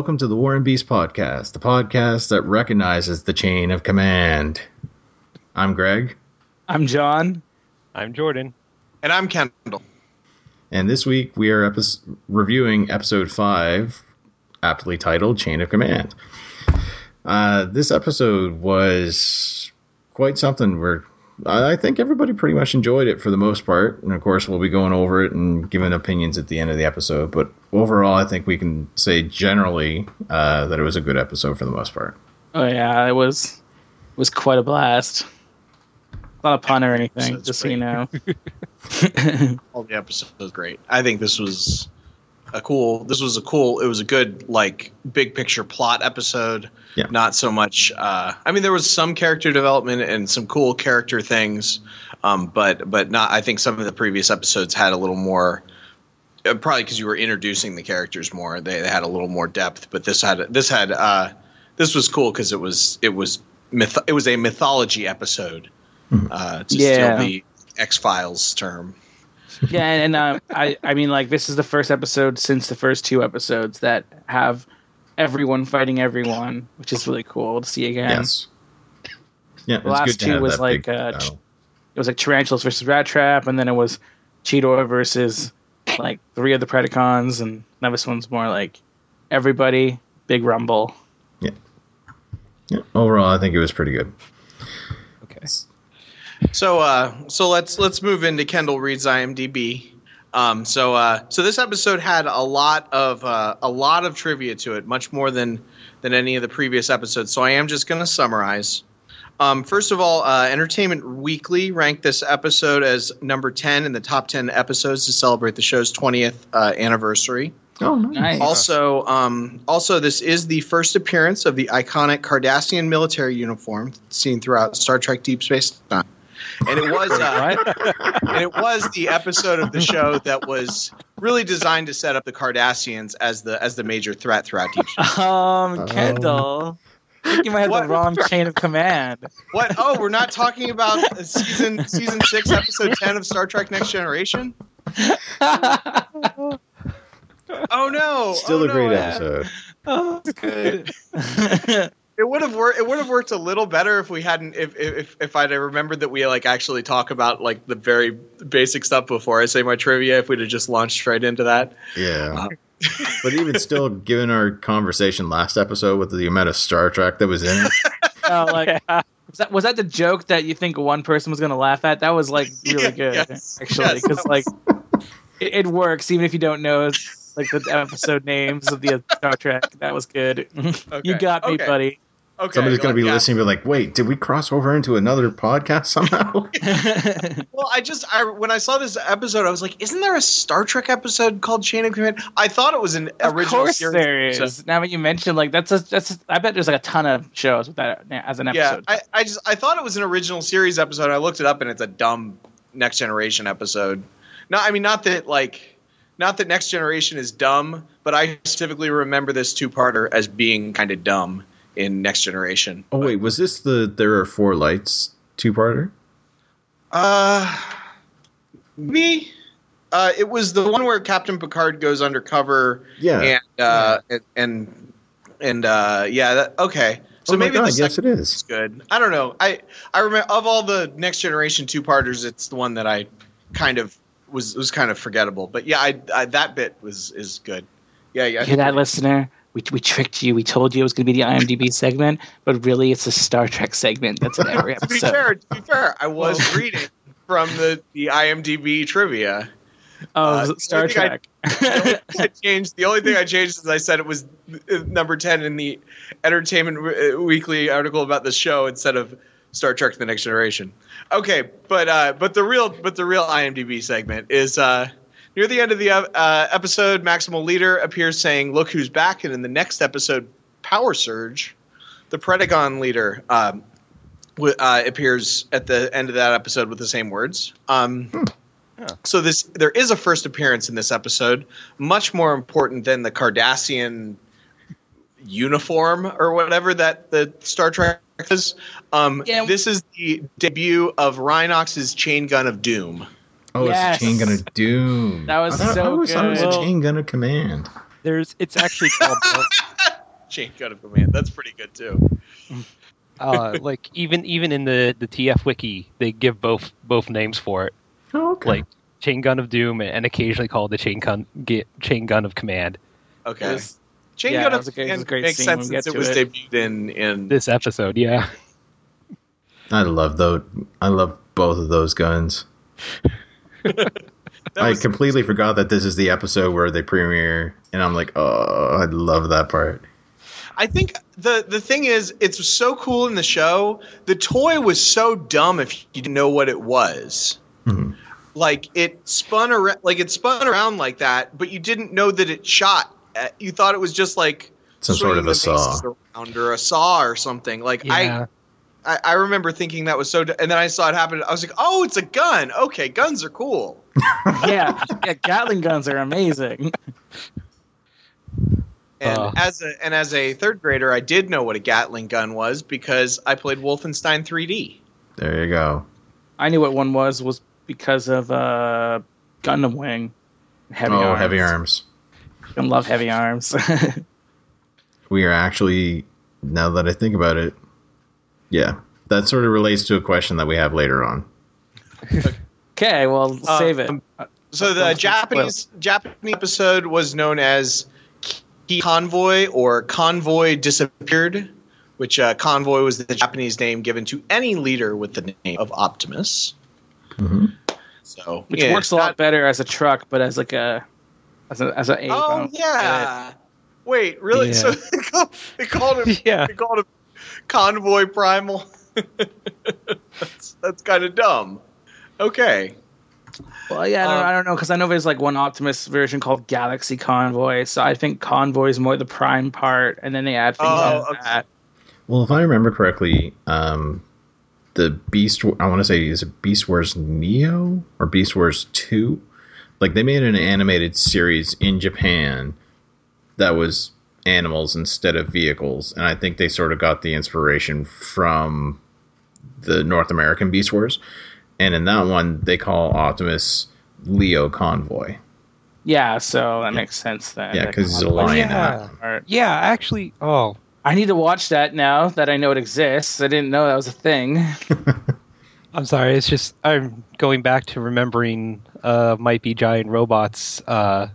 Welcome to the War and Beast podcast, the podcast that recognizes the chain of command. I'm Greg, I'm John. I'm Jordan. And I'm Kendall. and this week we are epi- reviewing episode 5, aptly titled Chain of Command. Uh, this episode was quite something where I I think everybody pretty much enjoyed it for the most part. And of course, we'll be going over it and giving opinions at the end of the episode. But overall, I think we can say generally uh, that it was a good episode for the most part. Oh yeah, it was it was quite a blast. Not a pun or anything, Episode's just so you know. All the episodes was great. I think this was a cool. This was a cool. It was a good like big picture plot episode. Yeah. Not so much. Uh, I mean, there was some character development and some cool character things, um, but but not. I think some of the previous episodes had a little more. Uh, probably because you were introducing the characters more. They, they had a little more depth. But this had this had uh, this was cool because it was it was myth. It was a mythology episode. Uh, to Yeah. steal the X Files term. Yeah, and, and uh, I I mean like this is the first episode since the first two episodes that have everyone fighting everyone, which is really cool to see again. Yes. Yeah, it's last two was like, uh. It was like Tarantulas versus Rat Trap, and then it was Cheetor versus like three of the Predacons, and now this one's more like everybody, big rumble. Yeah. yeah, overall, I think it was pretty good. Okay. So uh so let's let's move into Kendall reads IMDb. Um so uh so this episode had a lot of uh a lot of trivia to it, much more than than any of the previous episodes. So I am just going to summarize. Um first of all, uh Entertainment Weekly ranked this episode as number 10 in the top 10 episodes to celebrate the show's 20th uh, anniversary. Oh, nice. Nice. Also, um, also, this is the first appearance of the iconic Cardassian military uniform seen throughout Star Trek: Deep Space Nine, and it was uh, and it was the episode of the show that was really designed to set up the Cardassians as the as the major threat throughout Deep Space. Um, Kendall. I think you might have What? the wrong chain of command. What? Oh, we're not talking about uh, season season six, episode ten of Star Trek: Next Generation. Oh no! Still oh, a no, great episode. oh, that's good. It would have worked. It would have worked a little better if we hadn't. If if if I'd have remembered that we like actually talk about like the very basic stuff before I say my trivia. If we'd have just launched straight into that. Yeah. Uh, but even still, given our conversation last episode with the amount of Star Trek that was in it, Oh, like, was that was that the joke that you think one person was going to laugh at? That was like really Yeah, good, yes, actually, because that like it, it works even if you don't know like the episode names of the Star Trek. That was good. you got me, okay. buddy. Okay. somebody's going to be yeah. listening and be like, wait, did we cross over into another podcast somehow? Well, I just I when I saw this episode, I was like, "Isn't there a Star Trek episode called Chain of Command?" I thought it was an of original course series. there is. episode. Now that you mentioned, like that's a, that's. A, I bet there's like a ton of shows with that as an Yeah, episode. I, I just I thought it was an original series episode. I looked it up and it's a dumb Next Generation episode. No, I mean not that like not that Next Generation is dumb, but I specifically remember this two parter as being kind of dumb in Next Generation. oh, wait, was this the There Are Four Lights two parter? Uh, me. Uh, it was the one where Captain Picard goes undercover Yeah. and uh, and and, and uh, yeah, that, okay. So oh maybe God, the yes, second it is is. good. I don't know. I I remember of all the Next Generation two parters, it's the one that I kind of was was kind of forgettable. But yeah, I, I that bit was is good. Yeah, yeah. You hear that, listener? We, we tricked you. We told you it was going to be the IMDb segment, but really it's a Star Trek segment. That's in every to be fair, to be fair, I was reading from the the IMDb trivia. Oh, Uh, Star thing I- Trek. the only I changed. The only thing I changed is I said it was number ten in the Entertainment uh, Weekly article about the show instead of Star Trek: The Next Generation. Okay, but uh, but the real but the real IMDb segment is uh, near the end of the uh, episode. Maximal Leader appears saying, "Look who's back!" And in the next episode, Power Surge, the Predacon leader. Um, wi- uh, appears at the end of that episode with the same words. Um, So this there is a first appearance in this episode, much more important than the Cardassian uniform or whatever that the Star Trek is. Um, Yeah. This is the debut of Rhinox's chain gun of doom. Oh, Yes. it's a chain gun of doom. That was I thought, so I always thought it was good. a chain gun of command. There's it's actually called Chain Gun of Command. That's pretty good too. Uh, like even even in the the TF wiki, they give both both names for it, Oh, okay. like Chain Gun of Doom and occasionally called the Chain Gun Ge- Chain Gun of Command. Okay. Was- Chain yeah, Gun of was a great- it was Command a makes sense since it was it. debuted in in This episode, yeah. I love those. I love both of those guns. that I was- completely forgot that this is the episode where they premiere, and I'm like, oh, I love that part. I think the the thing is, it's so cool in the show. The toy was so dumb if you didn't know what it was. Mhm. Like it spun around, like it spun around like that, but you didn't know that it shot. Uh, You thought it was just like Some sort of a saw. around or a saw or something. Like Yeah. I, I, I remember thinking that was so, d- and then I saw it happen. I was like, oh, it's a gun. Okay, guns are cool. yeah, yeah, Gatling guns are amazing. And Uh. as a and as a third grader, I did know what a Gatling gun was because I played Wolfenstein 3D. There you go. I knew what one was was because of uh, Gundam Wing. Heavy oh, arms. heavy arms. I love heavy arms. We are actually, now that I think about it, yeah, that sort of relates to a question that we have later on. okay, well, Uh, save it. um, So the Japanese Japanese episode was known as Key Convoy or Convoy Disappeared, which uh, Convoy was the Japanese name given to any leader with the name of Optimus. hmm So Which yeah, works a lot not- better as a truck, but as like a as a as a ape, Oh yeah. Wait, really? Yeah. So they called, they called him Yeah. they called him Convoy Primal. that's that's kind of dumb. Okay. Well, yeah, I don't, Um, I don't know because I know there's like one Optimus version called Galaxy Convoy, so I think Convoy is more the prime part, and then they add things Oh, like okay. that. Well, if I remember correctly, um, the Beast, I want to say, is it Beast Wars Neo or Beast Wars 2? Like, they made an animated series in Japan that was animals instead of vehicles. And I think they sort of got the inspiration from the North American Beast Wars. And in that one, they call Optimus Leo Convoy. Yeah, so that makes sense then. Yeah, That 'cause he's a lion. Yeah. Yeah, actually, oh, I need to watch that now that I know it exists. I didn't know that was a thing. I'm sorry. It's just I'm going back to remembering uh, Might Be Giant Robots uh,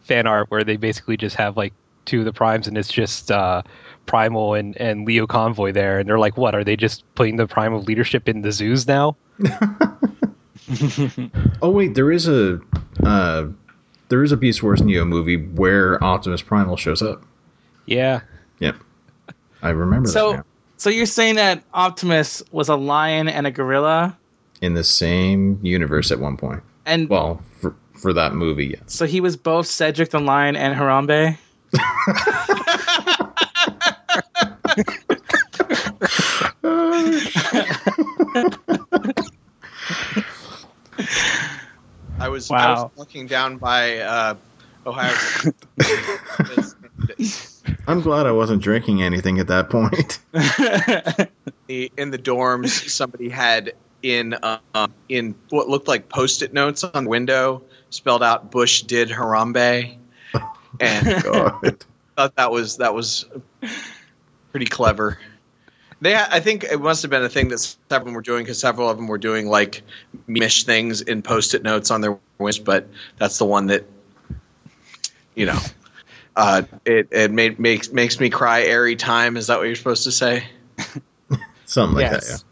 fan art where they basically just have like two of the primes and it's just uh, Primal and, and Leo Convoy there. And they're like, what? Are they just putting the prime of leadership in the zoos now? Oh wait, there is a uh, there is a Beast Wars Neo movie where Optimus Primal shows up. Yeah. Yep, I remember So- that now. so you're saying that Optimus was a lion and a gorilla, in the same universe at one and Well, for for that movie, yes. so he was both Cecil the lion and Harambe. I was I Wow. was walking down by uh, Ohio. I'm glad I wasn't drinking anything at that point. in the dorms, somebody had in uh, in what looked like post-it notes on the window spelled out "Bush did Harambe," and God. thought that was that was pretty clever. They, I think it must have been a thing that several of them were doing because several of them were doing like mish things in post-it notes on their windows, but that's the one that you know. Uh, it it made, makes makes me cry every time. Is that what you're supposed to say? Something like Yes.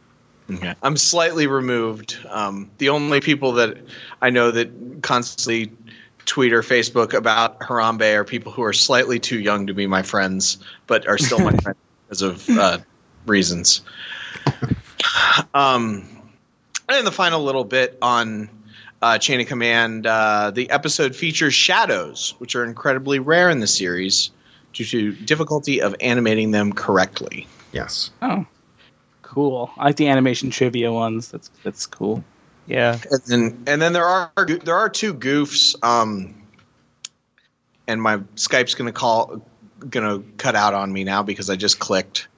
that, Okay. I'm slightly removed. Um, the only people that I know that constantly tweet or Facebook about Harambe are people who are slightly too young to be my friends, but are still my friends because of uh, reasons. Um, and the final little bit on uh, Chain of Command uh, the episode features shadows, which are incredibly rare in the series due to difficulty of animating them correctly. Yes. oh, cool! I like the animation trivia ones. That's that's cool. Yeah. and then and then there are there are two goofs um and my skype's gonna call gonna cut out on me now because i just clicked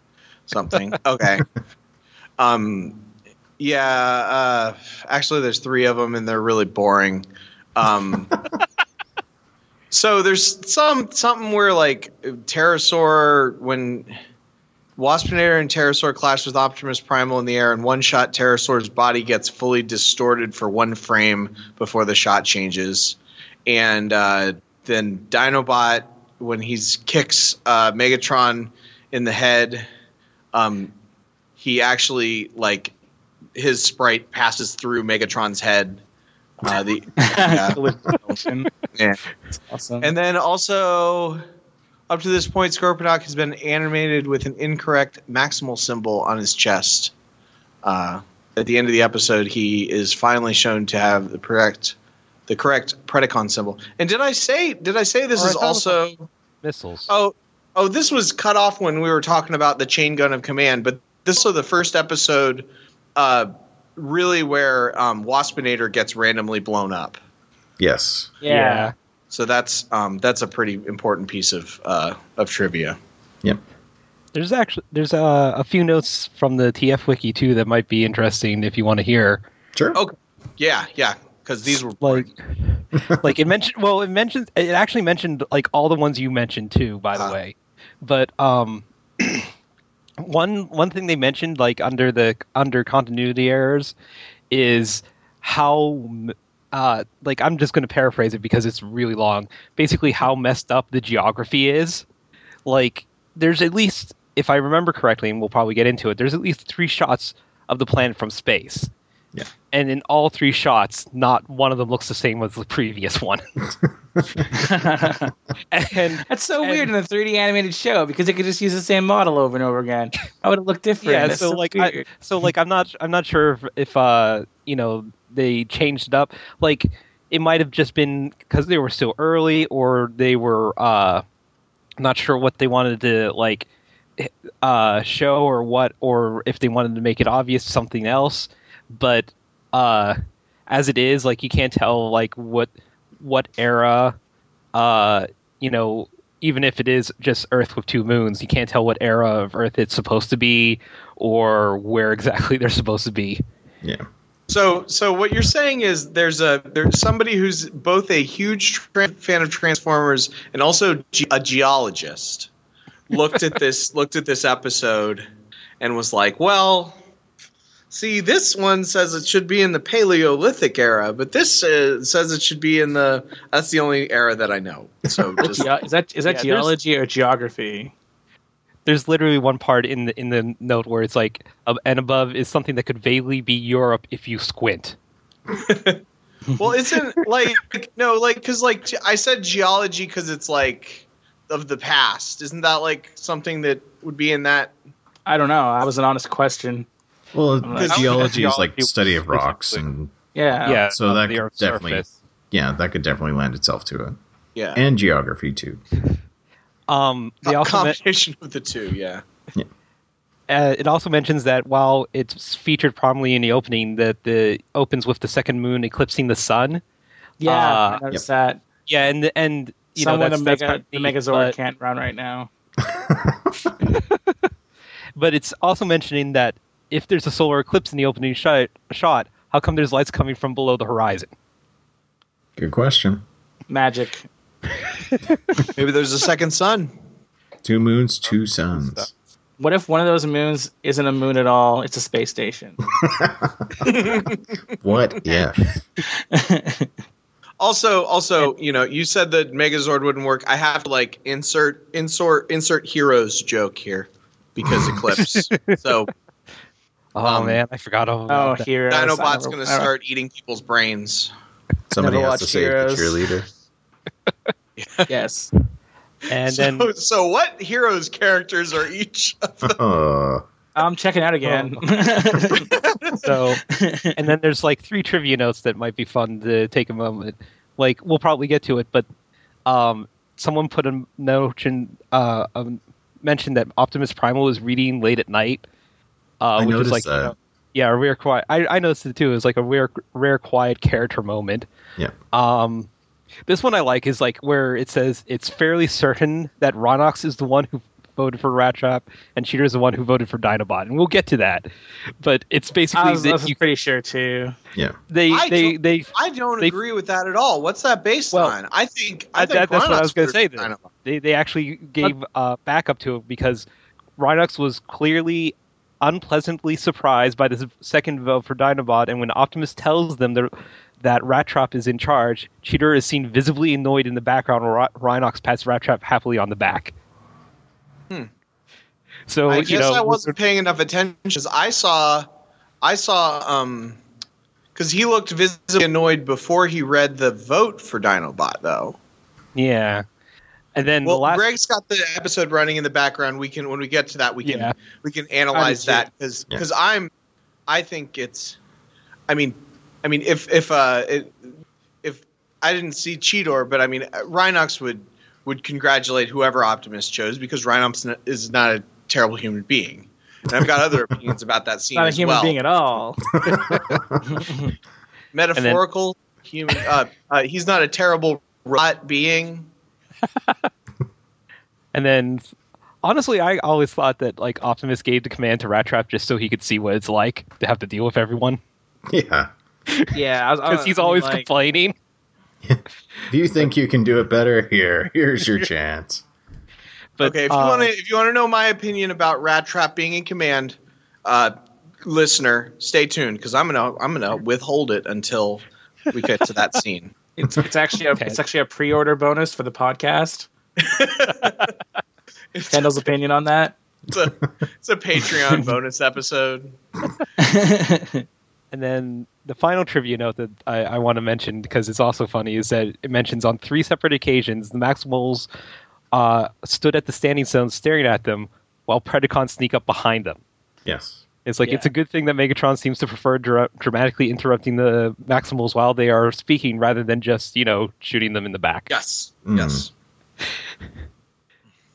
something. Okay. Um yeah uh actually there's three of them and they're really boring. Um So there's some something where like Terrorsaur when Waspinator and Terrorsaur clash with Optimus Primal in the air, and one shot Terrorsaur's body gets fully distorted for one frame before the shot changes, and uh, then Dinobot when he kicks uh, Megatron in the head, um, he actually like his sprite passes through Megatron's head. Uh, the yeah. yeah. awesome. And then also, up to this point, Scorponok has been animated with an incorrect maximal symbol on his chest. Uh, at the end of the episode, he is finally shown to have the correct, the correct Predacon symbol. And did I say? Did I say this Or is thought it was also? Missiles. Oh, oh, this was cut off when we were talking about the chain gun of command. But this was the first episode, uh, really where um, Waspinator gets randomly blown up. Yes. yeah. So that's um, that's a pretty important piece of uh, of trivia. Yep. There's actually there's uh, a few notes from the TF wiki too that might be interesting if you want to hear. Sure. Oh, Yeah, yeah, because these were Like, like it mentioned. Well, it mentioned. It actually mentioned like all the ones you mentioned too. By the Ah. way, but um, one one thing they mentioned like under the under continuity errors is how m- uh like I'm just going to paraphrase it because it's really long. Basically, how messed up the geography is. Like, there's at least, if I remember correctly, and we'll probably get into it. There's at least three shots of the planet from space. Yeah. And in all three shots, not one of them looks the same as the previous one. and That's so And- weird in a 3D animated show because they could just use the same model over and over again. How would it look different? yeah, That's so, like I, so like, I'm not I'm not sure if, if uh you know they changed it up. Like it might have just been because they were still early, or they were uh not sure what they wanted to like uh show or what, or if they wanted to make it obvious something else. But uh as it is, like you can't tell like what what era uh you know even if it is just Earth with two moons, you can't tell what era of Earth it's supposed to be or where exactly they're supposed to be. Yeah. So. So what you're saying is there's a there's somebody who's both a huge tra- fan of Transformers and also ge- a geologist looked at this looked at this episode and was like, well. See, this one says it should be in the Paleolithic era, but this uh, says it should be in the. That's the only era that I know. So just Geo- is that is that Yeah, geology or geography? There's literally one part in the in the note where it's like uh, and above is something that could vaguely be Europe if you squint. well isn't like no like because like i said geology because it's like of the past isn't that like something that would be in that I don't know. That was an honest question. Well, Because geology is like study of rocks, and Yeah. yeah, so that could definitely- surface. yeah, that could definitely lend itself to it, yeah and geography too. Um, they a also men- combination of the two yeah uh, it also mentions that while it's featured prominently in the opening, that the opens with the second moon eclipsing the sun. Yeah. Uh, I noticed that. Yeah, and and you Someone know the that's, that's mega kinda the neat, Megazord but- can't run right now. but it's also mentioning that if there's a solar eclipse in the opening shot, shot, how come there's lights coming from below the horizon? Good question. Magic. maybe there's a second sun Two moons, two suns. What if one of those moons isn't a moon at all? It's a space station. What if? also also you know you said that megazord wouldn't work i have to like insert insert insert heroes joke here because eclipse so Oh Um, man, I forgot all oh, about that. heroes. Dinobot's never- gonna start eating people's brains Somebody Never has to watched save Heroes. the cheerleader. Yes. And so, then so what heroes characters are each of the Uh, I'm checking out again. so and then there's like three trivia notes that might be fun to take a moment. Like we'll probably get to it, but um, someone put a note in uh, um, mentioned that Optimus Primal was reading late at night. Uh, I which is noticed like you that. know, yeah, a rare quiet. I, I noticed it too. It was like a rare rare quiet character moment. Yeah. Um, this one I like is like where it says it's fairly certain that Rhinox is the one who voted for Rat Trap, and Cheetor is the one who voted for Dinobot, and we'll get to that. But it's basically I was, I was you, pretty sure too. Yeah. they I they don't- they I don't They- agree with that at all. What's that based Well, on? I think I I- think that- that's what I was going to say. for They they actually gave uh, backup to it because Rhinox was clearly unpleasantly surprised by this second vote for Dinobot, and when Optimus tells them that, Rat Trap is in charge, Cheetor is seen visibly annoyed in the background while Rhinox pats Rat Trap happily on the back. Hmm. So I you guess know, I wasn't paying enough attention. I saw, I saw, um, because he looked visibly annoyed before he read the vote for Dinobot, though. yeah. And then Well, the last, Greg's got the episode running in the background. We can, when we get to that, we can Yeah. we can analyze that because Yeah. because I'm, I think it's, I mean, I mean if if uh it, if I didn't see Cheetor, but I mean Rhinox would would congratulate whoever Optimus chose because Rhinox is not a terrible human being. And I've got other opinions about that scene Not a as human well. being at all. Metaphorical human. Uh, uh, he's not a terrible robot being. and then honestly, I always thought that like Optimus gave the command to Rat Trap just so he could see what it's like to have to deal with everyone Yeah. yeah, I was, I because was- he's I mean, always like, complaining. If you think you can do it better, here, here's your chance. But okay, if you uh, want to, if you want to know my opinion about Rat Trap being in command, uh, listener, stay tuned because I'm gonna I'm gonna withhold it until we get to that scene. It's, it's actually a, Okay. it's actually a pre-order bonus for the podcast. Kendall's opinion on that. it's a it's a Patreon bonus episode. And then the final trivia note that I, I want to mention because it's also funny is that it mentions on three separate occasions the Maximals uh, stood at the standing stones staring at them while Predacons sneak up behind them. Yes. It's like Yeah. it's a good thing that Megatron seems to prefer dra- dramatically interrupting the Maximals while they are speaking rather than just you know shooting them in the back. Yes, Mm. yes.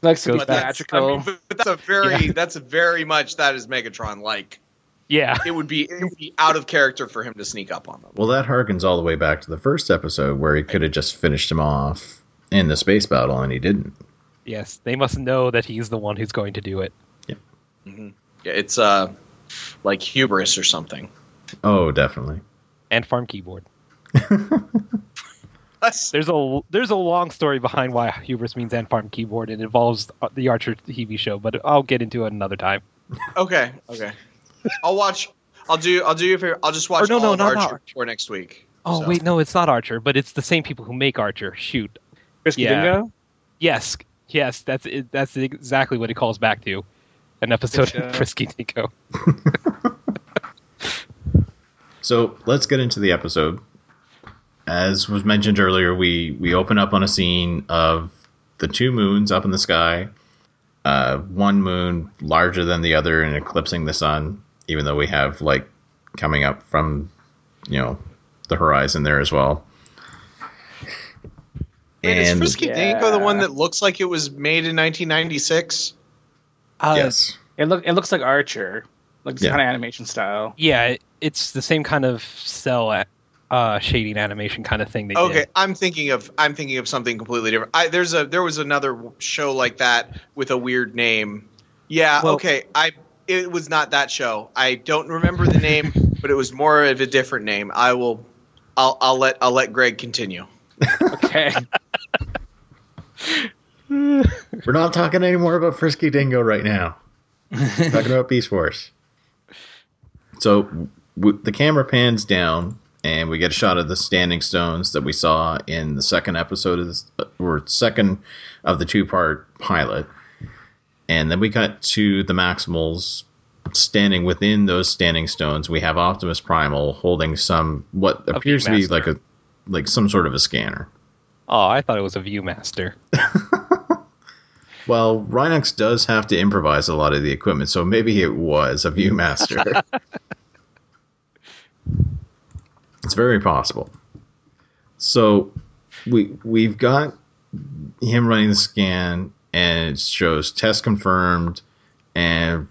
Likes Goes But that's, I theatrical. mean, but, but that's a very that's a very much that is Megatron like. Yeah, It would be it would be out of character for him to sneak up on them. Well, that harkens all the way back to the first episode where he could have just finished him off in the space battle, and he didn't. yes, they must know that he's the one who's going to do it. Yeah, it's uh like hubris or something. Oh, definitely. And farm keyboard. There's a there's a long story behind why hubris means and farm keyboard. It involves the Archer TV show, but I'll get into it another time. Okay, okay. I'll watch. I'll do. I'll do you a favor. I'll just watch Or no, all no, of not Archer Archer. for next week. Oh So- wait, no, it's not Archer, but it's the same people who make Archer. Shoot, Frisky yeah. Dingo. yes, yes, that's it, that's exactly what it calls back to. An episode Good of. Frisky Dingo. So let's get into the episode. As was mentioned earlier, we we open up on a scene of the two moons up in the sky. Uh, one moon larger than the other and eclipsing the sun, even though we have like coming up from you know the horizon there as well. Wait, is and Frisky Dingo the one that looks like it was made in 1996? Uh, yes, It look it looks like Archer, like this Yeah. kind of animation style. Yeah, it- it's the same kind of cell uh, shading animation kind of thing they Okay, did. I'm thinking of I'm thinking of something completely different. I, there's a there was another show like that with a weird name. Yeah, Well- okay. I it was not that show. I don't remember the name, but it was more of a different name. I will. I'll I'll let I'll let Greg continue. Okay. we're not talking anymore about Frisky Dingo right now. talking about Beast Force. So w- the camera pans down, and we get a shot of the standing stones that we saw in the second episode of this, uh, or second of the two-part pilot. And then we cut to the Maximals standing within those standing stones. We have Optimus Primal holding some what appears to be like a like some sort of a scanner. Oh, I thought it was a ViewMaster. Well, Rhinox does have to improvise a lot of the equipment, so maybe it was a ViewMaster. it's very possible. So we we've got him running the scan, and it shows test confirmed, and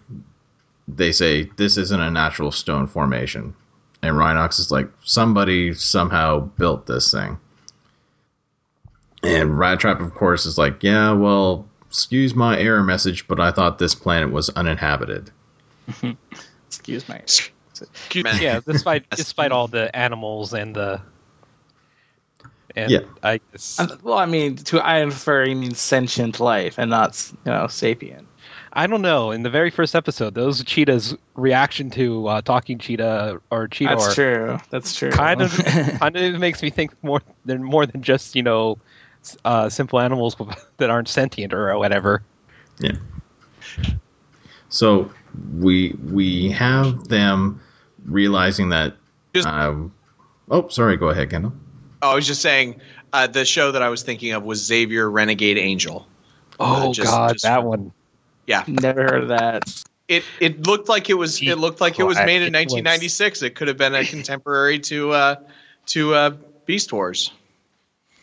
they say this isn't a natural stone formation. And Rhinox is like, somebody somehow built this thing. And Rat Trap, of course, is like, yeah, well, excuse my error message, but I thought this planet was uninhabited. Excuse me. Excuse me. Yeah, despite despite all the animals and the and Yeah. I guess Um, Well, I mean, to I infer you mean sentient life and not you know sapient. I don't know. In the very first episode, those cheetahs' reaction to uh, talking cheetah or cheetah That's true. That's true. kind of kind of makes me think more than more than just you know s- uh, simple animals that aren't sentient or whatever. Yeah. So we we have them realizing that. Just- Um, oh, sorry. Go ahead, Kendall. Oh, I was just saying uh, the show that I was thinking of was Xavier Renegade Angel. Oh Uh, just- God, just- that one. Yeah, Never heard of that. it it looked like it was it looked like it was made in 1996. It could have been a contemporary to uh, to uh, Beast Wars.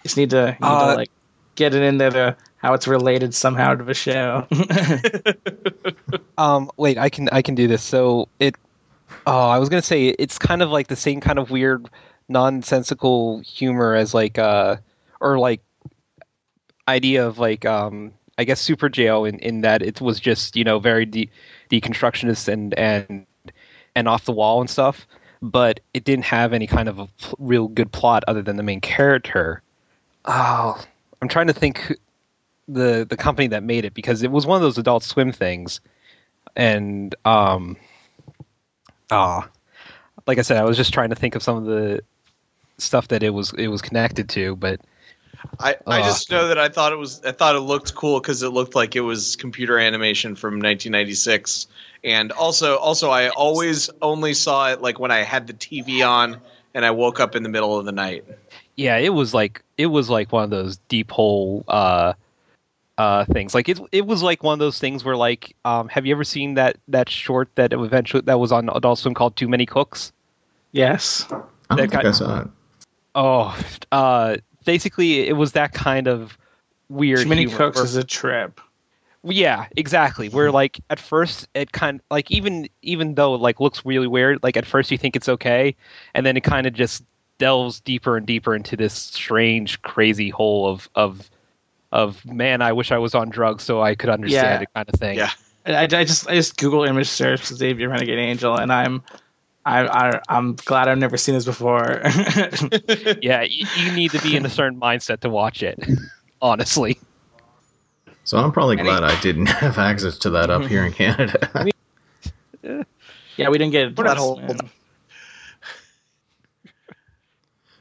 Just need to, need Uh, to like get it in there to how it's related somehow to the show. Um, wait, I can I can do this. So it. Oh, I was gonna say it's kind of like the same kind of weird, nonsensical humor as like uh, or like idea of like um, I guess Super Jail in in that it was just you know very de- deconstructionist and and and off the wall and stuff, but it didn't have any kind of a pl- real good plot other than the main character. Oh, I'm trying to think the the company that made it because it was one of those Adult Swim things. And um ah like i said i was just trying to think of some of the stuff that it was it was connected to but I, I Uh, just know that I thought it was I thought it looked cool because it looked like it was computer animation from 1996, and also also I always only saw it like when I had the TV on and I woke up in the middle of the night. Yeah it was like it was like one of those deep hole uh uh things like it it was like one of those things where like um have you ever seen that that short that eventually that was on adult swim called too many cooks yes. I don't That think got- I saw it. oh uh basically it was that kind of weird Too many humor cooks where- is a trip. Yeah, exactly. Where like at first it kind like even even though it like looks really weird, like at first you think it's okay, and then it kind of just delves deeper and deeper into this strange, crazy hole of of of man. I wish I was on drugs so I could understand Yeah. it, kind of thing. Yeah. I, I just I just Google image search Xavier Renegade Angel, and I'm I, I I'm glad I've never seen this before. yeah. You, you need to be in a certain mindset to watch it. Honestly, So I'm probably And glad I didn't have access to that up here in Canada. yeah, we didn't get That whole-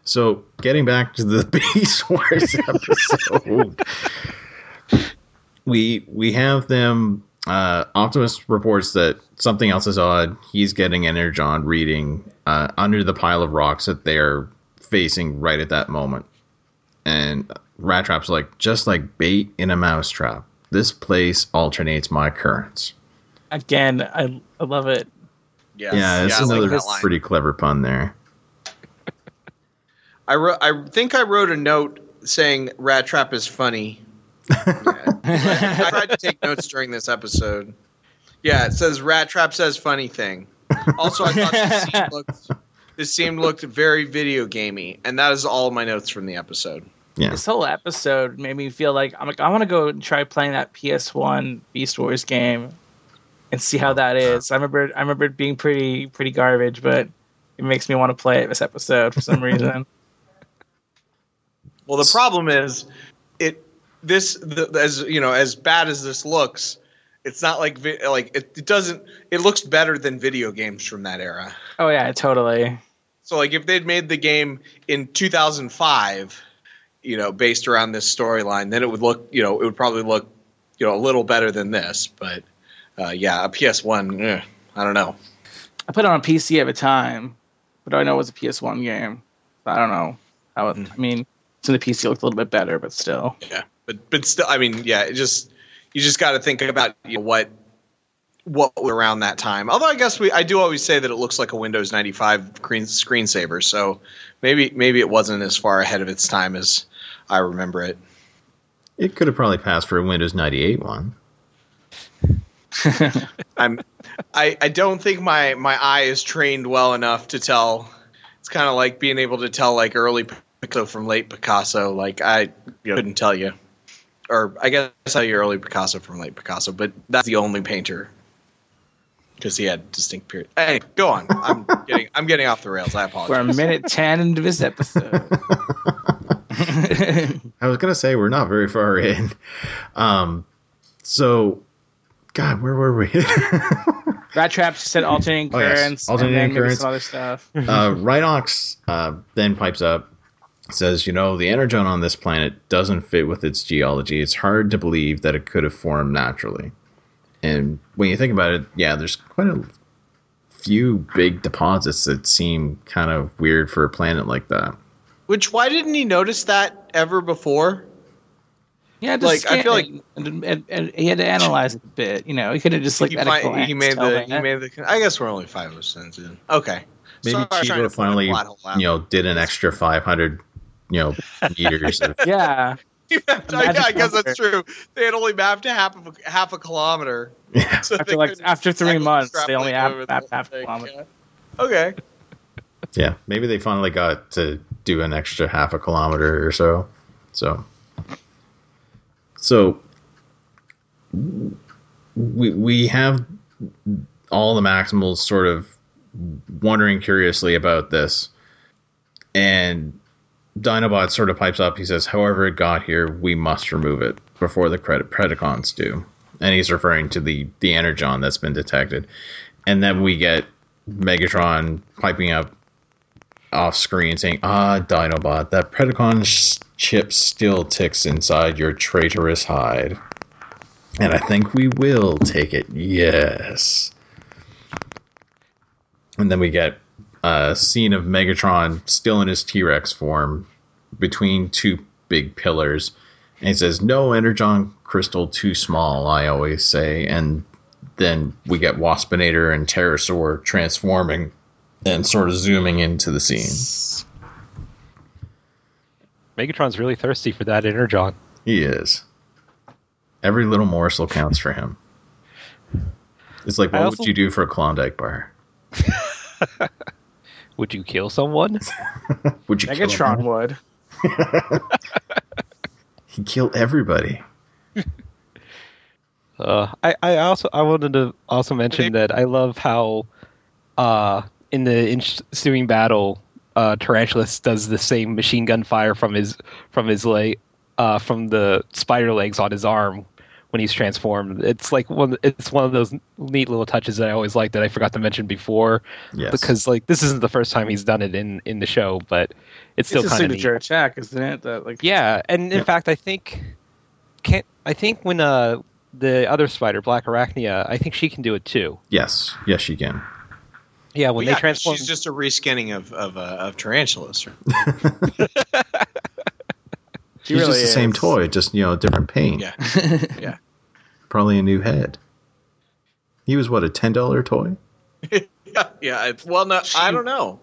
so getting back to the Beast Wars episode, we we have them. Uh, Optimus reports that something else is odd. He's getting energon reading uh, under the pile of rocks that they're facing right at that moment. And Rat Trap's like, just like bait in a mousetrap. This place alternates my currents. again. I I love it. Yes. Yeah, it's I like another that line. pretty clever pun there. I wrote. I think I wrote a note saying "Rat Trap is funny." Yeah. I tried to take notes during this episode. Yeah, it says "Rat Trap says funny thing." Also, I thought this scene looked, this scene looked very video gamey, and that is all my notes from the episode. Yeah. This whole episode made me feel like I'm like I want to go and try playing that PS1 Beast Wars game and see how that is. I remember I remember it being pretty pretty garbage, but it makes me want to play it this episode for some reason. Well, the problem is, it this the, as you know as bad as this looks, it's not like vi- like it, it doesn't. It looks better than video games from that era. oh yeah, totally. So like if they'd made the game in 2005, you know, based around this storyline, then it would look, you know, it would probably look, you know, a little better than this. But uh, yeah, a PS1, eh, I don't know. I put it on a PC at the time, but I know it was a PS1 game. I don't know how. It, I mean, so the PC looked a little bit better, but still. Yeah, but but still, I mean, yeah, it just you just got to think about you know, what what was around that time. Although I guess we, I do always say that it looks like a Windows 95 screen screensaver. So maybe maybe it wasn't as far ahead of its time as I remember it. It could have probably passed for a Windows 98 one. I'm I, I don't think my my eye is trained well enough to tell. It's kind of like being able to tell like early Picasso from late Picasso. Like I you couldn't tell you or I guess I saw your early Picasso from late Picasso, but that's the only painter because he had distinct period. Hey, go on. I'm getting I'm getting off the rails. I apologize. We're a minute ten into this episode. I was gonna say we're not very far in. Um, so, God, where were we? Rat Trap said alternating Oh, yes. currents, Alternating and then maybe currents. some other stuff. uh, Rhinox uh, then pipes up, says, "You know, the energon on this planet doesn't fit with its geology. It's hard to believe that it could have formed naturally." And when you think about it, yeah, there's quite a few big deposits that seem kind of weird for a planet like that. Which why didn't he notice that ever before? Yeah, just Like, I feel like- and, and, and he had to analyze it a bit. You know, he could have just like he, at fi- glance he made tell the that. he made the. I guess we're only five percent in. Okay. Maybe Sorry, trying to Cheetor finally, plot hole out. you know, did an extra 500, you know, meters. Of, yeah, yeah, I guess that's true. They had only mapped half of a, half a kilometer. yeah, So after like after three months, they only mapped the half, half a kilometer. yeah. Okay. yeah. Maybe they finally got to do an extra half a kilometer or so. So, so we we have all the Maximals sort of wondering curiously about this, and Dinobot sort of pipes up. He says, "However it got here, we must remove it before the credit Predacons do." And he's referring to the the energon that's been detected, and then we get Megatron piping up off screen saying, "Ah, Dinobot, that Predacon sh- chip still ticks inside your traitorous hide, and I think we will take it. Yes." And then we get a scene of Megatron still in his T Rex form between two big pillars. And he says, No Energon crystal too small, I always say. And then we get Waspinator and Terrorsaur transforming and sort of zooming into the scene. Megatron's really thirsty for that energon. He is. Every little morsel counts for him. It's like, what also- would you do for a Klondike bar? Would you kill someone? Would you kill Megatron him? would. He'd kill everybody. Uh, I, I also I wanted to also mention that I love how uh, in the ensuing battle, uh, Tarantulas does the same machine gun fire from his from his leg uh, from the spider legs on his arm when he's transformed. It's like one it's one of those neat little touches that I always like that I forgot to mention before Yes. because like this isn't the first time he's done it in in the show, but it's still it's a kind of neat. signature attack, isn't it? That like Yeah, and in Yeah. fact, I think can't I think when uh the other spider, Black Arachnia, I think she can do it too. yes. Yes, she can. Yeah, when Yeah, they transform. She's just a reskinning of of, uh, of tarantulas. she He's really just the same toy, just you know, different paint. Yeah. Yeah. Probably a new head. He was what a ten dollar toy. yeah, yeah. Well, no, I don't know.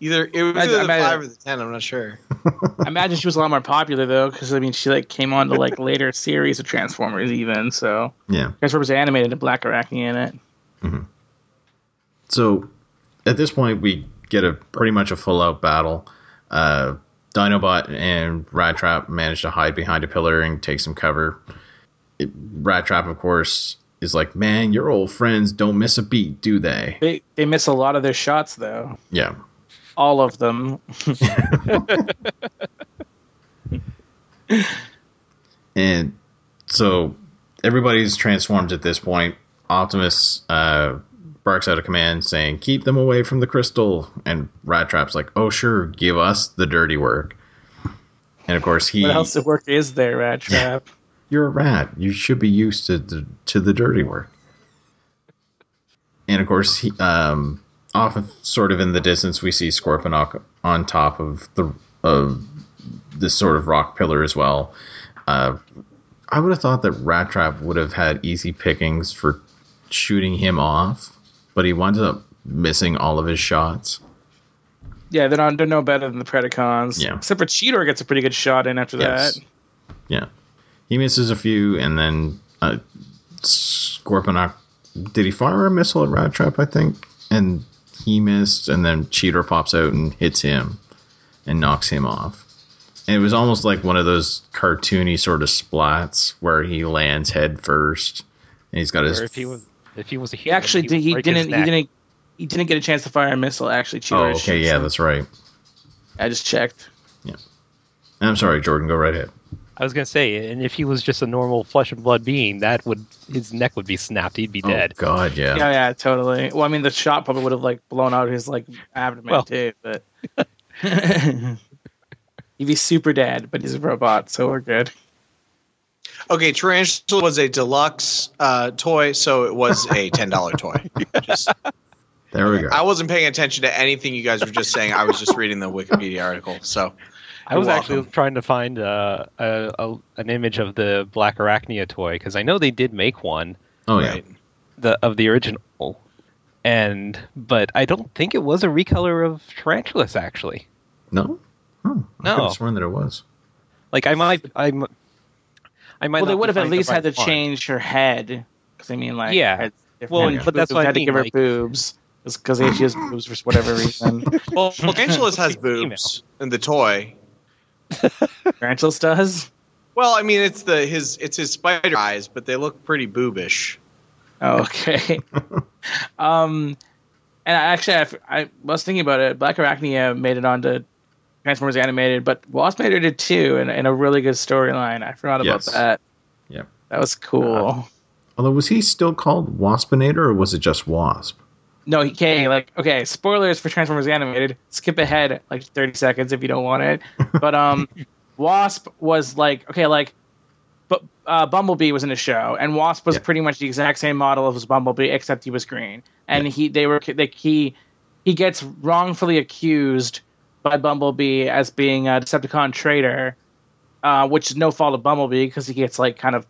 Either it was I- either the might- five or the ten. I'm not sure. I imagine she was a lot more popular though, because I mean, she like came on to like later series of Transformers, even so. Yeah. Transformers animated and Black Arachnia in it. So at this point, we get a pretty much a full out battle. Uh, Dinobot and Rat Trap manage to hide behind a pillar and take some cover. It, Rat Trap, of course, is like, "Man, your old friends don't miss a beat, do they?" They they miss a lot of their shots though, Yeah. all of them. And so everybody's transformed at this point. Optimus uh, barks out a command saying, Keep them away from the crystal. And Rat Trap's like, Oh, sure, give us the dirty work. And of course, he. What else of work is there, Rat Trap? You're a rat. You should be used to the, to the dirty work. And of course, he, um, off of, sort of in the distance, we see Scorponok on top of the of this sort of rock pillar as well. Uh, I would have thought that Rat Trap would have had easy pickings for shooting him off, but he winds up missing all of his shots. Yeah, they're not they're no better than the Predacons. Yeah. Except for Cheetor gets a pretty good shot in after Yes. that. Yeah. He misses a few, and then uh, Scorponok. Did he fire a missile at Rat Trap, I think? And he missed, and then Cheetor pops out and hits him and knocks him off. And it was almost like one of those cartoony sort of splats where he lands head first, and he's got his. Or if he was if he was a He human, actually would did. He break didn't. He didn't. He didn't get a chance to fire a missile. Actually, oh, Chewie. okay, yeah, that's right. I just checked. Yeah, I'm sorry, Jordan. Go right ahead. I was gonna say, and if he was just a normal flesh and blood being, that would his neck would be snapped. He'd be oh, dead. Oh God, yeah. Yeah, yeah, totally. Well, I mean, the shot probably would have like blown out his like abdomen Well. too, but he'd be super dead. But he's a robot, so we're good. Okay, Tarantula was a deluxe uh, toy, so it was a ten dollar toy. Just, There we go. I wasn't paying attention to anything you guys were just saying. I was just reading the Wikipedia article. So I was You're actually trying to find uh, a, a an image of the Black Arachnia toy because I know they did make one oh yeah. right. the of the original, and but I don't think it was a recolor of Tarantulas actually. No. Oh, I No. could have sworn that it was. Like I might I m- I might Well, they would have at finding the least had to one. change her head, because I mean, like, Yeah. Well, heads. but that's why I had to give her like- boobs, because she has boobs for whatever reason. Well, Tarantulas has She's female. boobs in the toy. Tarantulas does. Well, I mean, it's the his it's his spider eyes, but they look pretty boobish. Oh, okay. um, and I actually, I, I was thinking about it. Black Arachnia made it onto Transformers Animated, but Waspinator did too, and, and a really good storyline. I forgot about Yes. that. Yep. That was cool. Although, was he still called Waspinator, or was it just Wasp? No, he okay, like okay, spoilers for Transformers Animated. Skip ahead like 30 seconds if you don't want it. But um Wasp was like okay, like but uh, Bumblebee was in the show and Wasp was Yeah. pretty much the exact same model as Bumblebee except he was green. And he they were like he he gets wrongfully accused by Bumblebee as being a Decepticon traitor, uh, which is no fault of Bumblebee because he gets like kind of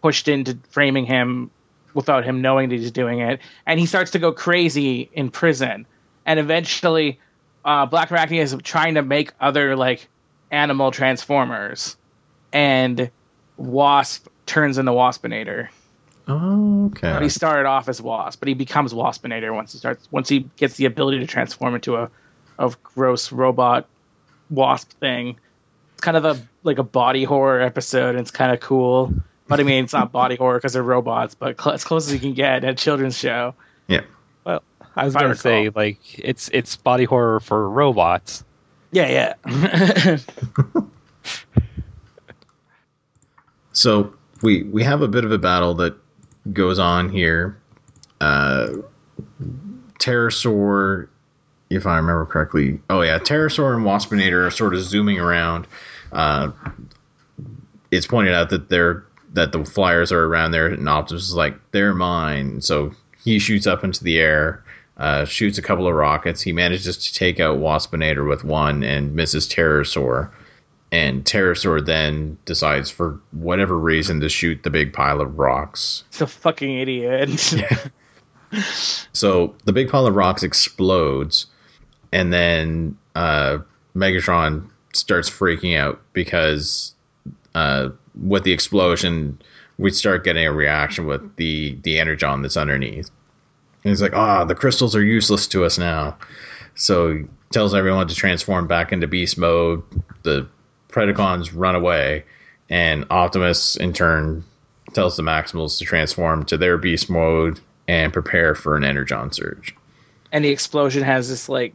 pushed into framing him without him knowing that he's doing it, and he starts to go crazy in prison. And eventually, uh, Black Arachnia is trying to make other like animal transformers, and Wasp turns into Waspinator. Oh, okay. But he started off as Wasp, but he becomes Waspinator once he starts once he gets the ability to transform into a of gross robot wasp thing. It's kind of a like a body horror episode, and it's kind of cool. But I mean, it's not body horror because they're robots, but cl- as close as you can get at a children's show. Yeah. Well, I was gonna say like it's it's body horror for robots. Yeah, yeah. So we we have a bit of a battle that goes on here. Uh, Terrorsaur, if I remember correctly. Oh yeah, Terrorsaur and Waspinator are sort of zooming around. Uh, it's pointed out that they're that the flyers are around there, and Optimus is like, "They're mine." So he shoots up into the air, uh, shoots a couple of rockets. He manages to take out Waspinator with one and misses Terrorsaur and Terrorsaur then decides for whatever reason to shoot the big pile of rocks. it's a fucking idiot. So the big pile of rocks explodes, and then uh, Megatron starts freaking out because uh, with the explosion, we start getting a reaction with the the energon that's underneath. And he's like, "Ah, the crystals are useless to us now." So he tells everyone to transform back into beast mode. The Predacons run away, and Optimus in turn tells the Maximals to transform to their beast mode and prepare for an energon surge. and the explosion has this like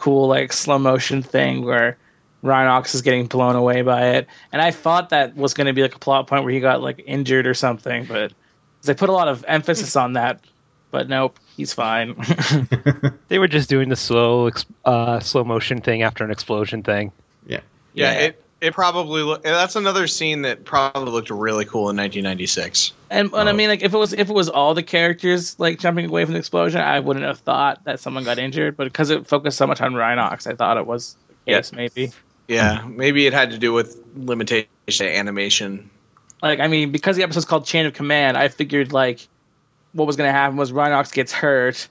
cool like slow motion thing where Rhinox is getting blown away by it. And I thought that was going to be like a plot point where he got like injured or something, but they put a lot of emphasis on that. But nope, he's fine. They were just doing the slow uh, slow motion thing after an explosion thing. Yeah. Yeah, Yeah. it it probably look. That's another scene that probably looked really cool in 1996. and, and I Oh. mean, like if it was if it was all the characters like jumping away from the explosion, I wouldn't have thought that someone got injured. But because it focused so much on Rhinox, I thought it was the case. Maybe. Yeah, maybe it had to do with limitation animation. like I mean, because the episode's called Chain of Command, I figured like what was gonna happen was Rhinox gets hurt,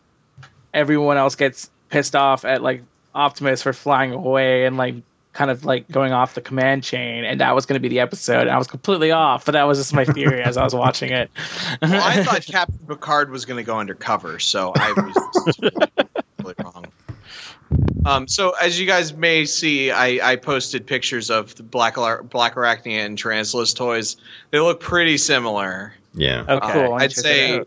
everyone else gets pissed off at like Optimus for flying away and like kind of like going off the command chain, and that was gonna be the episode. And I was completely off, but that was just my theory as I was watching it. Well, I thought Captain Picard was going to go undercover, so I was just totally wrong. Um, so as you guys may see, I, I posted pictures of the Black Ar- Black Arachnia and Tarantulas toys. They look pretty similar. Yeah. Oh, Uh. I'd say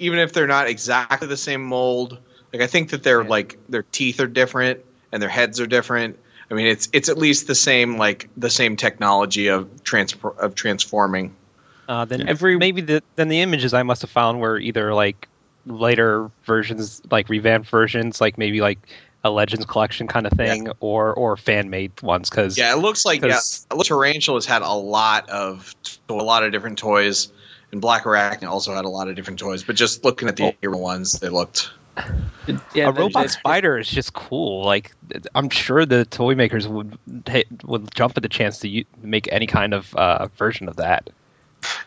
even if they're not exactly the same mold, like I think that they're Yeah. like their teeth are different and their heads are different. I mean, it's it's at least the same like the same technology of transfer of transforming. Uh, then Every- maybe the then the images I must have found were either like later versions, like revamped versions, like maybe like a Legends collection kind of thing, or or fan made ones. Because Yeah, it looks like yeah, 'Cause- it looks Tarantulas had a lot of a lot of different toys, and Black Arachnia also had a lot of different toys. But just looking at the Oh. ones, they looked yeah, a robot spider is just cool. Like I'm sure the toy makers would would jump at the chance to u- make any kind of uh, version of that.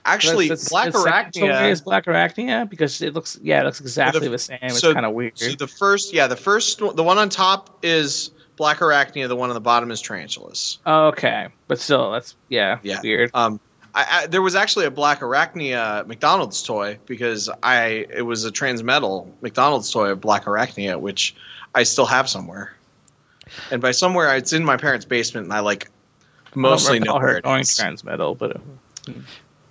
actually That's- Black the second toy Arachnia. is Black Arachnia because it looks yeah it looks exactly the, same. It's so- kind of weird. So the first, yeah, the first, one- the one on top is Black Arachnia. The one on the bottom is Tarantulas. Oh, okay, but still that's yeah, Yeah. weird. Um, I, I, there was actually a Black Arachnia McDonald's toy because I it was a Transmetal McDonald's toy of Black Arachnia, which I still have somewhere. And by somewhere, it's in my parents' basement, and I like mostly I don't know where it going is. transmetal, but uh,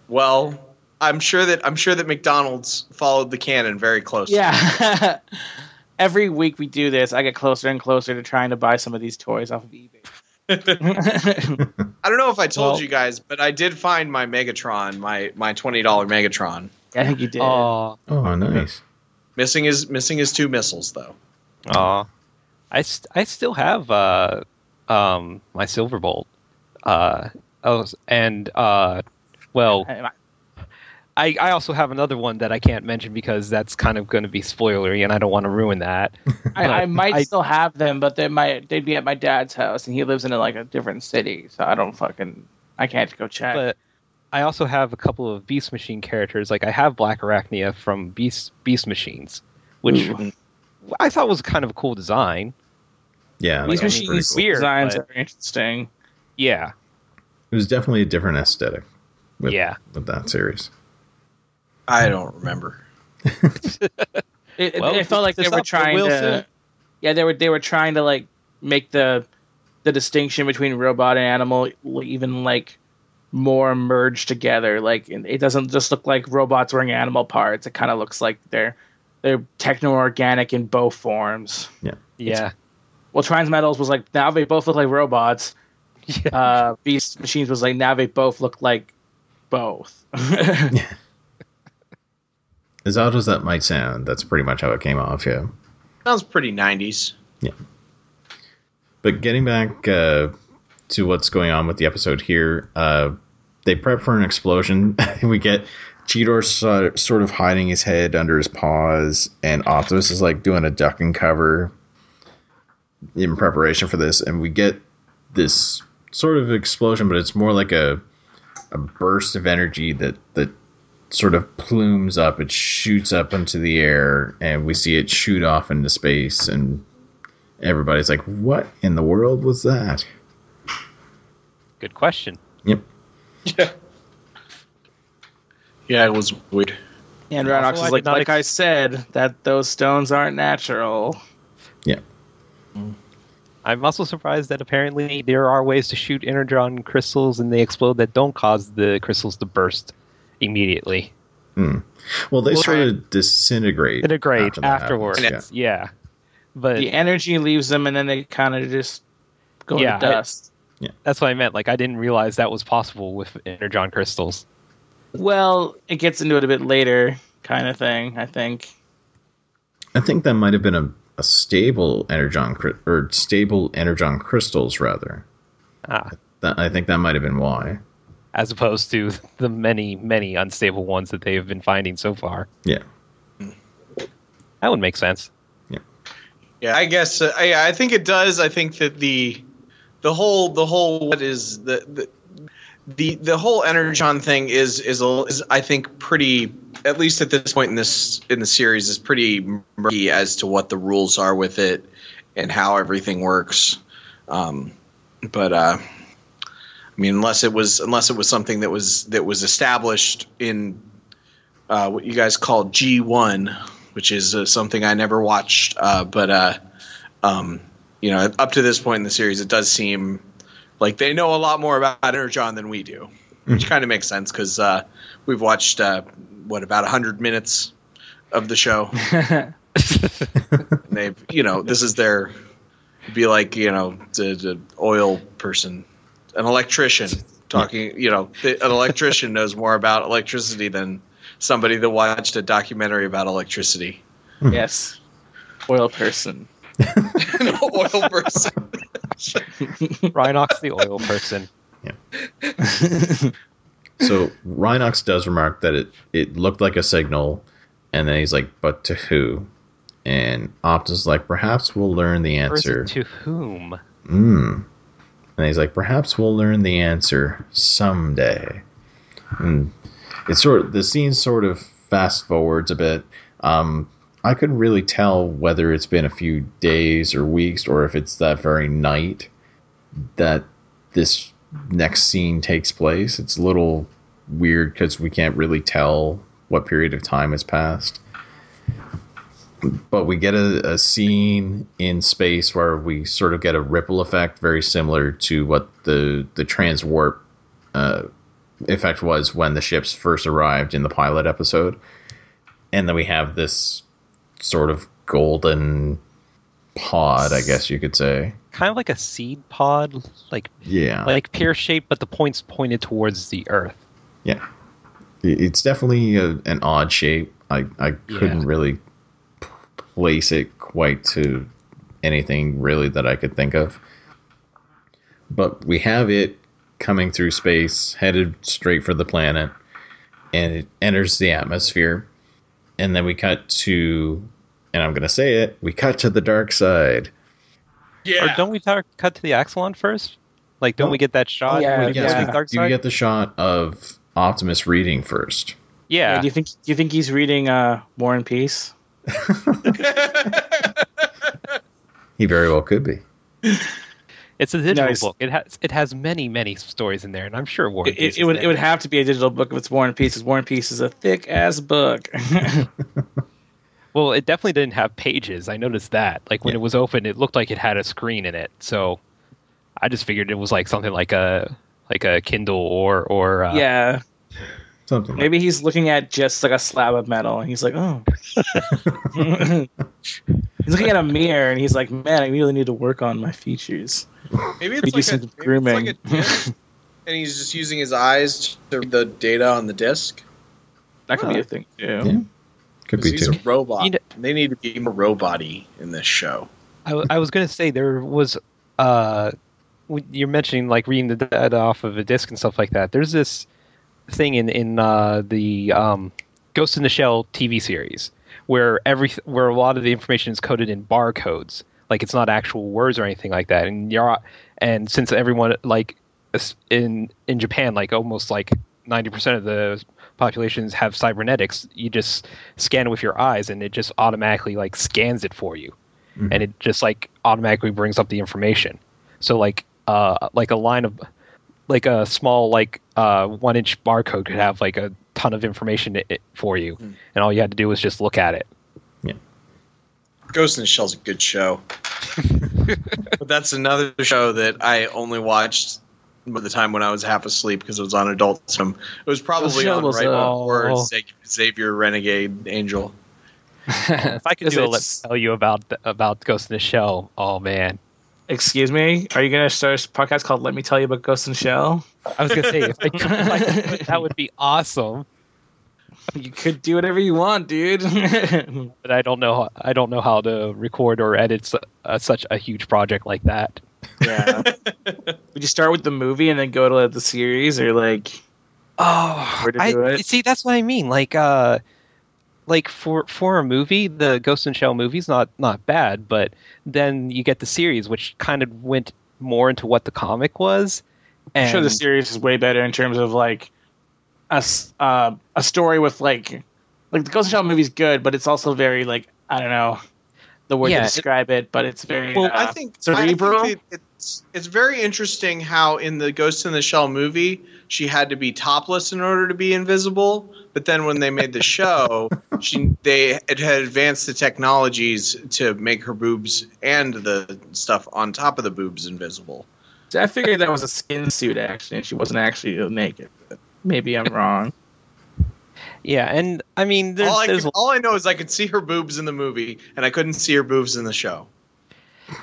Well, I'm sure that I'm sure that McDonald's followed the canon very closely. yeah. Every week we do this, I get closer and closer to trying to buy some of these toys off of eBay. I don't know if I told Well- you guys, but I did find my Megatron, my my twenty dollar Megatron. I think you did. Oh, Oh, nice. Missing his missing his two missiles though. Aw. I, st- I still have uh, um, my Silverbolt. Uh, oh, and uh, well, I- I, I also have another one that I can't mention because that's kind of going to be spoilery, and I don't want to ruin that. I, I might I- still have them, but they might they'd be at my dad's house, and he lives in a, like a different city, so I don't fucking I can't go check. But I also have a couple of Beast Machine characters. Like I have Black Arachnia from Beast Beast Machines, which Ooh. I thought was kind of a cool design. Yeah. These that was pretty machines cool. weird, designs but- are interesting. Yeah, It was definitely a different aesthetic with, yeah. with that series. I don't remember. It, it- Well, it felt like they were trying to. Smith. Yeah, they were they were trying to like make the the distinction between robot and animal even like more merged together. Like it it doesn't just look like robots wearing animal parts. It kind of looks like they're they're techno organic in both forms. Yeah. Yeah. Well, Transmetals was like now they both look like robots. Yeah. Uh, Beast Machines was like now they both look like both. As odd as that might sound, that's pretty much how it came off, yeah. Sounds pretty nineties. Yeah. But getting back uh, to what's going on with the episode here, uh, they prep for an explosion. And we get Cheetor so, sort of hiding his head under his paws, and Optimus is like doing a duck and cover in preparation for this. And we get this sort of explosion, but it's more like a a burst of energy that that sort of plumes up. It shoots up into the air, and we see it shoot off into space and everybody's like, "What in the world was that?" Good question. Yep. Yeah. Yeah, it was weird. and Also, Rhinox is like, not like ex- I said, that those stones aren't natural. Yeah. Mm. I'm also surprised that apparently there are ways to shoot energon crystals and they explode that don't cause the crystals to burst immediately. Well, they Well, sort of disintegrate. Integrate after afterwards. happens, Yeah. But The energy leaves them, and then they kind of just go Yeah, to I- dust. that's what I meant. Like I didn't realize that was possible with energon crystals. Well, it gets into it a bit later, kind of thing. I think. I think that might have been a, a stable energon or stable energon crystals rather. Ah, That I think that might have been why. As opposed to the many, many unstable ones that they have been finding so far. Yeah. That would make sense. Yeah, I guess uh, I, I think it does. I think that the the whole the whole what is the the the, the whole energon thing is is, a, is I think pretty at least at this point in this in the series is pretty murky as to what the rules are with it and how everything works. Um, but uh, I mean, unless it was unless it was something that was that was established in uh, what you guys call G one, which is uh, something I never watched. Uh, but uh, um, you know, up to this point in the series, it does seem like they know a lot more about Energon than we do, which kind of makes sense because uh, we've watched uh, what about hundred minutes of the show. they've, you know, this is their be like you know the, the oil person, an electrician talking. You know, an electrician knows more about electricity than somebody that watched a documentary about electricity. yes, oil person. an oil person. Rhinox the oil person. Yeah. so Rhinox does remark that it, it looked like a signal, and then he's like, but to who? And Optus like, perhaps we'll learn the answer. to whom? Mm. And he's like, perhaps we'll learn the answer someday. And it's sort of, the scene sort of fast forwards a bit. Um, I couldn't really tell whether it's been a few days or weeks or if it's that very night that this next scene takes place. It's a little weird because we can't really tell what period of time has passed but we get a, a scene in space where we sort of get a ripple effect very similar to what the the transwarp uh, effect was when the ships first arrived in the pilot episode. And then we have this sort of golden pod i guess you could say. Kind of like a seed pod, like yeah. like pear shape but the points pointed towards the Earth. yeah. It's definitely a, an odd shape. I i couldn't Yeah. really place it quite to anything really that i could think of but we have it coming through space headed straight for the planet and it enters the atmosphere and then we cut to and i'm going to say it we cut to the dark side Or don't we talk, cut to the Axalon first? Like, don't No. we get that shot? Yeah, with the yes, yeah. we, dark you get the shot of optimus reading first Yeah. yeah. do you think? Do you think he's reading uh, War and Peace? he very well could be It's a digital Nice. book. It has it has many many stories in there, and I'm sure War It, and Peace it, is would. there. It would have to be a digital book if it's War and Peace. Because War and Peace is a thick ass book. Well, it definitely didn't have pages. I noticed that. Like when Yeah. it was open, it looked like it had a screen in it. So I just figured it was like something like a like a Kindle or or uh, yeah. Something like Maybe he's looking at just like a slab of metal, and he's like, "Oh." he's looking at a mirror, and he's like, "Man, I really need to work on my features." Maybe it's do like, some a, maybe it's grooming. like a and he's just using his eyes to read the data on the disc. That could be a thing too. Yeah. could 'Cause be he's too a robot. You know- they need to be more robot-y in this show. I, w- I was gonna say there was uh when you're mentioning like reading the data off of a disc and stuff like that. There's this thing in in uh, the um, Ghost in the Shell TV series where every where a lot of the information is coded in barcodes, like it's not actual words or anything like that. And you're and since everyone like in in Japan, like almost like ninety percent of the populations have cybernetics, you just scan with your eyes, and it just automatically like scans it for you Mhm. and it just like automatically brings up the information. So like uh like a line of like a small like uh one inch barcode could have like a ton of information i- i- for you, Hmm. and all you had to do was just look at it. Yeah. Ghost in the Shell's a good show. but that's another show that I only watched by the time when I was half asleep because it was on Adult Swim. It was probably on was, right uh, before oh. Xavier Renegade Angel. if I could do a it- let tell you about about Ghost in the Shell, oh man, Excuse me, are you gonna start a podcast called "Let Me Tell You About Ghost and Shell"? I was gonna say if I could, if I could, that would be awesome. You could do whatever you want, dude. But I don't know I don't know how to record or edit su- uh, such a huge project like that. yeah. Would you start with the movie and then go to the series, or like? Oh, Where to I do it? see. That's what I mean. Like, uh, like for for a movie, the Ghost in Shell movie's not not bad, but then you get the series, which kind of went more into what the comic was. I'm And sure the series is way better in terms of like a s- uh, a story with like like the Ghost in the Shell movie's good, but it's also very like I don't know the word Yeah, to it- describe it, but it's very Well, uh, I think cerebral. I think it, it, it's it's very interesting how in the Ghost in the Shell movie she had to be topless in order to be invisible, but then when they made the show, she they it had advanced the technologies to make her boobs and the stuff on top of the boobs invisible. So I figured that was a skin suit actually, and she wasn't actually naked. But maybe I'm wrong. Yeah, and I mean, there's, all, I there's could- all I know is I could see her boobs in the movie, and I couldn't see her boobs in the show.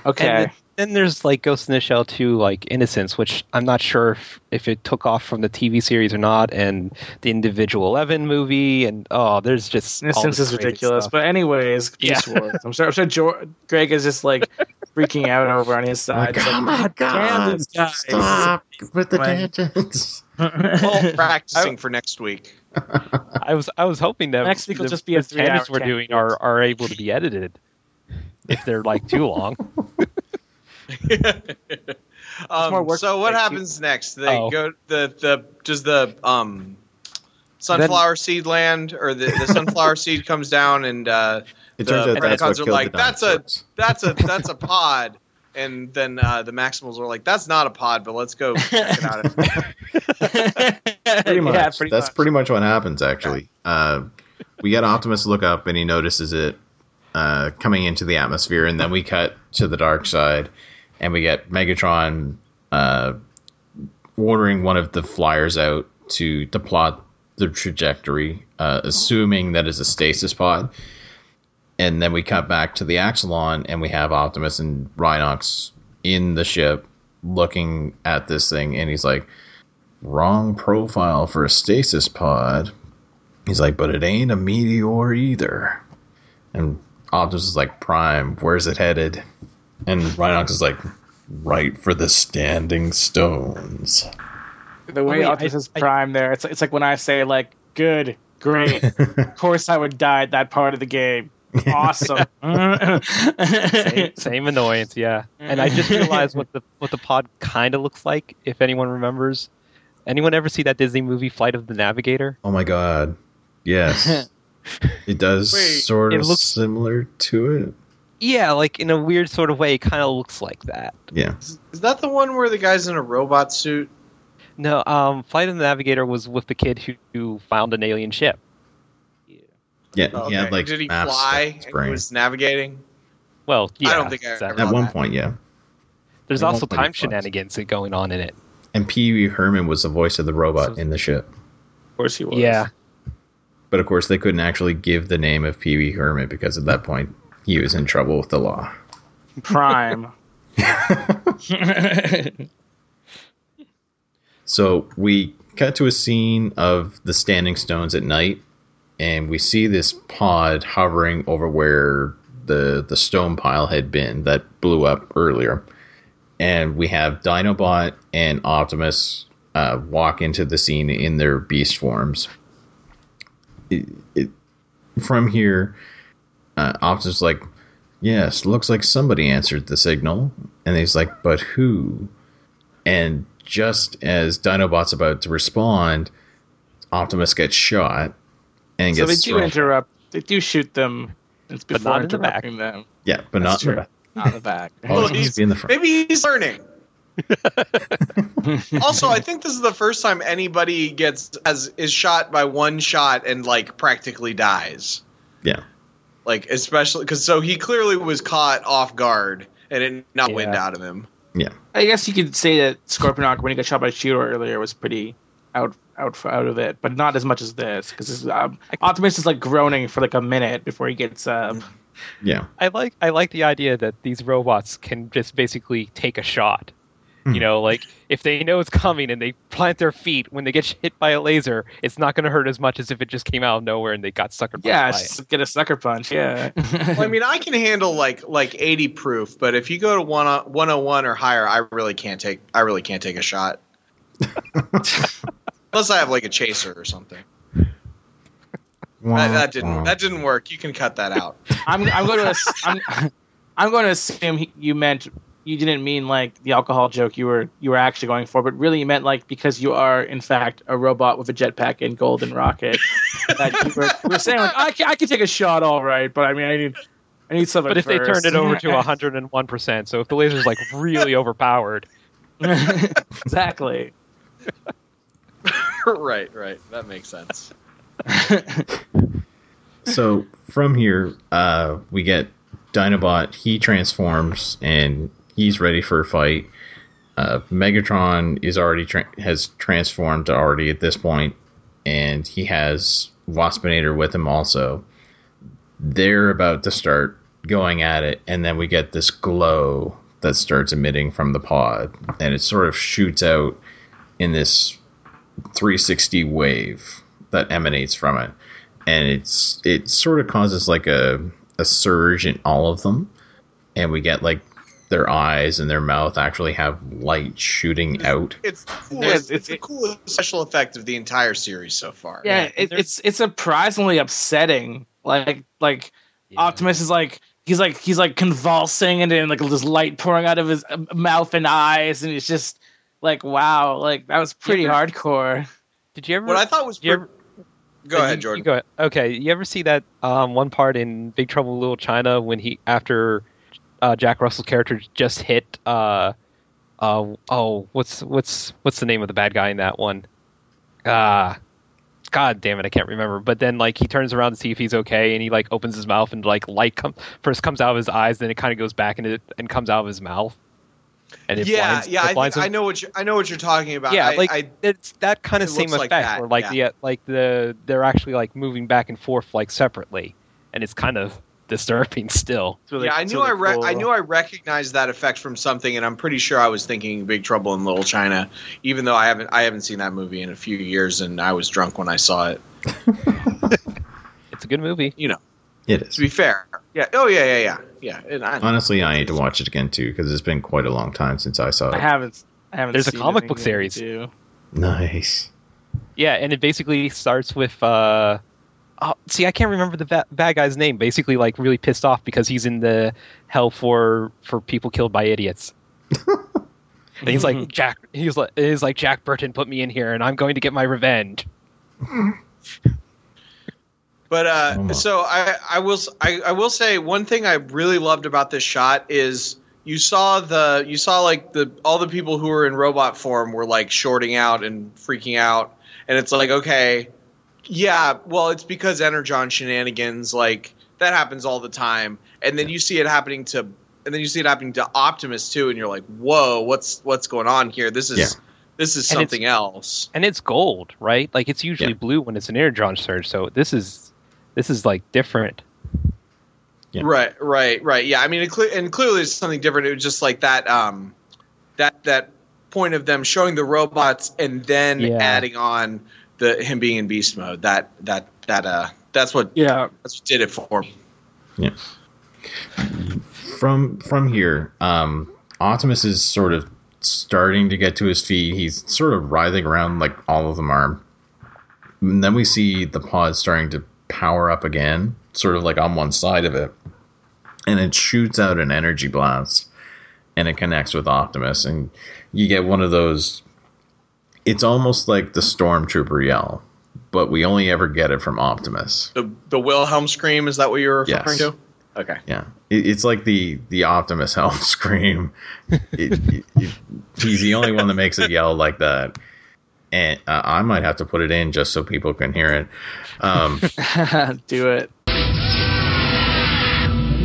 Okay. And then there's like Ghost in the Shell 2, like Innocence, which I'm not sure if, if it took off from the TV series or not, and the Individual Eleven movie, and oh, there's just all Innocence this is ridiculous. stuff. But anyways, Beast Wars. I'm sure. I'm sure Jor- Greg is just like freaking out over on his Like, side. It's oh like, my damn god! this guy. Stop with the When- tangents. Well, practicing for next week. I was I was hoping that Next week will the, just be a three-hour tangents we're doing are, are able to be edited if they're like too long. more um, work so what make, too. happens next? They Oh. go the the does the um sunflower seed land or the, the sunflower seed comes down and uh, It The turns out Predacons are like, "That's a- that's a that's a pod. And then uh, the Maximals are like, "That's not a pod, but let's go check it out." pretty much. Yeah, pretty That's much. pretty much what happens. Actually, uh, we get Optimus look up and he notices it uh, coming into the atmosphere, and then we cut to the dark side, and we get Megatron uh, ordering one of the flyers out to to plot the trajectory, uh, assuming that is a stasis pod. And then we cut back to the Axalon, and we have Optimus and Rhinox in the ship looking at this thing, and he's like, wrong profile for a stasis pod. He's like, but it ain't a meteor either. And Optimus is like, Prime, where's it headed? And Rhinox is like, right for the standing stones. The way wait, Optimus I- is I- prime there, it's it's like when I say like good, great. of course, I would die at that part of the game. Awesome. same, same annoyance, yeah. And I just realized what the what the pod kind of looks like. If anyone remembers, anyone ever see that Disney movie Flight of the Navigator? Oh my god. Yes. it does Wait, sort of looks- similar to it. Yeah, like in a weird sort of way, it kind of looks like that. Yeah. Is that the one where the guy's in a robot suit? No, um, Flight of the Navigator was with the kid who, who found an alien ship. Yeah. Oh, He had okay. like Did he maps fly stuck in his and he was navigating? Well, yeah, I don't think I exactly. At one that. point, yeah. There's at also time fucks. shenanigans going on in it. And Pee Wee Herman was the voice of the robot So- in the ship. Of course he was. Yeah, But of course, they couldn't actually give the name of Pee Wee Herman because at that point, he was in trouble with the law. Prime. So we cut to a scene of the standing stones at night, and we see this pod hovering over where the the stone pile had been that blew up earlier. And we have Dinobot and Optimus uh, walk into the scene in their beast forms. It, it, from here, uh, Optimus is like, "Yes, looks like somebody answered the signal." And he's like, "But who?" And just as Dinobot's about to respond, Optimus gets shot and gets so they do thrown. interrupt. They do shoot them. It's before But before not in the back. interrupting them. Yeah, but not That's in the back. Not in the back. Oh, Well, he's- in the front. Maybe he's learning. also, I think this is the first time anybody gets as is shot by one shot and like practically dies. Yeah. Like especially because so he clearly was caught off guard and it knocked Yeah. wind out of him. Yeah, I guess you could say that Scorponok, when he got shot by Cheetor earlier, was pretty out out out of it, but not as much as this because um, Optimus is like groaning for like a minute before he gets uh, Yeah. I like I like the idea that these robots can just basically take a shot. Hmm. You know, like if they know it's coming and they plant their feet when they get hit by a laser, it's not going to hurt as much as if it just came out of nowhere and they got sucker punched yeah, by it. get a sucker punch. Yeah. Well, I mean, I can handle like like eighty proof, but if you go to one one hundred one or higher, I really can't take I really can't take a shot. Unless I have like a chaser or something. That, that didn't that didn't work. You can cut that out. I'm I'm going to I'm I'm going to assume he, you meant you didn't mean like the alcohol joke you were you were actually going for, but really you meant like because you are in fact a robot with a jetpack and golden rocket that you were, you were saying like I can, I can take a shot all right, but I mean I need I I need something. But if they turned it over to 101%, so if the laser's like really overpowered, exactly. right, right. That makes sense. so from here, uh, we get Dinobot. He transforms and he's ready for a fight. Uh, Megatron is already tra- has transformed already at this point, and he has Waspinator with him also. They're about to start going at it, and then we get this glow that starts emitting from the pod, and it sort of shoots out in this 360 wave that emanates from it, and it's it sort of causes like a a surge in all of them, and we get like their eyes and their mouth actually have light shooting out. It's the coolest, it's the it- coolest special effect of the entire series so far. Yeah, Yeah, it, it's it's surprisingly upsetting. Like like Optimus is like he's like he's like convulsing and then like this light pouring out of his uh, mouth and eyes, and it's just like wow, like that was pretty Yeah. hardcore. Did you ever? What I thought was. you go Uh, ahead, you- Jordan. You go ahead. Okay, you ever see that um, one part in Big Trouble in Little China when he after uh, Jack Russell's character just hit uh, uh, oh what's what's what's the name of the bad guy in that one? Ah, God damn it, I can't remember. But then like he turns around to see if he's okay, and he like opens his mouth and like light come first comes out of his eyes, then it kind of goes back into and comes out of his mouth. And it yeah, blinds, yeah, it I, think. I know what you I know what you're talking about. Yeah, I, like I, it's that kind of same effect like that, where like yeah. the like the they're actually like moving back and forth like separately, and it's kind of disturbing still. Really- yeah, I knew really I re- cool. I knew I recognized that effect from something, and I'm pretty sure I was thinking Big Trouble in Little China, even though I haven't I haven't seen that movie in a few years, and I was drunk when I saw it. It's a good movie. You know, It is. to be fair, yeah. Oh yeah, yeah, yeah, yeah. And I, Honestly, I need to watch it again too because it's been quite a long time since I saw it. I haven't. I haven't. There's a comic book series. too. Nice. Yeah, and it basically starts with uh see, I can't remember the ba- bad guy's name. Basically, like really pissed off because he's in the hell for for people killed by idiots. and he's like Jack. He's like he's like Jack Burton put me in here, and I'm going to get my revenge. But uh, so I, I will I will say one thing I really loved about this shot is you saw the you saw like the all the people who were in robot form were like shorting out and freaking out, and it's like okay, yeah, well it's because Energon shenanigans like that happens all the time, and then you see it happening to and then you see it happening to Optimus too, and you're like whoa, what's what's going on here? This is Yeah. this is And something else. and it's gold, right? Like it's usually Yeah. blue when it's an energon surge. So this is this is like different. Yeah. Right, right, right. Yeah, I mean, cle- and clearly it's something different. It was just like that, um, that that point of them showing the robots and then Yeah. adding on the him being in beast mode. That that that uh, that's what Yeah, that's what did it for me. Yeah. From from here, um, Optimus is sort of starting to get to his feet. He's sort of writhing around like all of them are. And then we see the pod starting to power up again, sort of like on one side of it. And it shoots out an energy blast and it connects with Optimus. And you get one of those. It's almost like the Stormtrooper yell, but we only ever get it from Optimus. The the Wilhelm scream is that what you're referring Yes. to? Okay. Yeah, it, it's like the the Optimus Helm scream. It, it- it- he's the only one that makes it yell like that, and uh, I might have to put it in just so people can hear it. Um, do it.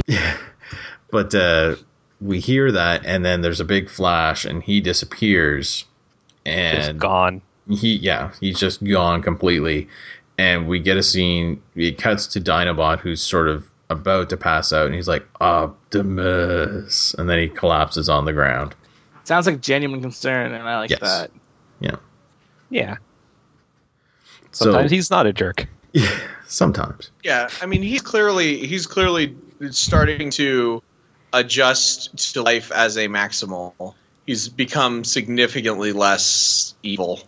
Yeah, but uh, we hear that, and then there's a big flash, and he disappears, Just and gone. he yeah he's just gone completely and we get a scene it cuts to dinobot who's sort of about to pass out and he's like optimus and then he collapses on the ground Sounds like genuine concern, and I like Yes. that. yeah Yeah. so Sometimes he's not a jerk. Yeah, sometimes Yeah, I mean, he's clearly he's clearly starting to adjust to life as a maximal. He's become significantly less evil.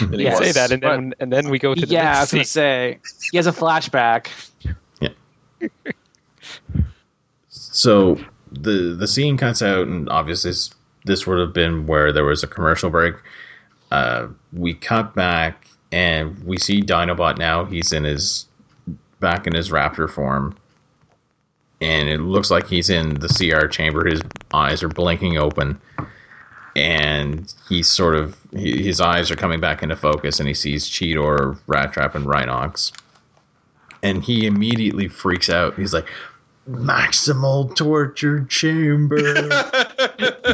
Than he Yeah, was. Say that, and then and then we go to the Yeah, I next was gonna say he has a flashback. Yeah. so the the scene cuts out and obviously this, this would have been where there was a commercial break uh, we cut back and we see dinobot now he's in his back in his raptor form and it looks like he's in the CR chamber. His eyes are blinking open, and he's sort of he, his eyes are coming back into focus, and he sees Cheetor, Rat Trap, and Rhinox, and he immediately freaks out. He's like, "Maximal torture chamber!"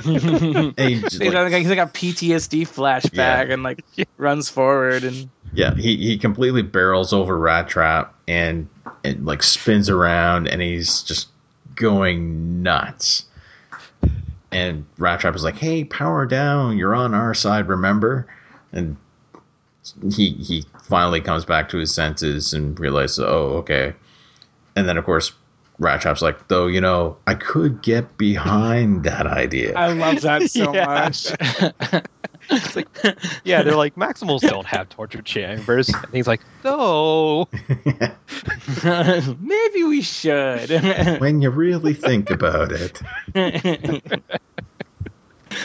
And He's like, like, he's like a PTSD flashback Yeah. and like runs forward and Yeah, he, he completely barrels over Rat Trap and and like spins around and he's just going nuts. And Rat Trap is like, "Hey, power down! You're on our side, remember?" And he he finally comes back to his senses and realizes, "Oh, okay." And then of course, Rat Trap's like, "Though you know, I could get behind that idea." I love that so Yeah. much. It's like, yeah, they're like Maximals don't have torture chambers. And he's like, no. Maybe we should. when you really think about it.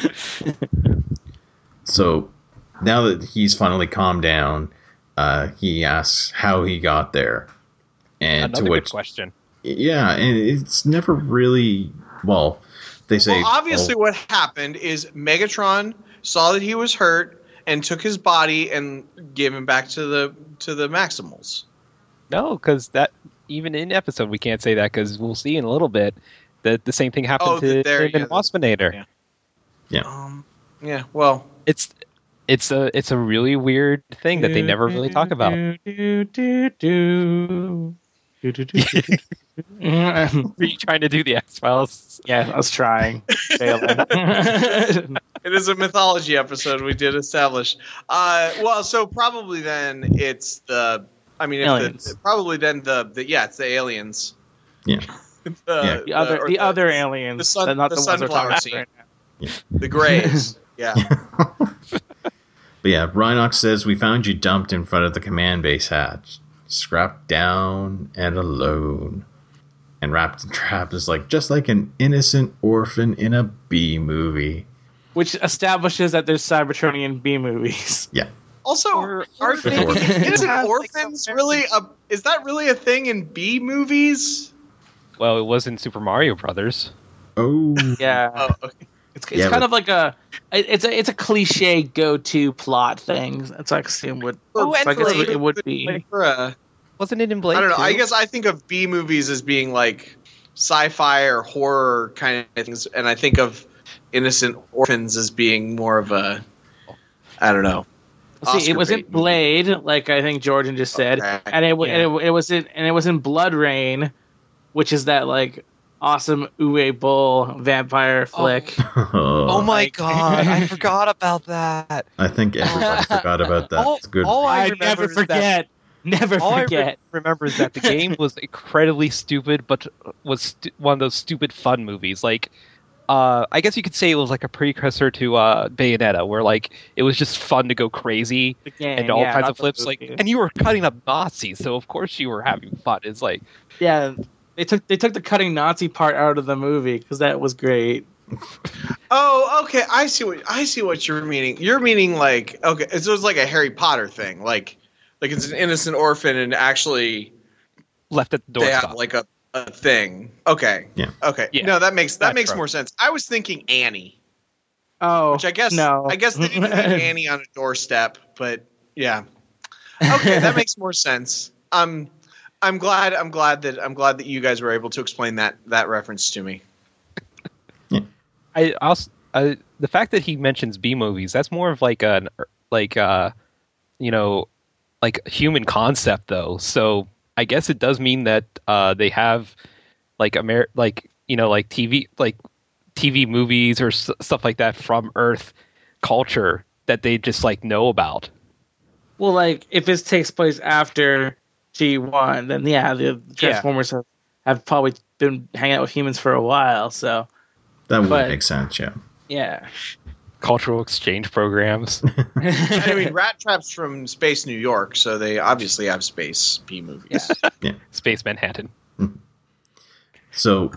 So now that he's finally calmed down, uh, he asks how he got there, and Another to good which, question. yeah, and it's never really well. They say Well, obviously, oh, what happened is Megatron saw that he was hurt and took his body and gave him back to the to the Maximals. No, because that even in episode we can't say that because we'll see in a little bit that the same thing happened Oh, to there, in yeah, Waspinator. yeah. Um, yeah. Well, It's it's a it's a really weird thing that they never really talk about. Were you trying to do the X Files? yeah, I was trying. It is a mythology episode we did establish. Uh, well, so probably then it's the. I mean, if the, probably then the, the yeah, it's the aliens. Yeah. the, Yeah. the other, or the other aliens, the sun- not the the, ones we're sunflower talking scene. about right now. the Greys. yeah. but yeah, Rhinox says we found you dumped in front of the command base hatch, scrapped down and alone. And Wrapped and Trapped is like just like an innocent orphan in a B movie. Which establishes that there's Cybertronian B movies. Yeah, Also, Or- are or they- isn't orphans really a? Is that really a thing in B movies? Well, it was in Super Mario Brothers. Oh, Yeah, Oh, okay. It's, it's Yeah, kind but- of like a it's a it's a cliche go-to plot thing. It's like assume would Oh, and I guess it would be. Like for a, Wasn't it in Blade? I don't know. I guess I think of B movies as being like sci-fi or horror kind of things, and I think of innocent orphans as being more of a, I don't know. See, it was in bait. Blade, like I think Jordan just said, Okay. and it, Yeah. and it it was in and it was in BloodRayne, which is that like awesome Uwe Boll vampire flick. Oh my Like- god, I forgot about that. I think everybody forgot about that. All- It's good. all I I never is that- forget. Never All I re- forget. remember is that the game was incredibly stupid, but was stu- one of those stupid fun movies. Like, uh, I guess you could say it was like a precursor to uh, Bayonetta, where like it was just fun to go crazy game, and all yeah, kinds of flips. Like, and you were cutting up Nazis, so of course you were having fun. It's like, yeah, they took they took the cutting Nazi part out of the movie because that was great. Oh, okay. I see what I see what you're meaning. You're meaning like okay, so it's like a Harry Potter thing, like like it's an innocent orphan and actually left at the they have doorstep. like a, a thing. Okay. Yeah. Okay. Yeah. No, that makes that That's makes right. more sense. I was thinking Annie, Oh, which I guess no. I guess they didn't leave Annie on a doorstep, but yeah. Okay, that makes more sense. Um, I'm glad. I'm glad that I'm glad that you guys were able to explain that that reference to me. I also I, the fact that he mentions B movies that's more of like an like uh you know like human concept though. So I guess it does mean that uh they have like Amer like you know like TV like TV movies or s- stuff like that from Earth culture that they just like know about. Well, like if this takes place after G one, then yeah, the Transformers have, have probably been hanging out with humans for a while. So that would but- make sense. Yeah. yeah, Cultural exchange programs. I mean, Rat Trap's from Space New York, so they obviously have space B movies. Space Manhattan. So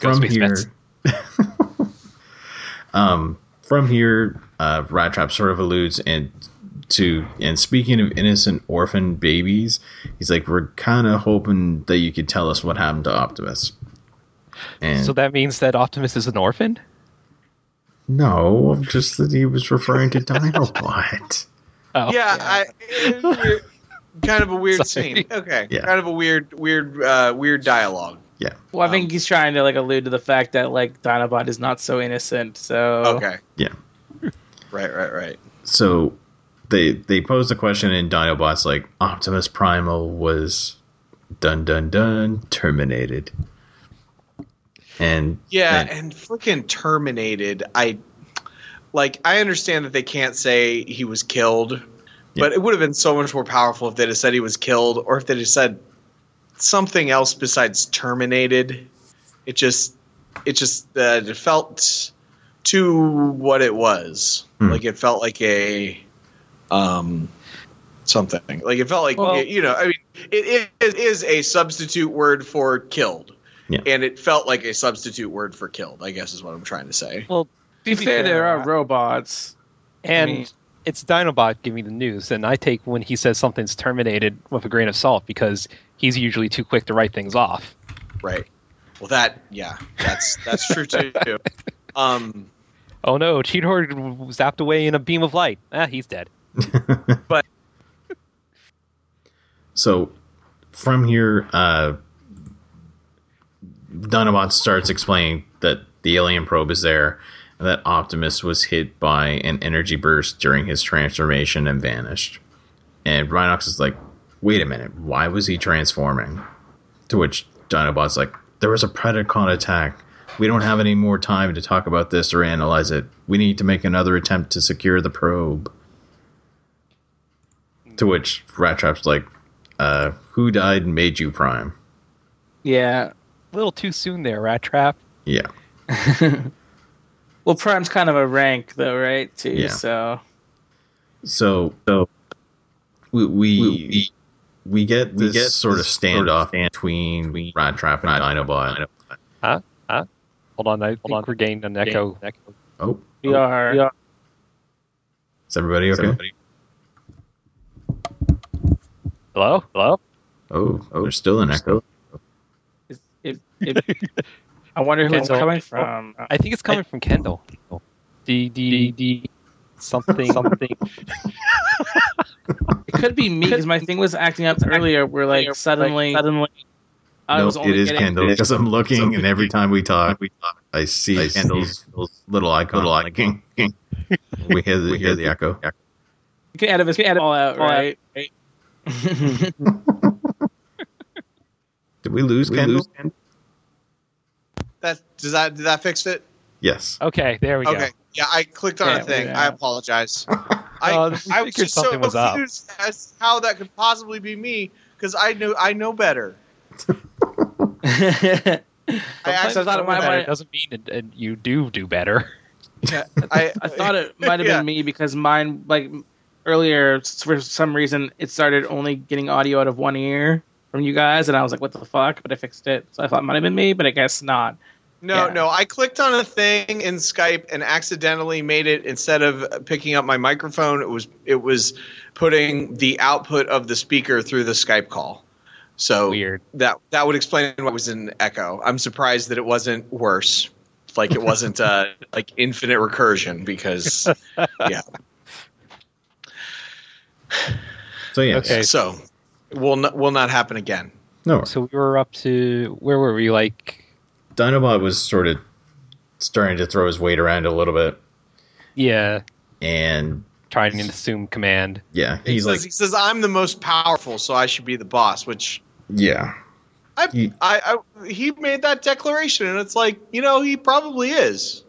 Go from here, um, from here, uh, Rat Trap sort of alludes and to and speaking of innocent orphan babies, he's like, we're kind of hoping that you could tell us what happened to Optimus. And So that means that Optimus is an orphan. no, just that he was referring to Dinobot. Oh, yeah, I, it- weird- kind of a weird scene. Okay, Yeah. kind of a weird, weird, uh, weird dialogue. Yeah. Well, I think he's trying to like allude to the fact that like Dinobot is not so innocent. So Okay. Yeah. Right, right, right. So they they pose the question and Dinobot's like Optimus Primal was dun dun dun terminated. And Yeah, and- and freaking terminated. I like. I understand that they can't say he was killed, but it would have been so much more powerful if they'd have said he was killed, or if they'd have said something else besides terminated. It just, it just, uh, it felt to what it was. Hmm. Like it felt like a, um, something. Like it felt like Well- you know. I mean, it, it is a substitute word for killed. Yeah. And it felt like a substitute word for killed, I guess is what I'm trying to say. Well, to be fair, there are robots. and mean- it's Dinobot giving the news, and I take when he says something's terminated with a grain of salt because he's usually too quick to write things off. Right. Well, that yeah, that's that's true too. Um, Oh no, Cheetor zapped away in a beam of light. Ah, he's dead. But- so from here, uh, Dinobot starts explaining that the alien probe is there, and that Optimus was hit by an energy burst during his transformation and vanished. And Rhinox is like, "Wait a minute, why was he transforming?" To which Dinobot's like, "There was a Predacon attack. We don't have any more time to talk about this or analyze it. We need to make another attempt to secure the probe." To which Rat Trap's like, uh, "Who died and made you Prime?" Yeah. A little too soon there, Rat Trap. Yeah, Well, Prime's kind of a rank though, right? Too. Yeah. So so so we we we, we get this get sort of this sort standoff of stand- between Rat Trap and Dinobot. Hold on, I think on. we're getting an echo. Oh, we are. is everybody okay? Hello, hello. Oh, oh, there's still an echo. It, it, it, I wonder who it's Kendall. coming from. I think it's coming from Kendall. D D D something something. It could be me because my thing was acting up earlier. Where like suddenly, suddenly, I no, was it only is getting. Kendall because I'm looking, and every time we talk, we talk. I see I see Kendall's little icon. Little blinking. we hear the, we hear the echo. You can edit this all out, All out, right? Did we lose We Kendall? lose that does that did that fix it? Yes. Okay, there we Okay. go. Yeah, I clicked on Yeah, a thing. I apologize. Oh, I, I I was just so something was up. confused as how that could possibly be me because I knew I know better. I I actually thought it might, better might doesn't mean it, and you do do better. Yeah, I, I thought it might have Yeah. been me because mine, like earlier, for some reason, it started only getting audio out of one ear from you guys, and I was like, "What the fuck?" But I fixed it, so I thought it might have been me, but I guess not. No, Yeah. no. I clicked on a thing in Skype and accidentally made it instead of picking up my microphone, it was it was putting the output of the speaker through the Skype call. So Weird. that that would explain why it was an echo. I'm surprised that it wasn't worse. Like it wasn't uh like infinite recursion because yeah. So yeah. Okay. So will not will not happen again. No. So we were up to where were we? Like, Dinobot was sort of starting to throw his weight around a little bit, yeah, and trying to assume command. yeah, He he's says, like, he says I'm the most powerful, so I should be the boss, which yeah, I, He- I, I he made that declaration, and it's like you know he probably is.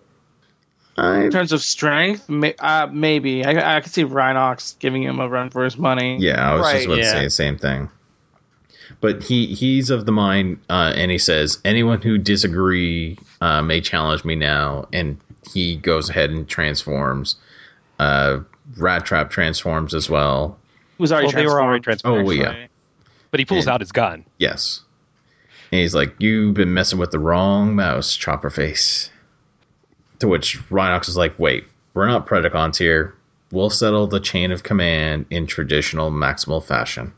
I, In terms of strength, may, uh, maybe I, I could see Rhinox giving him a run for his money. yeah, I was Right, just about yeah. to say the same thing. But he he's of the mind, uh, and he says anyone who disagree uh, may challenge me now, and he goes ahead and transforms. Uh, Rat Trap transforms as well. He was already Well, they were already transformed, transformed. Oh, yeah, But he pulls And- out his gun. Yes. And he's like, You've been messing with the wrong mouse, Chopper Face. To which Rhinox is like, Wait, we're not Predacons here. We'll settle the chain of command in traditional maximal fashion.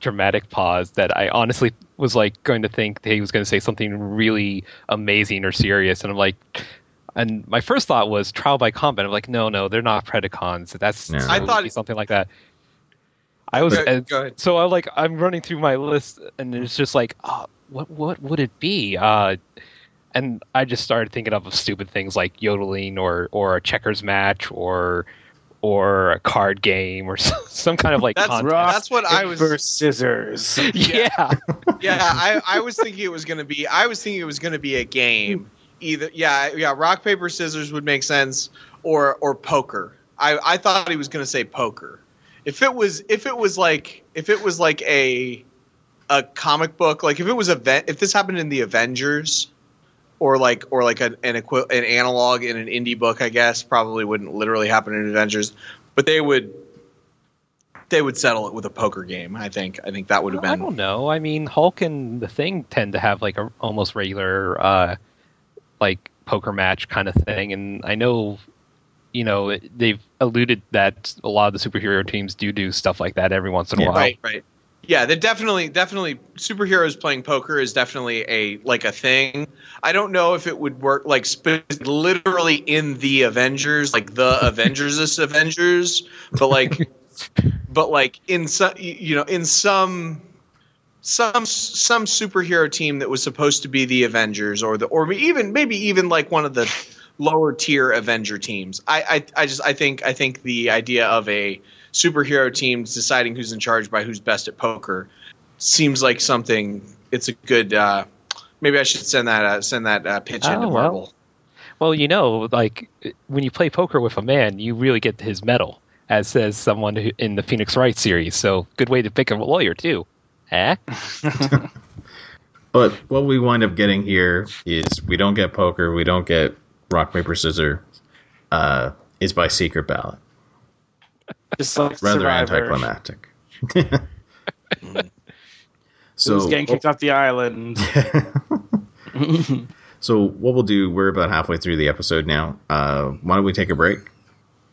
dramatic pause that I honestly was like going to think that he was going to say something really amazing or serious, and I'm like, and my first thought was trial by combat. I'm like, no, no, they're not Predacons. That's No. so I thought- something like that. I was Go- and go so I'm like I'm running through my list, and it's just like, oh, what what would it be? Uh, and I just started thinking of stupid things like yodeling or or a checkers match or or a card game or some, some kind of like That's contest. rough. That's what I was. Paper, scissors. yeah. Yeah, I, I was thinking it was gonna be. I was thinking it was gonna be a game. Either yeah, yeah, rock paper scissors would make sense, or or poker. I I thought he was gonna say poker. If it was if it was like if it was like a a comic book, like if it was event, if this happened in the Avengers, or like or like an an, equi- an analog in an indie book, I guess probably wouldn't literally happen in Avengers, but they would they would settle it with a poker game. I think I think that would have been. I don't know. I mean, Hulk and the Thing tend to have like a almost regular uh like poker match kind of thing, and I know you know they've alluded that a lot of the superhero teams do do stuff like that every once in a Yeah. while. Right, right. Yeah, they definitely, definitely, superheroes playing poker is definitely a like a thing. I don't know if it would work like sp- literally in the Avengers, like the Avengers Avengers, but like, but like in some, you know, in some, some, some superhero team that was supposed to be the Avengers or the, or even maybe even like one of the lower tier Avenger teams. I, I, I just, I think, I think the idea of a superhero teams deciding who's in charge by who's best at poker seems like something. It's a good. Uh, maybe I should send that uh, send that uh, pitch Oh, into well. Marvel. Well, you know, like when you play poker with a man, you really get his mettle, as says someone who, in the Phoenix Wright series. So, good way to pick a lawyer too. Eh? But what we wind up getting here is we don't get poker, we don't get rock paper scissors. Uh, it's by secret ballot. Just like Rather Survivor. anticlimactic. So, Who's getting kicked off the island? So what we'll do, we're about halfway through the episode now. Uh, why don't we take a break,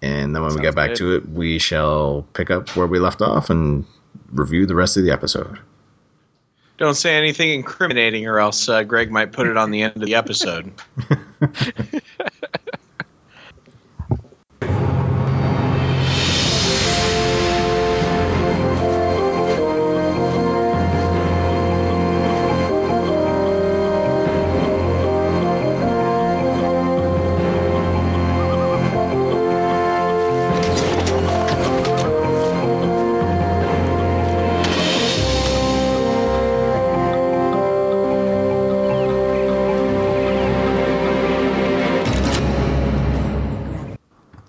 and then when we get back good. to it, we shall pick up where we left off and review the rest of the episode. Don't say anything incriminating, or else uh, Greg might put it on the end of the episode.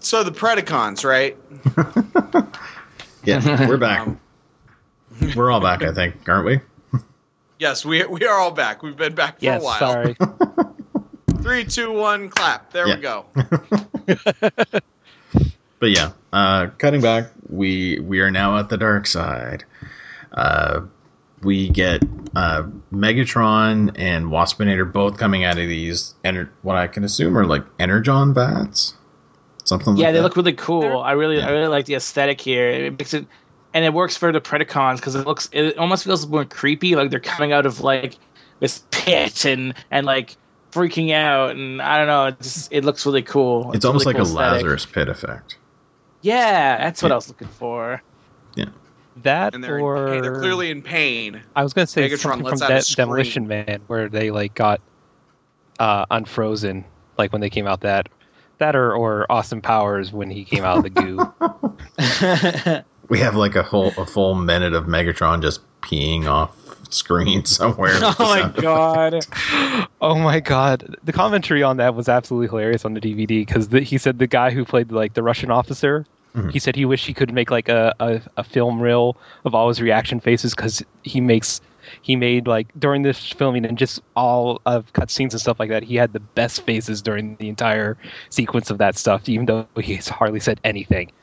So the Predacons, right? Yeah, we're back. Um, we're all back, I think, aren't we? Yes, we we are all back. We've been back for Yes, a while. sorry. Three, two, one, clap. There Yeah. we go. But yeah, uh, cutting back, we we are now at the dark side. Uh, we get uh, Megatron and Waspinator both coming out of these, ener- what I can assume are like energon vats, something. yeah, like they that. look really cool. I really, Yeah. I really like the aesthetic here. It makes it, and it works for the Predacons because it looks, it almost feels more creepy. Like they're coming out of like this pit and and like freaking out, and I don't know. It just it looks really cool. It's almost really like cool a aesthetic. Lazarus pit effect. Yeah, that's what Yeah. I was looking for. Yeah. That And they're, or in, they're clearly in pain. I was going to say Megatron something from out a De- Demolition Man, where they like got uh, unfrozen, like when they came out. That that or or Austin Powers when he came out of the goo. We have like a whole a full minute of Megatron just peeing off screen somewhere. oh my god! oh my god, the commentary on that was absolutely hilarious on the DVD because he said the guy who played like the Russian officer. Mhm. He said he wished he could make like a, a, a film reel of all his reaction faces because he makes he made like during this filming and just all of cutscenes and stuff like that. He had the best faces during the entire sequence of that stuff, even though he's hardly said anything.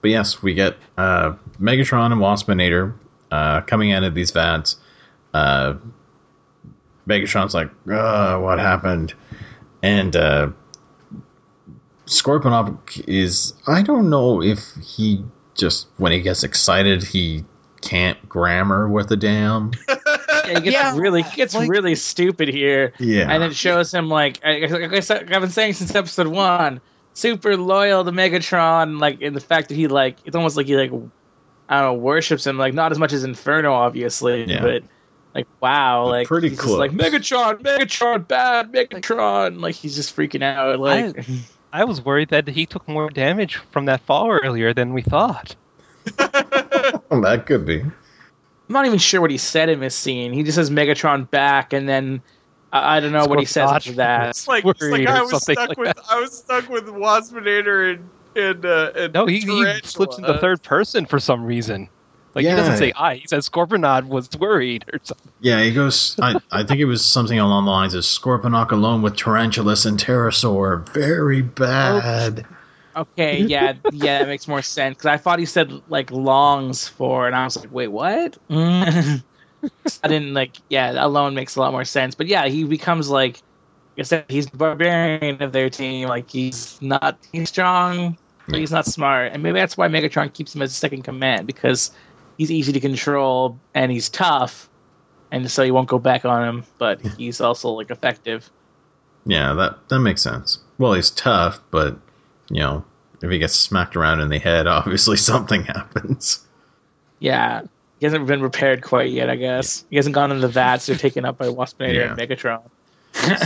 But yes, we get uh, Megatron and Waspinator uh, coming out of these vats. Uh, Megatron's like, what happened? And uh, Scorponok is, I don't know if he just when he gets excited, he can't grammar with a damn. Yeah, he gets Yeah, really he gets like- really stupid here. Yeah. and it shows him like I, like I said, I've been saying since episode one, super loyal to Megatron. Like in the fact that he like it's almost like he like I don't know worships him. Like not as much as Inferno, obviously, Yeah. but like wow, But like pretty he's just close. like Megatron, Megatron, bad Megatron. Like he's just freaking out. Like I was worried that he took more damage from that fall earlier than we thought. Well, that could be. I'm not even sure what he said in this scene. He just says Megatron back, and then I, I don't know what he says after that. It's like, it's like I was stuck like with that. I was stuck with Waspinator and and, uh, and No, he, he Tarantula. flips into third person for some reason. Like Yeah. he doesn't say I. He says Scorponok was worried or something. Yeah, he goes. I, I think it was something along the lines of Scorponok alone with Tarantulas and Terrorsaur. Very bad. Okay, yeah, yeah, that makes more sense because I thought he said like longs for, and I was like, wait, what? I didn't like. Yeah, alone makes a lot more sense. But yeah, he becomes like, I said, he's the barbarian of their team. Like he's not, he's strong, but he's not smart, and maybe that's why Megatron keeps him as second command because he's easy to control and he's tough, and so he won't go back on him. But he's also like effective. Yeah, that that makes sense. Well, he's tough, but you know, if he gets smacked around in the head, obviously something happens. Yeah. He hasn't been repaired quite yet, I guess. He hasn't gone into the vats. They're taken up by Waspinator Yeah. and Megatron.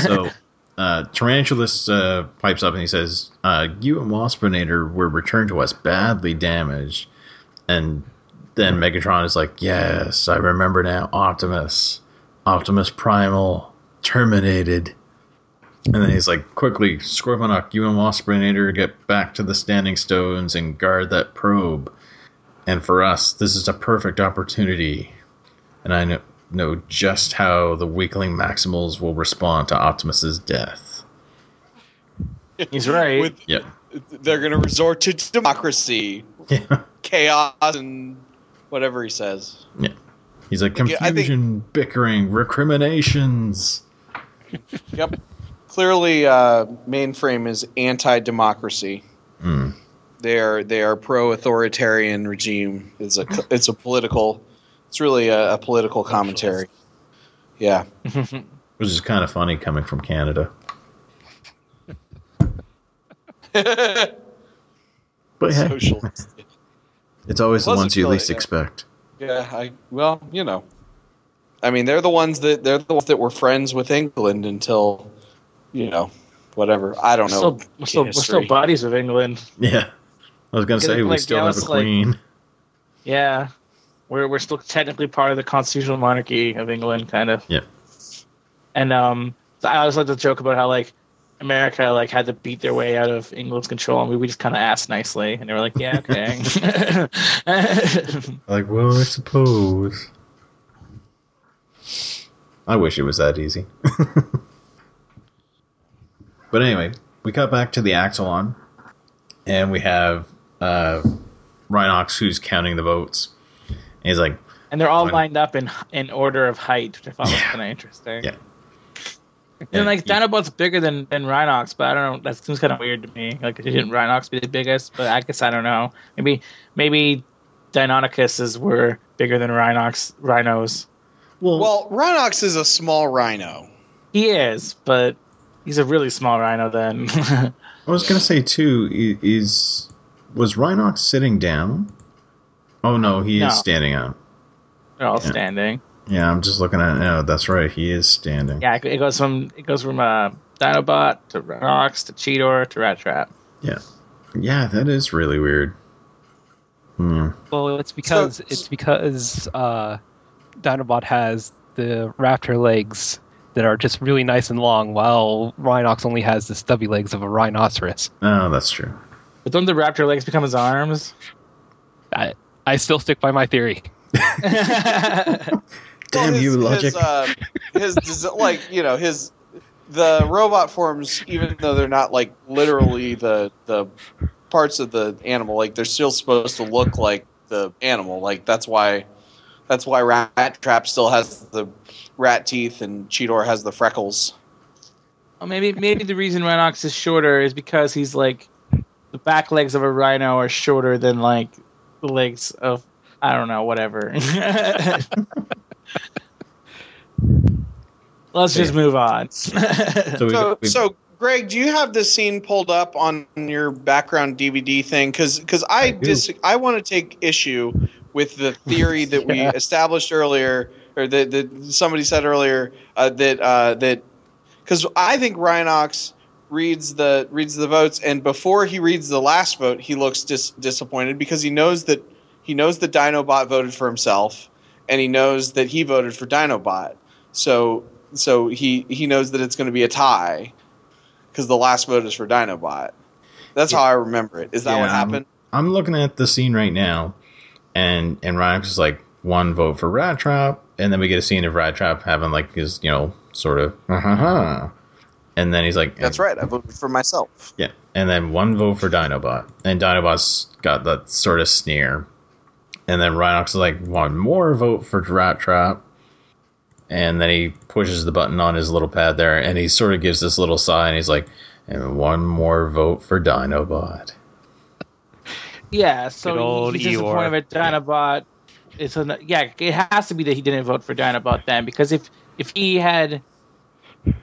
So, uh, Tarantulas uh, pipes up and he says, uh, "You and Waspinator were returned to us badly damaged." And then Megatron is like, "Yes, I remember now. Optimus, Optimus Primal, terminated." And then he's like, "Quickly, Scorponok, you and Waspinator get back to the Standing Stones and guard that probe. And for us, this is a perfect opportunity. And I know." Know just how the weakling Maximals will respond to Optimus's death. He's right. With, Yep. they're going to resort to democracy, Yeah. chaos, and whatever he says. Yeah. He's like Yeah, think- confusion, bickering, recriminations. Yep. Clearly, uh, mainframe is anti-democracy. Hmm. They are they are pro-authoritarian regime. It's a it's a political. It's really a, a political commentary. Yeah. Which is kind of funny coming from Canada. But hey, Socialist. it's always the ones you least yeah. expect. Yeah, I well, you know. I mean, they're the ones that they're the ones that were friends with England until, you know, whatever. I don't We're know. still, we're, still, we're still history. buddies with England. Yeah. I was going to say, we like, still yeah, have a it's like- queen. Yeah. We're, we're still technically part of the constitutional monarchy of England, kind of. Yeah. And um, I always like to joke about how, like, America like had to beat their way out of England's control, and we, we just kind of asked nicely, and they were like, "Yeah, okay." Like, well, I suppose. I wish it was that easy. but anyway, we cut back to the Axalon, and we have uh, Rhinox who's counting the votes. And he's like, and they're all lined up in in order of height, which I thought was kind of interesting. Yeah. And like Yeah. Dinobot's bigger than than Rhinox, but I don't know. That seems kind of weird to me. Like, didn't Rhinox be the biggest? But I guess I don't know. Maybe maybe Deinonychuses were bigger than Rhinox rhinos. well, Well, Rhinox is a small rhino. He is, but he's a really small rhino. Then I was going to say, too, is. Was Rhinox sitting down? Oh, no, he No. is standing up. they're all Yeah. standing. Yeah, I'm just looking at No. That's right, he is standing. Yeah, it goes from it goes from uh, Dinobot to Rhinox to Cheetor to Rat Trap. Yeah, yeah, that is really weird. Hmm. Well, it's because So- it's because uh, Dinobot has the raptor legs that are just really nice and long, while Rhinox only has the stubby legs of a rhinoceros. Oh, that's true. But don't the raptor legs become his arms? I, I still stick by my theory. Damn Well, his, you, logic. His, uh, his desi- like you know his the robot forms, even though they're not like literally the the parts of the animal, like they're still supposed to look like the animal. Like that's why that's why Rat Trap still has the rat teeth and Cheetor has the freckles. Well, maybe maybe the reason Rhinox is shorter is because he's like the back legs of a rhino are shorter than like the legs of I don't know whatever. Let's just move on. So, So, so Greg, do you have this scene pulled up on your background DVD thing? Because I I dis- I want to take issue with the theory that we established earlier, or that, that somebody said earlier uh, that uh, that because I think Rhinox reads the reads the votes, and before he reads the last vote, he looks dis- disappointed because he knows that he knows that Dinobot voted for himself, and he knows that he voted for Dinobot. So so he he knows that it's going to be a tie because the last vote is for Dinobot. That's how I remember it. Is that what Yeah, I'm- happened? I'm looking at the scene right now, and and Ryan is like one vote for Rat Trap, and then we get a scene of Rat Trap having like his you know sort of uh-huh, and then he's like That's right. I voted for myself. yeah, and then one vote for Dinobot, and Dinobot's got that sort of sneer, and then Rhinox is like one more vote for Rat Trap, and then he pushes the button on his little pad there, and he sort of gives this little sigh, and he's like, and one more vote for Dinobot. yeah, so old he's disappointed Eeyore. with Dinobot. It's a, yeah, it has to be that he didn't vote for Dinobot then, because if if he had,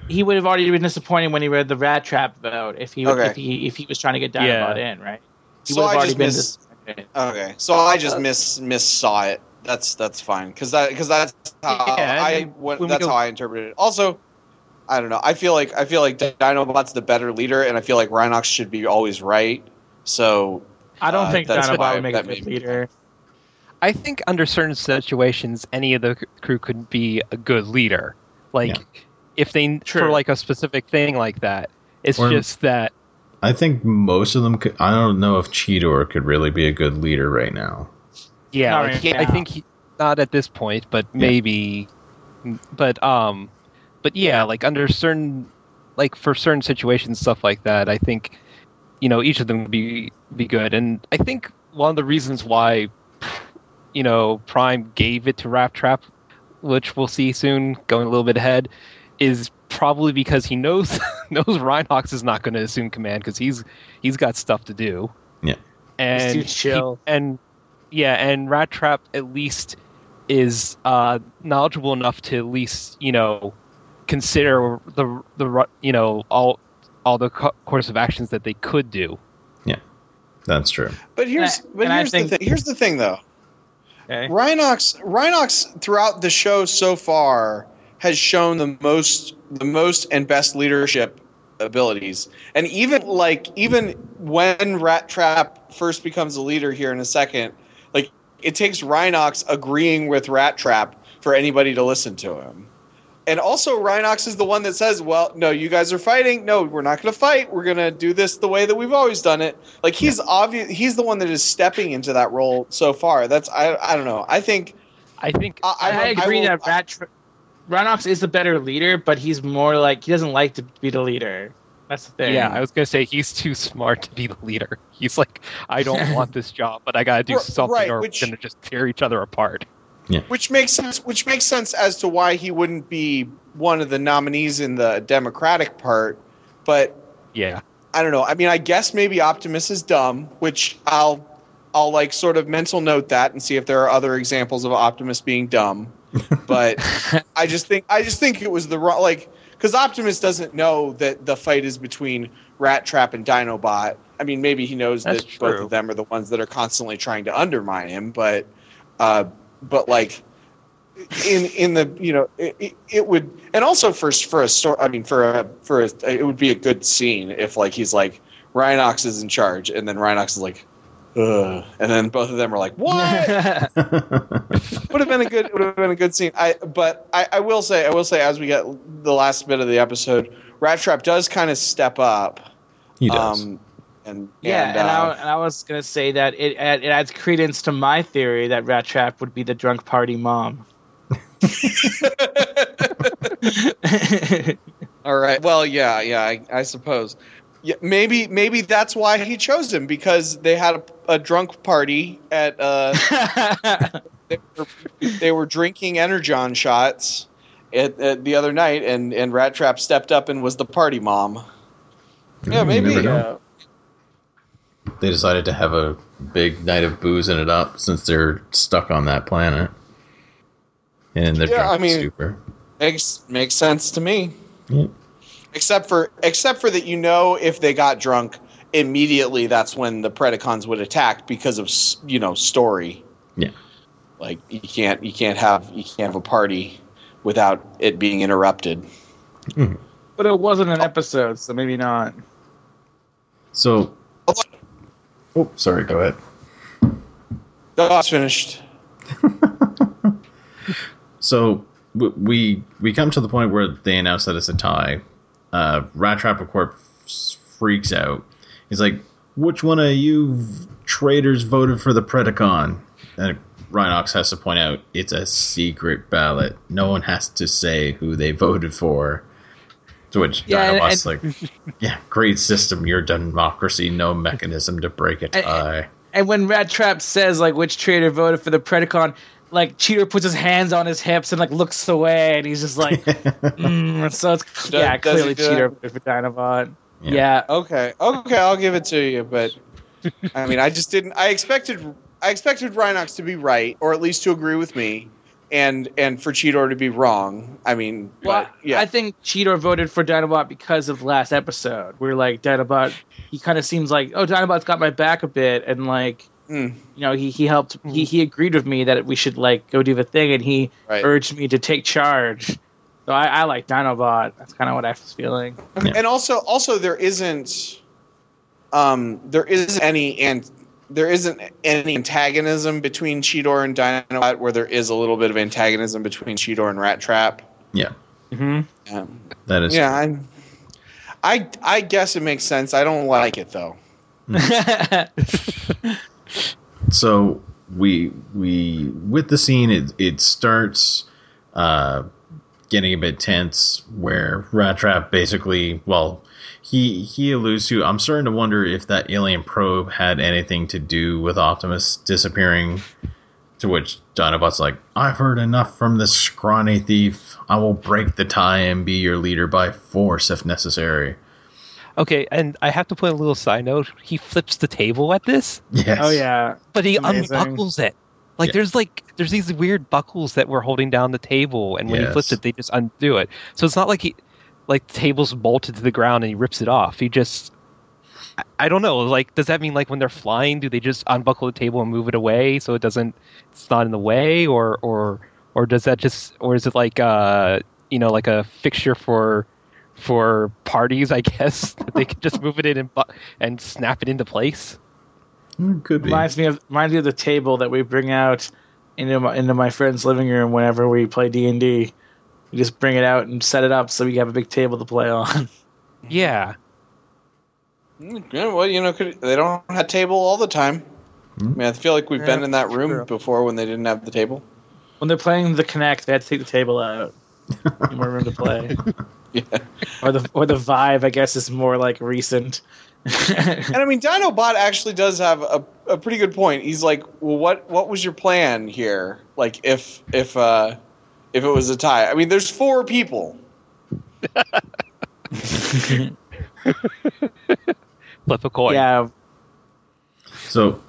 he would have already been disappointed when he read the Rat Trap vote. If he Okay. if he if he was trying to get Yeah. Dinobot in, right? He So would have I already just been miss- disappointed. Okay, so I just miss miss saw it. That's that's fine because that because that's how Yeah, I and what, when we that's go- how I interpreted it. Also, I don't know. I feel like I feel like Dinobot's the better leader, and I feel like Rhinox should be always right. So I don't Uh, think that's why Dinobot would make a that good made me- leader. I think under certain situations, any of the crew could be a good leader. Like Yeah. if they True. for like a specific thing like that. It's Or- just that I think most of them could. I don't know if Cheetor could really be a good leader right now. yeah, like, right he- I think he, not at this point, but maybe. But um, but yeah, like under certain, like for certain situations, stuff like that. I think, you know, each of them would be be good, and I think one of the reasons why, you know, Prime gave it to Rat Trap, which we'll see soon, going a little bit ahead, is probably because he knows knows Rhinox is not going to assume command because he's he's got stuff to do. Yeah. and too chill. he- and yeah, and Rat Trap at least is uh, knowledgeable enough to at least you know consider the the you know all all the co- course of actions that they could do. Yeah, that's true. But here's And but and I here's think- the thing. Here's the thing though. Okay. Rhinox Rhinox throughout the show so far has shown the most the most and best leadership abilities. And even like even when Rat Trap first becomes a leader here in a second, like it takes Rhinox agreeing with Rat Trap for anybody to listen to him. And also Rhinox is the one that says, "Well, no, you guys are fighting. No, we're not going to fight. We're going to do this the way that we've always done it." Like he's obvious he's the one that is stepping into that role so far. That's I I don't know. I think I think I- I, I agree will- that Rat Tr- Rhinox is the better leader, but he's more like he doesn't like to be the leader. That's the thing. yeah, I was gonna say he's too smart to be the leader. He's like, I don't want this job, but I gotta do something right, or which- we're gonna just tear each other apart. Which makes sense which makes sense as to why he wouldn't be one of the nominees in the Democratic part, but Yeah, I don't know. I mean, I guess maybe Optimus is dumb, which I'll I'll like sort of mental note that and see if there are other examples of Optimus being dumb. But I just think I just think it was the wrong like because Optimus doesn't know that the fight is between Rat Trap and Dinobot. I mean, maybe he knows That's that both of them are the ones that are constantly trying to undermine him, but uh, but like in in the you know it, it, would and also for for a story i mean for a for a it would be a good scene if like he's like rhinox is in charge and then rhinox is like Ugh. and then both of them are like what would have been a good would have been a good scene i but I, I will say i will say as we get the last bit of the episode rat trap does kind of step up he does. um and yeah, and, and, uh, I, and I was gonna say that it it adds credence to my theory that Rat Trap would be the drunk party mom. All right. Well, yeah, yeah, I, I suppose. Yeah, maybe maybe that's why he chose him because they had a, a drunk party at uh they were, they were drinking energon shots at, at the other night and and Rat Trap stepped up and was the party mom. Yeah, Mm, maybe. you never know. uh, they decided to have a big night of boozing it up since they're stuck on that planet. And they're Yeah, drunk I mean- super. Makes makes sense to me. Yeah. Except for except for that, you know, if they got drunk immediately, that's when the Predacons would attack because of you know story. Yeah. Like you can't you can't have you can't have a party without it being interrupted. Mm-hmm. But it wasn't an episode, so maybe not. So, oh, sorry, go ahead. No, it's finished. So we we come to the point where they announce that it's a tie. Uh, Rat Trap, of course, freaks out. He's like, "Which one of you traitors voted for the Predacon?" And Rhinox has to point out it's a secret ballot. No one has to say who they voted for. To which Yeah, and- Dinobot's like, "Yeah, great system. Your democracy, no mechanism to break it. And- tie." And when Rat Trap says like which traitor voted for the Predacon, like Cheetor puts his hands on his hips and like looks away, and he's just like, mm, so it's yeah, does clearly do Cheetor that? voted for Dinobot. Yeah. Yeah. Okay, okay, I'll give it to you, but I mean, I just didn't. I expected I expected Rhinox to be right, or at least to agree with me, and and for Cheetor to be wrong. I mean, Well, but yeah, I think Cheetor voted for Dinobot because of last episode. Where like Dinobot, he kind of seems like, oh, Dinobot's got my back a bit, and like, Mm. you know, he he helped, he he agreed with me that we should like go do the thing, and he Right. urged me to take charge. So I, I like Dinobot. That's kind of what I was feeling. Yeah. and also also there isn't um there isn't any and there isn't any antagonism between Cheetor and Dinobot where there is a little bit of antagonism between Cheetor and Rat Trap. Yeah, Mm-hmm. Um, that is. yeah, I'm, I I guess it makes sense. I don't like it though. so we we with the scene it it starts uh getting a bit tense where Rat Trap basically well he he alludes to I'm starting to wonder if that alien probe had anything to do with Optimus disappearing to which Dinobot's like I've heard enough from this scrawny thief I will break the tie and be your leader by force if necessary Okay, and I have to put a little side note. He flips the table at this, yes oh yeah. but he Amazing. unbuckles it. Like Yeah. there's like there's these weird buckles that were holding down the table, and when he flips it, they just undo it. So it's not like he like the table's bolted to the ground and he rips it off. He just I- I don't know. Like, does that mean like when they're flying, do they just unbuckle the table and move it away so it doesn't, it's not in the way, or or or does that just, or is it like uh you know like a fixture for for parties? I guess that they could just move it in and bu- and snap it into place. Mm, could be Reminds me of reminds me of the table that we bring out into my, into my friend's living room whenever we play D and D. We just bring it out and set it up so we have a big table to play on. Yeah. Yeah, well, you know, could, they don't have table all the time. I mean, I feel like we've been in that room true. before when they didn't have the table. when they're playing the Kinect, they had to take the table out. More room to play. Yeah. Or the or the Vive, I guess, is more like recent. And I mean, Dinobot actually does have a, a pretty good point. He's like, "Well, what what was your plan here? Like, if if uh if it was a tie? I mean, there's four people. Flip a coin. yeah, So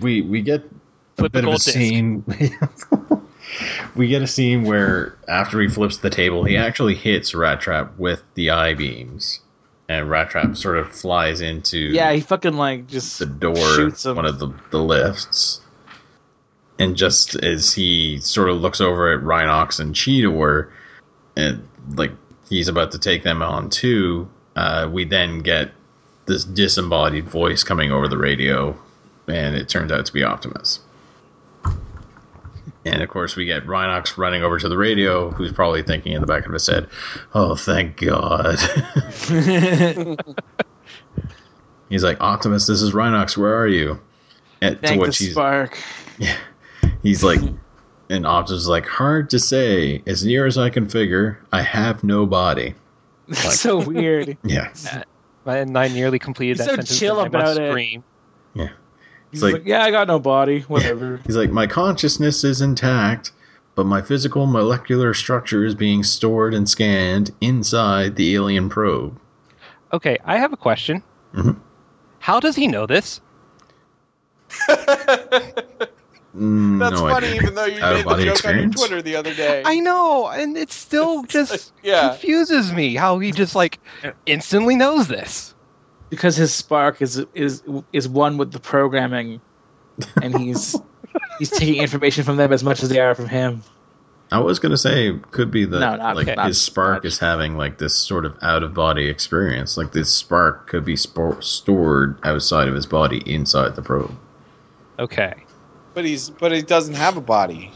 we we get a Flip bit of a disc. scene. we get a scene where after he flips the table, he actually hits Rat Trap with the eye beams, and Rat Trap sort of flies into yeah, he fucking like just the door, shoots him. one of the the lifts. And just as he sort of looks over at Rhinox and Cheetor, and like he's about to take them on too, uh, we then get this disembodied voice coming over the radio, and it turns out to be Optimus. And of course, we get Rhinox running over to the radio, who's probably thinking in the back of his head, "Oh, thank God." he's like, "Optimus, this is Rhinox. Where are you?" And to thank the which he's spark. He's like, and Optimus is like, hard to say. As near as I can figure, I have no body. That's so weird. Yeah. And I nearly completed He's that so sentence. chill and I must about it. Scream. He's like- like, yeah, I got no body. Whatever. He's like, my consciousness is intact, but my physical molecular structure is being stored and scanned inside the alien probe. Okay, I have a question. Mhm. How does he know this? Mm, That's no funny, idea. even though you made the joke experience? on your Twitter the other day. I know, and it still just yeah. confuses me how he just like instantly knows this. because his spark is is is one with the programming, and he's he's taking information from them as much as they are from him. I was gonna say could be that No, not- like not- his spark not- is having like this sort of out of body experience. Like this spark could be spor- stored outside of his body inside the probe. Okay. But he's but he doesn't have a body.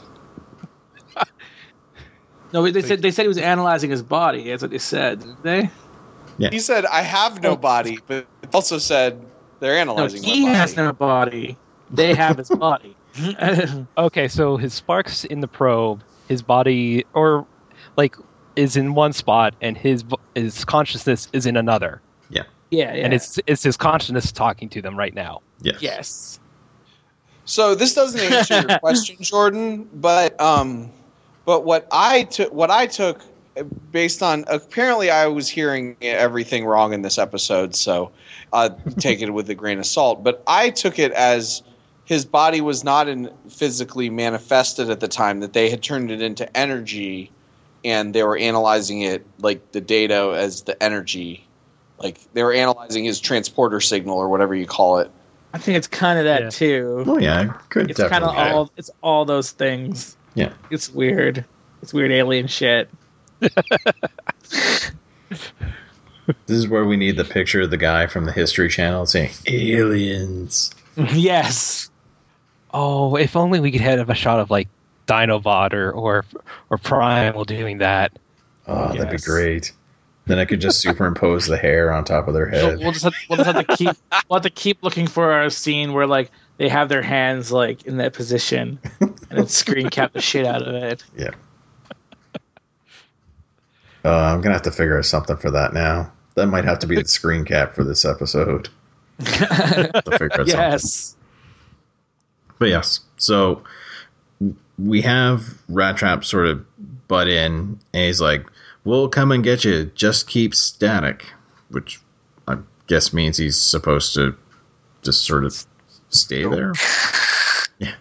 No, they said they said he was analyzing his body. That's what they said, didn't they? He said, "I have no oh. body," but also said they're No, analyzing. he my body. has no body. They have his body. Okay, so his sparks in the probe, his body, or like, is in one spot, and his his consciousness is in another, yeah, yeah. and it's it's his consciousness talking to them right now. Yes. yes. So this doesn't answer your question, Jordan. But um, but what I took what I took based on apparently I was hearing everything wrong in this episode, so uh, take it with a grain of salt. But I took it as his body was not in physically manifested at the time; that they had turned it into energy, and they were analyzing it like the data as the energy. Like they were analyzing his transporter signal or whatever you call it. I think it's kind of that Yeah. too. Oh yeah, could It's kind of all. It's all those things. Yeah. It's weird. It's weird alien shit. This is where we need the picture of the guy from the History Channel saying aliens. yes. Oh, if only we could have a shot of like Dinobot or or or Primal doing that. Oh, that'd be great. Then I could just superimpose the hair on top of their head. we'll just have, we'll just have to keep we'll have to keep looking for a scene where like they have their hands like in that position and then screen cap the shit out of it. Yeah. Uh, I'm gonna have to figure out something for that now. That might have to be the screen cap for this episode. Out something. yes. But yes, so we have Rat Trap sort of butt in, and he's like, "We'll come and get you. Just keep static," which I guess means he's supposed to just sort of stay there. Yeah.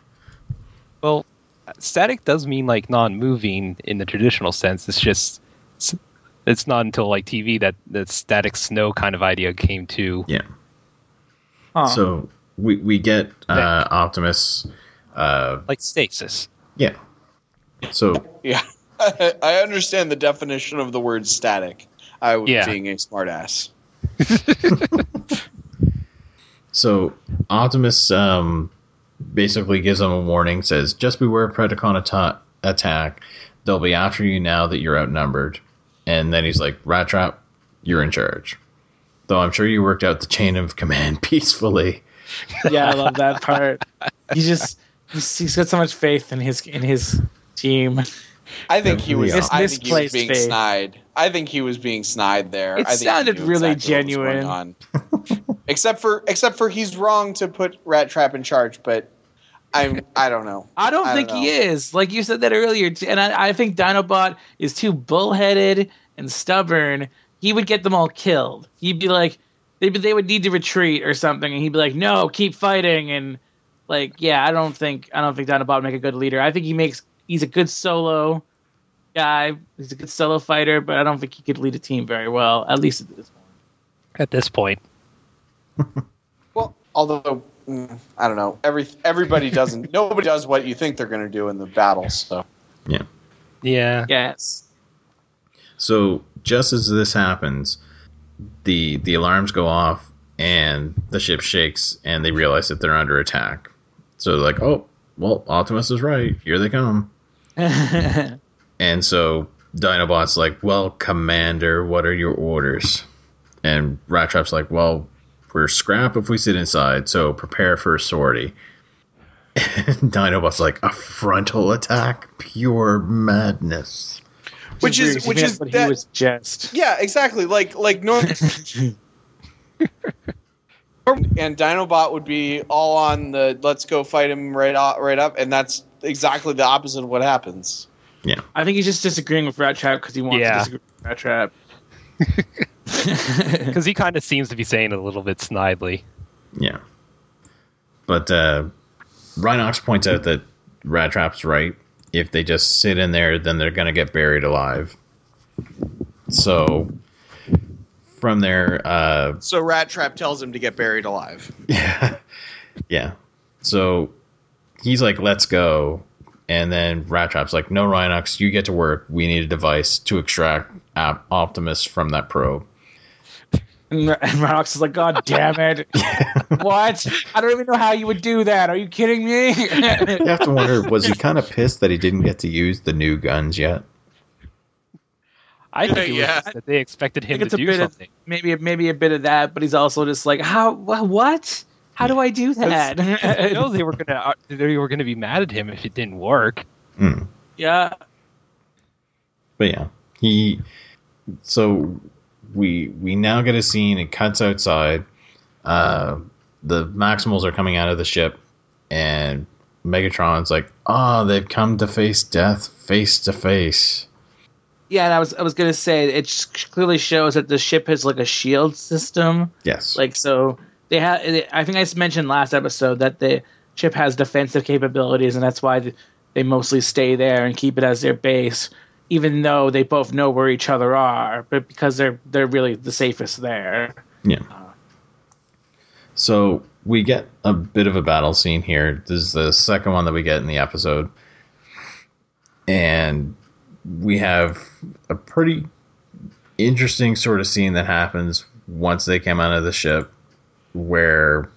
Well, static does mean like non-moving in the traditional sense. It's just it's not until like TV that the static snow kind of idea came to. Yeah. Huh. So we we get uh, Optimus. Uh, Like stasis. yeah. So Yeah, I understand the definition of the word static. I was Yeah. being a smartass. So Optimus um, basically gives them a warning, says, "Just beware of Predacon atta- attack. They'll be after you now that you're outnumbered." And then he's like, "Rat Trap, you're in charge." Though I'm sure you worked out the chain of command peacefully. Yeah, I love that part. He just he's, he's got so much faith in his in his team. I think he was. Yeah. I think he was Misplaced being faith. snide. I think he was being snide there. It I think sounded really exactly genuine. on. except for except for he's wrong to put Rat Trap in charge, but I'm I don't know. I don't I think don't he know. is. Like you said that earlier, and I, I think Dinobot is too bullheaded and stubborn. He would get them all killed. He'd be like, they'd they would need to retreat or something, and he'd be like, "No, keep fighting." And like, yeah, I don't think I don't think Dinobot would make a good leader. I think he makes he's a good solo guy. He's a good solo fighter, but I don't think he could lead a team very well. At least at this point. At this point, Well, although mm, I don't know, every everybody doesn't. nobody does what you think they're going to do in the battle. So yeah. Yeah. Yes. So just as this happens, the the alarms go off and the ship shakes and they realize that they're under attack. So they're like, "Oh, well, Optimus is right. Here they come." And so Dinobot's like, Well, Commander, what are your orders? And Rat Trap's like, Well, we're scrap if we sit inside, so prepare for a sortie. And Dinobot's like, A frontal attack? Pure madness. Which is- weird, which is but that- he was just yeah, exactly. Like like no. and Dinobot would be all on the let's go fight him right up, right up, and that's exactly the opposite of what happens. Yeah, I think he's just disagreeing with Rat Trap because he wants Yeah. to disagree with Rat Trap. Because he kind of seems to be saying it a little bit snidely. Yeah. but uh, Rhinox points out that Rat Trap's right. If they just sit in there, then they're going to get buried alive. So from there, uh, So Rat Trap tells him to get buried alive. yeah, yeah. So he's like, "Let's go," and then Rat Trap's like, "No, Rhinox, you get to work. We need a device to extract Op- Optimus from that probe." And, and Rhinox is like, God damn it. what? I don't even know how you would do that. Are you kidding me? You have to wonder, was he kind of pissed that he didn't get to use the new guns yet? I think it was Yeah. that they expected him to do bit of- something. maybe maybe a bit of that, but he's also just like, how wha- what? How do I do that? I know they were gonna uh, they were gonna be mad at him if it didn't work. Hmm. yeah. But yeah, he. So we we now get a scene. It cuts outside. Uh, the Maximals are coming out of the ship, and Megatron's like, "Oh, they've come to face death face to face." Yeah, and I was I was gonna say it clearly shows that the ship has like a shield system. Yes. Like so they have. I think I mentioned last episode that the ship has defensive capabilities, and that's why they mostly stay there and keep it as their base, even though they both know where each other are. But because they're they're really the safest there. Yeah. Uh, so we get a bit of a battle scene here. This is the second one that we get in the episode. And we have a pretty interesting sort of scene that happens once they come out of the ship where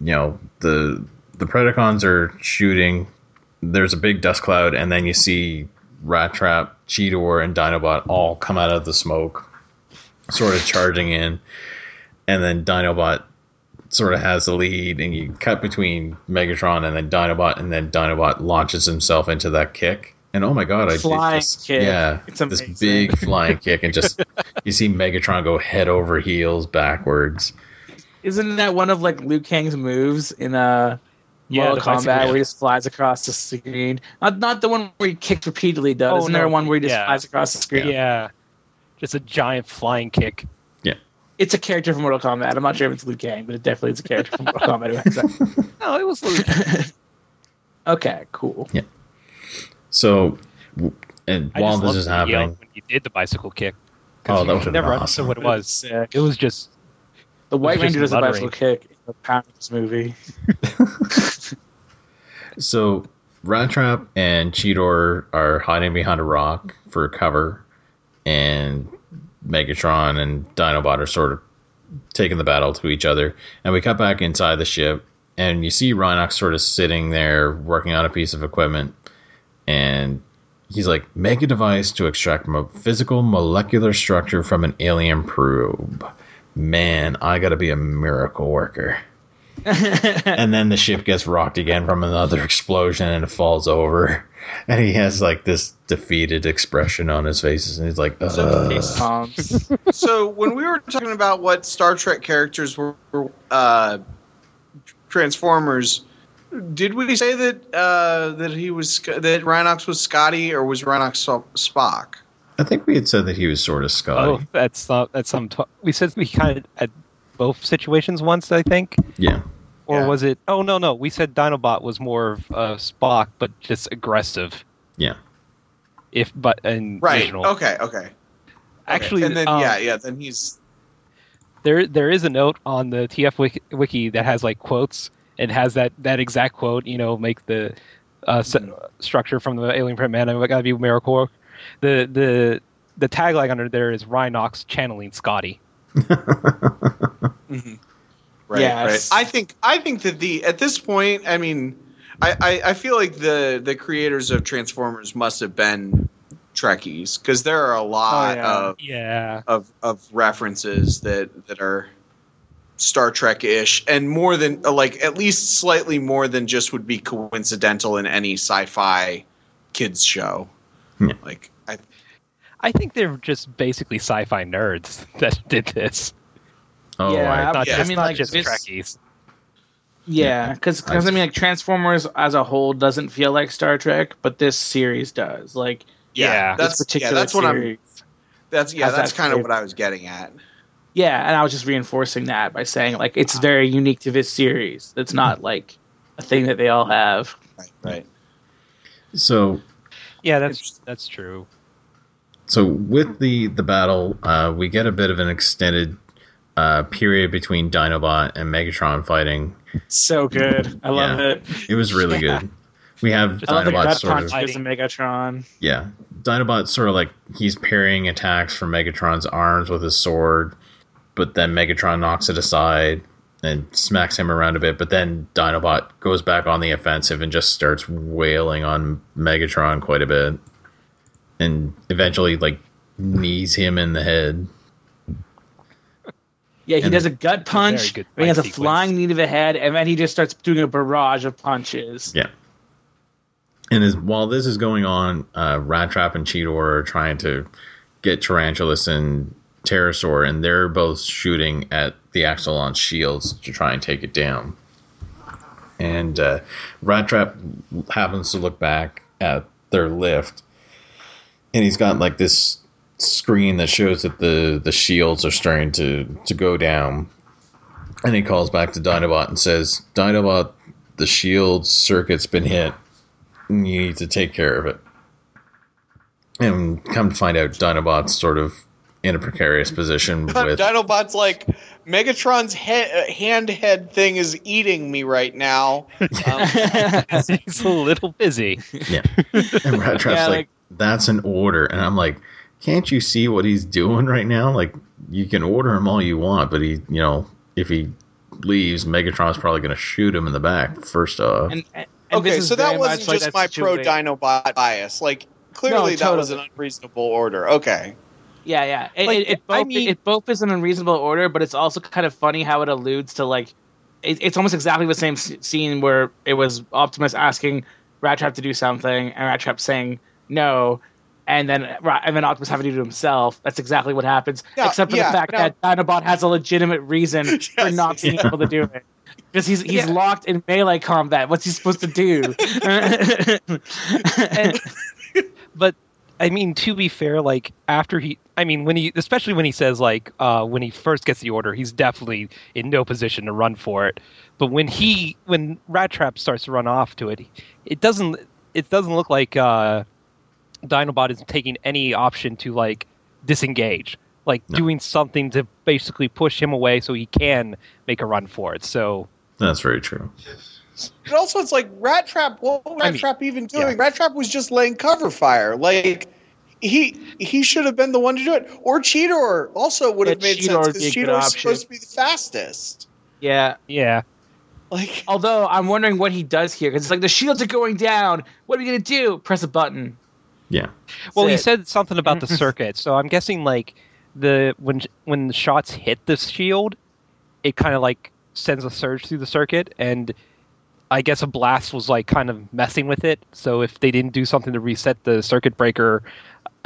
you know the the Predacons are shooting there's a big dust cloud and then you see Rat Trap, Cheetor and Dinobot all come out of the smoke sort of charging in and then Dinobot sort of has the lead, and you cut between Megatron and then Dinobot, and then Dinobot launches himself into that kick. And oh my god, I Flying just, kick. yeah, It's this big flying kick, and just you see Megatron go head over heels backwards. Isn't that one of like Liu Kang's moves in uh Yeah, Mortal the bicycle, Kombat yeah. where he just flies across the screen? Not not the one where he kicks repeatedly though. Oh, Isn't there one where he just yeah. flies across the screen? Yeah. Just a giant flying kick. Yeah. It's a character from Mortal Kombat. I'm not sure if it's Liu Kang, but it definitely is a character from Mortal Kombat. who has that. No, it was. okay, cool. So, and I while this is happening, when he did the bicycle kick, Oh, that you would've never been understood what it was. Sick. It was just The White just Ranger does a muttering. bicycle kick in the Power Rangers movie. So Rat Trap and Cheetor are hiding behind a rock for cover, and Megatron and Dinobot are sort of taking the battle to each other. And we cut back inside the ship, and you see Rhinox sort of sitting there working on a piece of equipment, and he's like, "Make a device to extract mo- physical molecular structure from an alien probe." Man, I gotta be a miracle worker and then the ship gets rocked again from another explosion and it falls over and he has like this defeated expression on his face and he's like So- "Ugh." So when we were talking about what Star Trek characters were uh, Transformers, did we say that uh, that he was that Rhinox was Scotty or was Rhinox Spock? i think we had said that he was sort of oh, scotty that's some that's some. T- we said we kind of at both situations once, I think. yeah Or Yeah. was it? Oh no, no. We said Dinobot was more of uh, Spock, but just aggressive. yeah If but and Right. original. Okay. Okay. Actually, and then um, yeah, yeah. Then he's there there is a note on the TF wiki, wiki that has like quotes and has that that exact quote. You know, make the uh, s- structure from the Alien Print Man. I gotta be Miracle. The the the tagline under there is Rhinox channeling Scotty. right. Yes. Right. I think I think that the at this point, I mean, I, I, I feel like the the creators of Transformers must have been Trekkies because there are a lot yeah. of Yeah, of of references that that are Star Trek ish and more than uh, like at least slightly more than just would be coincidental in any sci-fi kids show. Yeah. Like I I think they're just basically sci-fi nerds that did this. oh Yeah, I, Not Yeah. just, I mean, not like, just this- Trekkies. Yeah, because I mean, like Transformers as a whole doesn't feel like Star Trek, but this series does. Like yeah, Yeah. this that's yeah, particular that's what I'm that's yeah, that's that kind of what I was getting at. Yeah, and I was just reinforcing that by saying like it's very unique to this series. It's not like a thing that they all have. Right. Right. So Yeah, that's that's true. so with the the battle, uh, we get a bit of an extended uh, period between Dinobot and Megatron fighting. So good. I love Yeah. it. It was really Yeah. good. We have I love the Dinobot sort of gives a Megatron. yeah. Dinobot sort of like he's parrying attacks from Megatron's arms with his sword, but then Megatron knocks it aside and smacks him around a bit. But then Dinobot goes back on the offensive and just starts wailing on Megatron quite a bit, and eventually like knees him in the head. Yeah, he And- does a gut punch. good He has a sequence. flying knee to the head, and then he just starts doing a barrage of punches. Yeah. And as while this is going on, uh, Rat Trap and Cheetor are trying to get Tarantulas and Terrorsaur, and they're both shooting at the Axalon shields to try and take it down. And uh, Rat Trap happens to look back at their lift, and he's got like this screen that shows that the the shields are starting to to go down. And he calls back to Dinobot and says, "Dinobot, the shield circuit's been hit. You need to take care of it." And come to find out, Dinobot's sort of in a precarious position with Dinobot's like Megatron's he- uh, hand head thing is eating me right now. Um, He's a little busy. yeah. And Rat Trap's Yeah, like, like- "That's an order," and I'm like, "Can't you see what he's doing right now? Like, you can order him all you want, but he, you know, if he leaves, Megatron's probably going to shoot him in the back first off." And, and and okay, so that wasn't much like just my pro situation. Dinobot bias. Like clearly No, that was an unreasonable order. Okay. Yeah, yeah. It, Like, it, it I both mean- it both is an unreasonable order, but it's also kind of funny how it alludes to like it, it's almost exactly the same scene where it was Optimus asking Rat Trap to do something and Rat Trap saying no, and then and then Optimus having to do it himself. That's exactly what happens, Yeah, except for yeah, the fact no. that Dinobot has a legitimate reason for not being able to do it. Because he's he's Yeah. locked in melee combat. What's he supposed to do? And, but I mean, to be fair, like after he, I mean, when he, especially when he says like uh, when he first gets the order, he's definitely in no position to run for it. But when he, when Rat Trap starts to run off to it, it doesn't, it doesn't look like uh, Dinobot is taking any option to like disengage, like No. doing something to basically push him away so he can make a run for it. So That's very true. But also, it's like Rat Trap. What was Rat mean, Trap even doing? Rat Trap was just laying cover fire. Like he he should have been the one to do it. Or Cheetor also would Yeah, have made Cheetor sense would be because a good Cheetor's supposed to be the fastest. yeah, yeah, Like Although I'm wondering what he does here because it's like the shields are going down. What are we gonna do? Press a button. Yeah. Well, he said something about the circuit, so I'm guessing like the when when the shots hit the shield, it kind of like sends a surge through the circuit, and I guess a blast was like kind of messing with it. So if they didn't do something to reset the circuit breaker,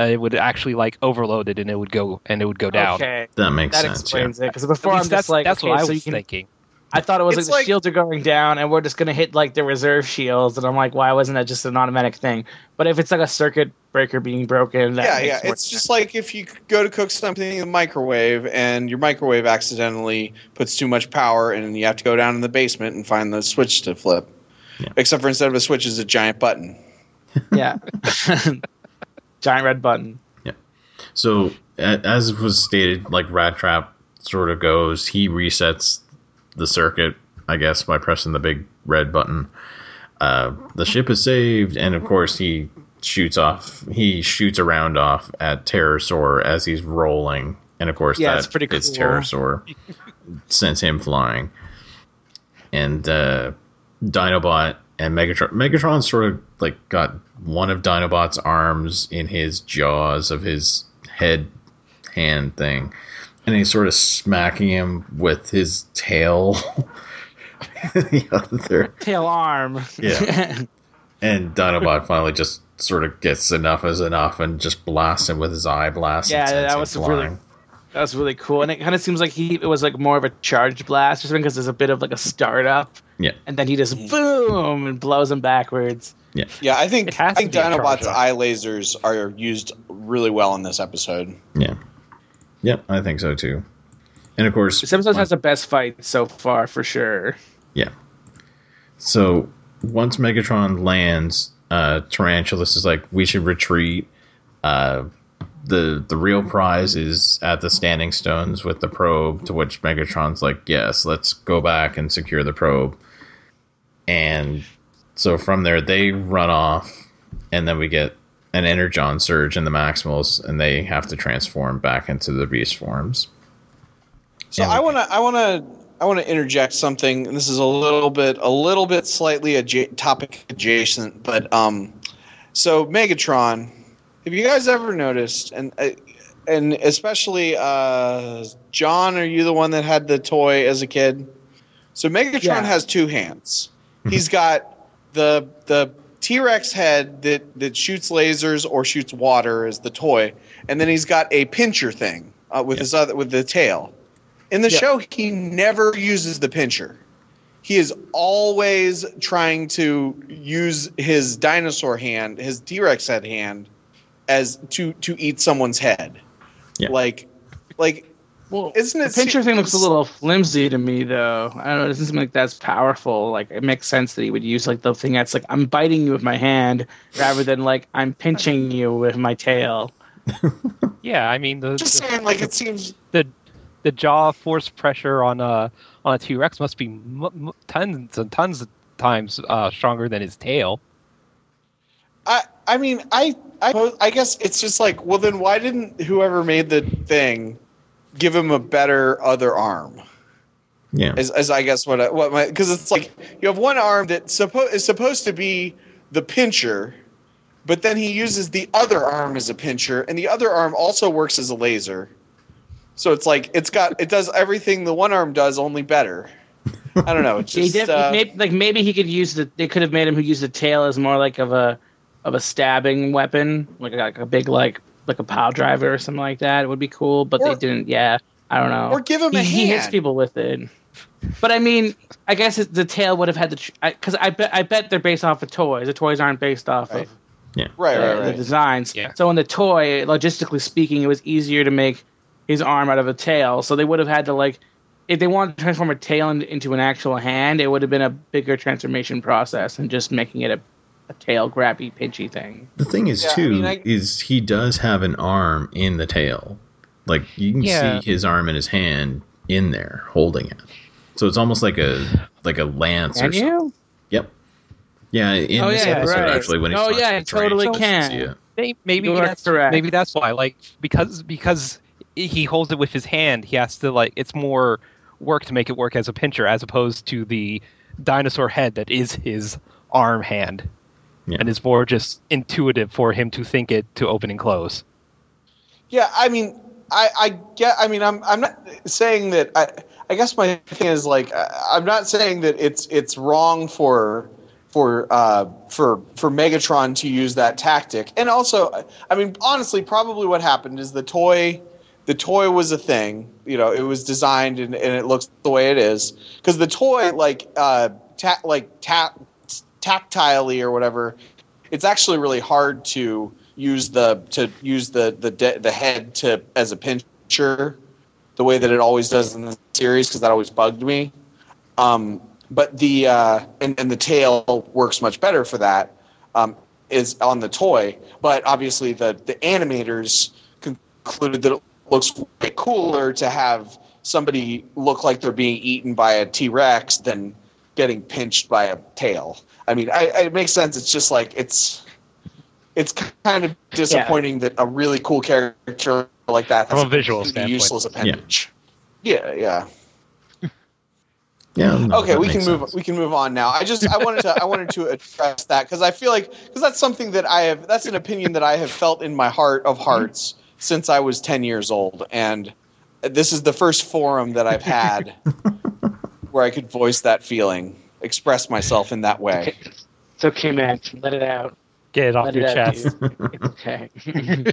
uh, it would actually like overload it, and it would go and it would go down. Okay, That makes that sense. explains it. Because before I'm least just that's like, that's okay, what I so was can, thinking. I thought it was like It's the shields are going down, and we're just gonna hit like the reserve shields, and I'm like, why wasn't that just an automatic thing? But if it's like a circuit breaker being broken, that yeah, yeah. It's sense. just like if you go to cook something in the microwave and your microwave accidentally puts too much power and you have to go down in the basement and find the switch to flip. Yeah. Except for instead of a switch is a giant button. yeah, giant red button. Yeah. So, as was stated, like Rat Trap sort of goes, he resets the circuit, I guess, by pressing the big red button. Uh, the ship is saved, and of course, he shoots off. He shoots a round off at Terrorsaur as he's rolling, and of course, Yeah, that it's pretty cool. Terrorsaur, sends him flying, and uh, Dinobot and Megatron. Megatron sort of like got one of Dinobot's arms in his jaws of his head hand thing, and he's sort of smacking him with his tail. the other, Tail arm. Yeah. and Dinobot finally just sort of gets enough is enough and just blasts him with his eye blast. Yeah, that him was really- That was really cool, and it kind of seems like he it was like more of a charge blast or something because there's a bit of like a startup, Yeah. and then he just boom and blows him backwards. Yeah, yeah. I think It I think to be a Dinobot's eye lasers are used really well in this episode. Yeah. Yep, I think so too. And of course, This episode has the best fight so far for sure. Yeah. so once Megatron lands, uh, Tarantulas is like, we should retreat. Uh, the the real prize is at the standing stones with the probe. To which Megatron's like, yes, let's go back and secure the probe. And so from there, they run off, and then we get an Energon surge in the Maximals, and they have to transform back into the beast forms. So Yeah, I want to I want to I want to interject something. This is a little bit a little bit slightly adja- topic adjacent, but um, so Megatron. Have you guys ever noticed and uh, and especially uh, John? Are you the one that had the toy as a kid? So Megatron Yeah. has two hands. He's got the the T Rex head that that shoots lasers or shoots water as the toy, and then he's got a pincher thing uh, with his other with the tail. In the Yeah. show, he never uses the pincher. He is always trying to use his dinosaur hand, his T Rex head hand, as to to eat someone's head. Yeah. Like, like Well, Isn't the it pincher se- thing looks a little flimsy to me, though. I don't know. It doesn't seem like that's powerful. Like it makes sense that he would use like the thing that's like I'm biting you with my hand rather than like I'm pinching you with my tail. Yeah, I mean the just the, saying, like it seems the, the jaw force pressure on a on a T Rex must be m- m- tons and tons of times uh, stronger than his tail. I I mean I I I guess it's just like well then why didn't whoever made the thing give him a better other arm? Yeah. As, as I guess what I, what my because it's like you have one arm that suppo- is supposed to be the pincher, but then he uses the other arm as a pincher, and the other arm also works as a laser. So it's like it's got it does everything the one arm does only better. I don't know. It's he just did, uh, maybe, like maybe he could use the. They could have made him who use the tail as more like of a of a stabbing weapon, like a, like a big like like a pile driver or something like that. It would be cool, but Or- they didn't. Yeah, I don't know. or give him he, a he hits people with it. But I mean, I guess the tail would have had the because I, bet I bet they're based off of toys. The toys aren't based off Right. of right, uh, right, the designs. Yeah. So in the toy, logistically speaking, it was easier to make his arm out of a tail. So they would have had to like, if they wanted to transform a tail in, into an actual hand, it would have been a bigger transformation process than just making it a, a tail grabby pinchy thing. The thing is, Yeah, I too, mean, I- is he does have an arm in the tail. Like you can Yeah. see his arm and his hand in there holding it. So it's almost like a like a lance Can or something. you? Yep. Yeah, in Oh, this yeah, episode right. actually when he's Oh, yeah, to it totally Tarantulas, can. you. Maybe maybe that's correct. maybe that's why. Like because because he holds it with his hand, he has to like it's more work to make it work as a pincher as opposed to the dinosaur head that is his arm hand. Yeah. And is more just intuitive for him to think it to open and close. Yeah, I mean, I, I get. I mean, I'm I'm not saying that. I I guess my thing is like I, I'm not saying that it's it's wrong for for uh for for Megatron to use that tactic. And also, I mean, honestly, probably what happened is the toy. The toy was a thing, you know. It was designed and, and it looks the way it is because the toy, like, uh, ta- like tap tactilely or whatever, it's actually really hard to use the to use the the de- the head to as a pincher the way that it always does in the series because that always bugged me. Um, but the uh, and, and the tail works much better for that um, is on the toy. But obviously the the animators concluded that it looks way cooler to have somebody look like they're being eaten by a T-Rex than getting pinched by a tail I mean I, I, it makes sense it's just like it's it's kind of disappointing that a really cool character like that From has a visual completely standpoint. useless appendage. Yeah, yeah. Yeah. no, Okay, we can makes move. sense. We can move on now. I just I wanted to I wanted to address that because I feel like because that's something that I have that's an opinion that I have felt in my heart of hearts since I was ten years old, and this is the first forum that I've had where I could voice that feeling, express myself in that way. It's okay, man. Let it out. Get it off Let your it chest. dude. Okay.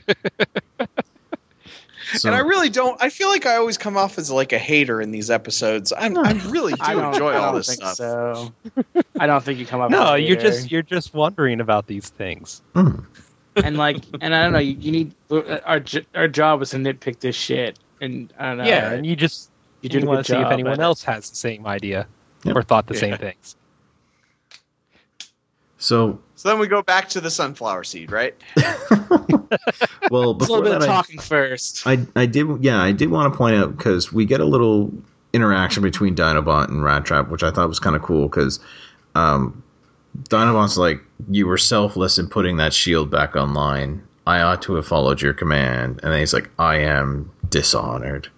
So, and I really don't. I feel like I always come off as like a hater in these episodes. I'm, I really do I don't, enjoy I all don't this think stuff. So I don't think you come up. No, as a you're just you're just wondering about these things. hmm. and like, and I don't know. You, you need our our job is to nitpick this shit, and I don't know. yeah, and you just you you, did a want to see if anyone else has the same idea Yep. or thought the Yeah. same things. So, So then we go back to the sunflower seed, right? well, It's a little bit that, of I, talking first. I I did yeah I did want to point out because we get a little interaction between Dinobot and Rat Trap, which I thought was kind of cool because um, Dinobot's like you were selfless in putting that shield back online. I ought to have followed your command, and then he's like, I am dishonored,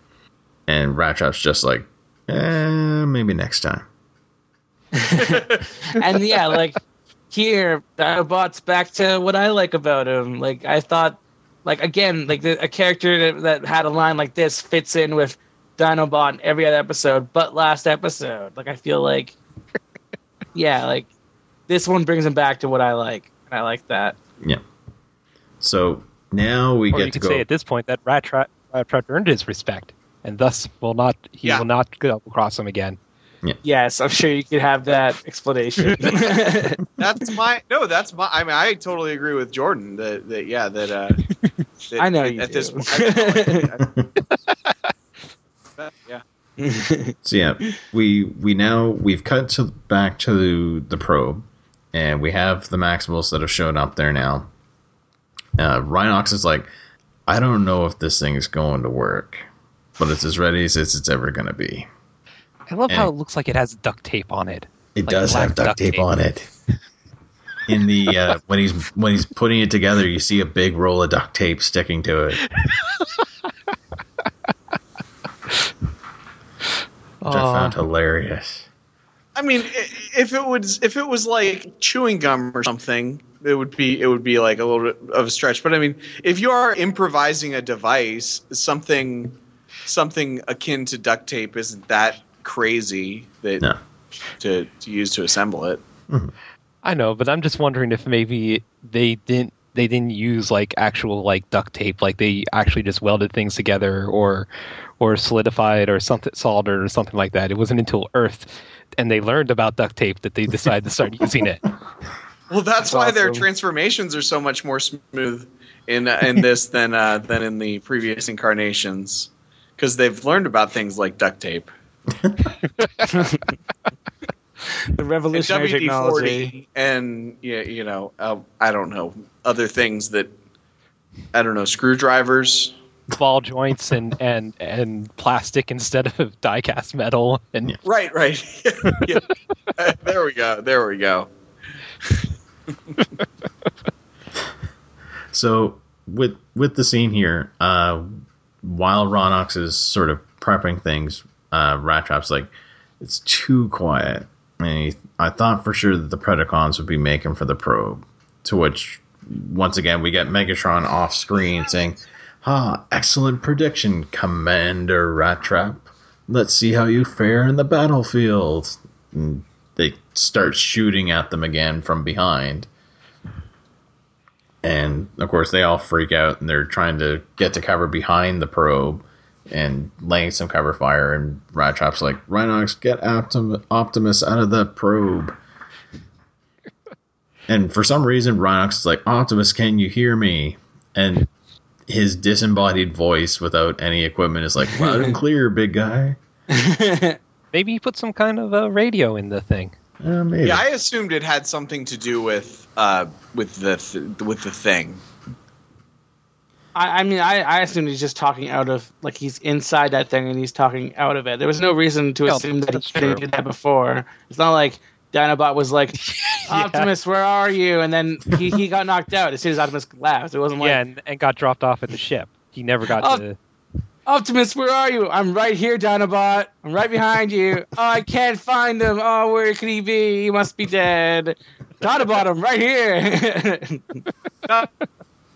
and Rat Trap's just like, eh, maybe next time. and yeah, like here, Dinobot's back to what I like about him. Like I thought, like again, like the, a character that, that had a line like this fits in with Dinobot in every other episode, but last episode. Like I feel like, yeah, like this one brings him back to what I like, and I like that. Yeah. So now we or get you to could go. say at this point that Rat Trap, Rat Trap earned his respect, and thus will not he Yeah. will not go across him again. Yes, I'm sure you could have that explanation. That's my no. That's my. I mean, I totally agree with Jordan. That, that yeah. That, uh, that I know at, you at do. this point. Yeah. So yeah, we we now we've cut to back to the probe, and we have the Maximals that have shown up there now. Uh, Rhinox is like, I don't know if this thing is going to work, but it's as ready as it's, it's ever going to be. I love how it looks like it has duct tape on it. It Like does have duct, duct tape, tape. on it. In the uh, when he's when he's putting it together, you see a big roll of duct tape sticking to it, which I found hilarious. I mean, if it was if it was like chewing gum or something, it would be it would be like a little bit of a stretch. But I mean, if you are improvising a device, something something akin to duct tape isn't that crazy that No. to to use to assemble it. I know, but I'm just wondering if maybe they didn't they didn't use like actual like duct tape, like they actually just welded things together or or solidified or something soldered or something like that. It wasn't until Earth and they learned about duct tape that they decided to start using it. Well, that's That's why their transformations are so much more smooth in uh, in this than uh, than in the previous incarnations, because they've learned about things like duct tape. The and revolutionary WD technology. and yeah, you know, uh, I don't know other things that I don't know screwdrivers. Ball joints and and and plastic instead of die cast metal and Yeah. Right, right. yeah. Uh, there we go. There we go. So with with the scene here, uh, while Rhinox is sort of prepping things, uh, Rat Trap's like, it's too quiet. And he, I thought for sure that the Predacons would be making for the probe. To which, once again, we get Megatron off screen saying, "Ah, excellent prediction, Commander Rat Trap. Let's see how you fare in the battlefield." And they start shooting at them again from behind and of course they all freak out and they're trying to get to cover behind the probe and laying some cover fire and Rat Trap's like Rhinox get Optim- Optimus out of the probe and for some reason Rhinox is like Optimus can you hear me and his disembodied voice without any equipment is like loud and clear big guy maybe he put some kind of a radio in the thing. uh, maybe Yeah, I assumed it had something to do with uh with the th- with the thing. I, I mean, I, I assumed he's just talking out of like he's inside that thing and he's talking out of it. There was no reason to No, assume that he that's couldn't do that before. It's not like Dinobot was like, Optimus, where are you? And then he, he got knocked out as soon as Optimus left. It wasn't like, yeah, and, and got dropped off at the ship. He never got Oh. to. Optimus, where are you? I'm right here, Dinobot. I'm right behind you. Oh, I can't find him. Oh, where could he be? He must be dead. Dinobot, I'm right here.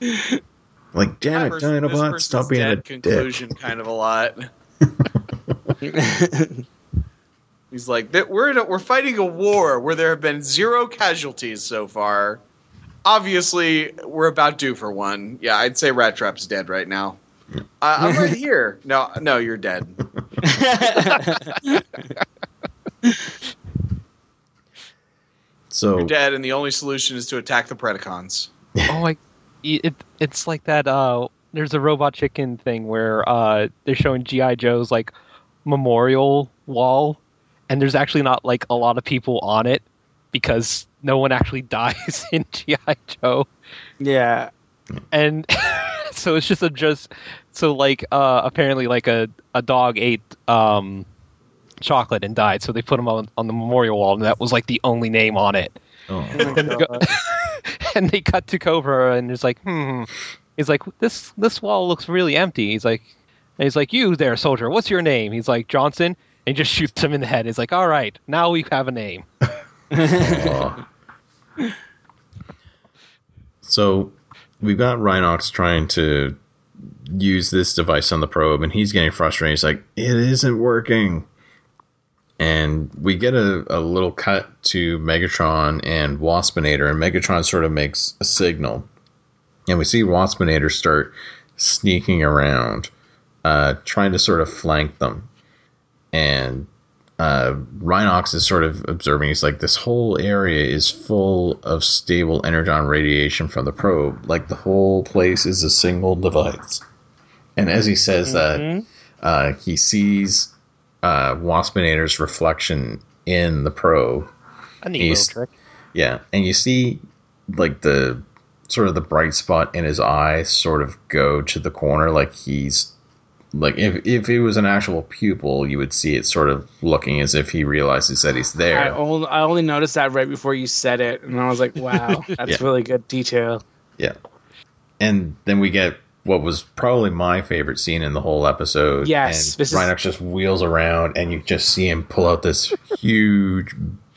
like damn it That person- Dinobot stop being a dead dick conclusion kind of a lot. He's like, that we're in a, we're fighting a war where there have been zero casualties so far. Obviously, we're about due for one. Yeah, I'd say Rat Trap's dead right now. Uh, I'm right here. No, no, you're dead. so You're dead, and the only solution is to attack the Predacons. Oh my! It it's like that. Uh, there's a robot chicken thing where uh they're showing GI Joe's like memorial wall, and there's actually not like a lot of people on it, because no one actually dies in GI Joe, Yeah. and so it's just a just so like uh apparently like a a dog ate um chocolate and died, so they put him on on the memorial wall, and that was like the only name on it. Oh. Oh my God. and they cut to Cobra, and it's like, hmm. He's like, this this wall looks really empty. He's like, and he's like, you there, soldier. What's your name? He's like Johnson, and just shoots him in the head. He's like, all right, now we have a name. So we've got Rhinox trying to use this device on the probe, and he's getting frustrated. He's like, "It isn't working." And we get a, a little cut to Megatron and Waspinator, and Megatron sort of makes a signal, and we see Waspinator start sneaking around, uh, trying to sort of flank them, and uh, Rhinox is sort of observing. He's like, this whole area is full of stable energon radiation from the probe. Like the whole place is a single device. And as he says that, uh, he sees uh, Waspinator's reflection in the probe. A neat He's- little trick. Yeah, and you see like the sort of the bright spot in his eye sort of go to the corner, like he's like if if it was an actual pupil, you would see it sort of looking as if he realizes that he's I there. only, I only noticed that right before you said it, and I was like, "Wow, that's Yeah. really good detail." Yeah, and then we get what was probably my favorite scene in the whole episode. Yes, and this is- just wheels around, and you just see him pull out this huge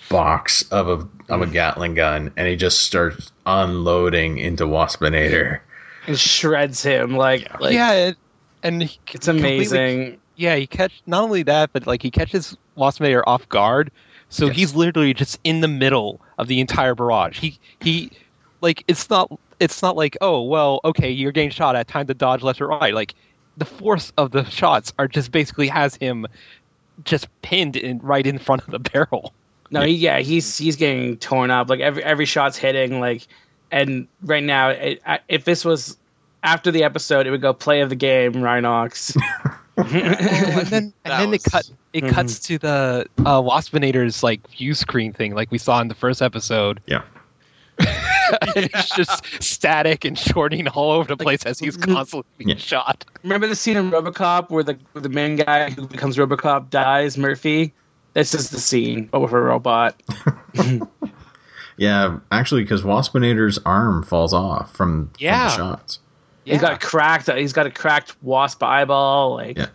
box of a of a Gatling gun, and he just starts unloading into Waspinator. And shreds him like, like yeah, it, and he it's amazing. yeah, he catch not only that, but like he catches Waspinator off guard. So Yes. he's literally just in the middle of the entire barrage. He he like it's not it's not like, oh well, okay, you're getting shot at, time to dodge left or right. Like the force of the shots are just basically has him just pinned in right in front of the barrel. No, he, yeah, he's he's getting torn up. Like every every shot's hitting. Like, and right now, it, I- if this was after the episode, it would go play of the game, Rhinox. and then and That then it cut it Mhm. cuts to the uh, Waspinator's like view screen thing, like we saw in the first episode. Yeah. and it's just static and shorting all over the place as he's constantly being Yeah. shot. Remember the scene in RoboCop where the where the main guy who becomes RoboCop dies, Murphy? This is the scene, but with a robot. Yeah, actually, because Waspinator's arm falls off from, Yeah. from the shots. He's got a cracked. He's got a cracked wasp eyeball, like, Yeah.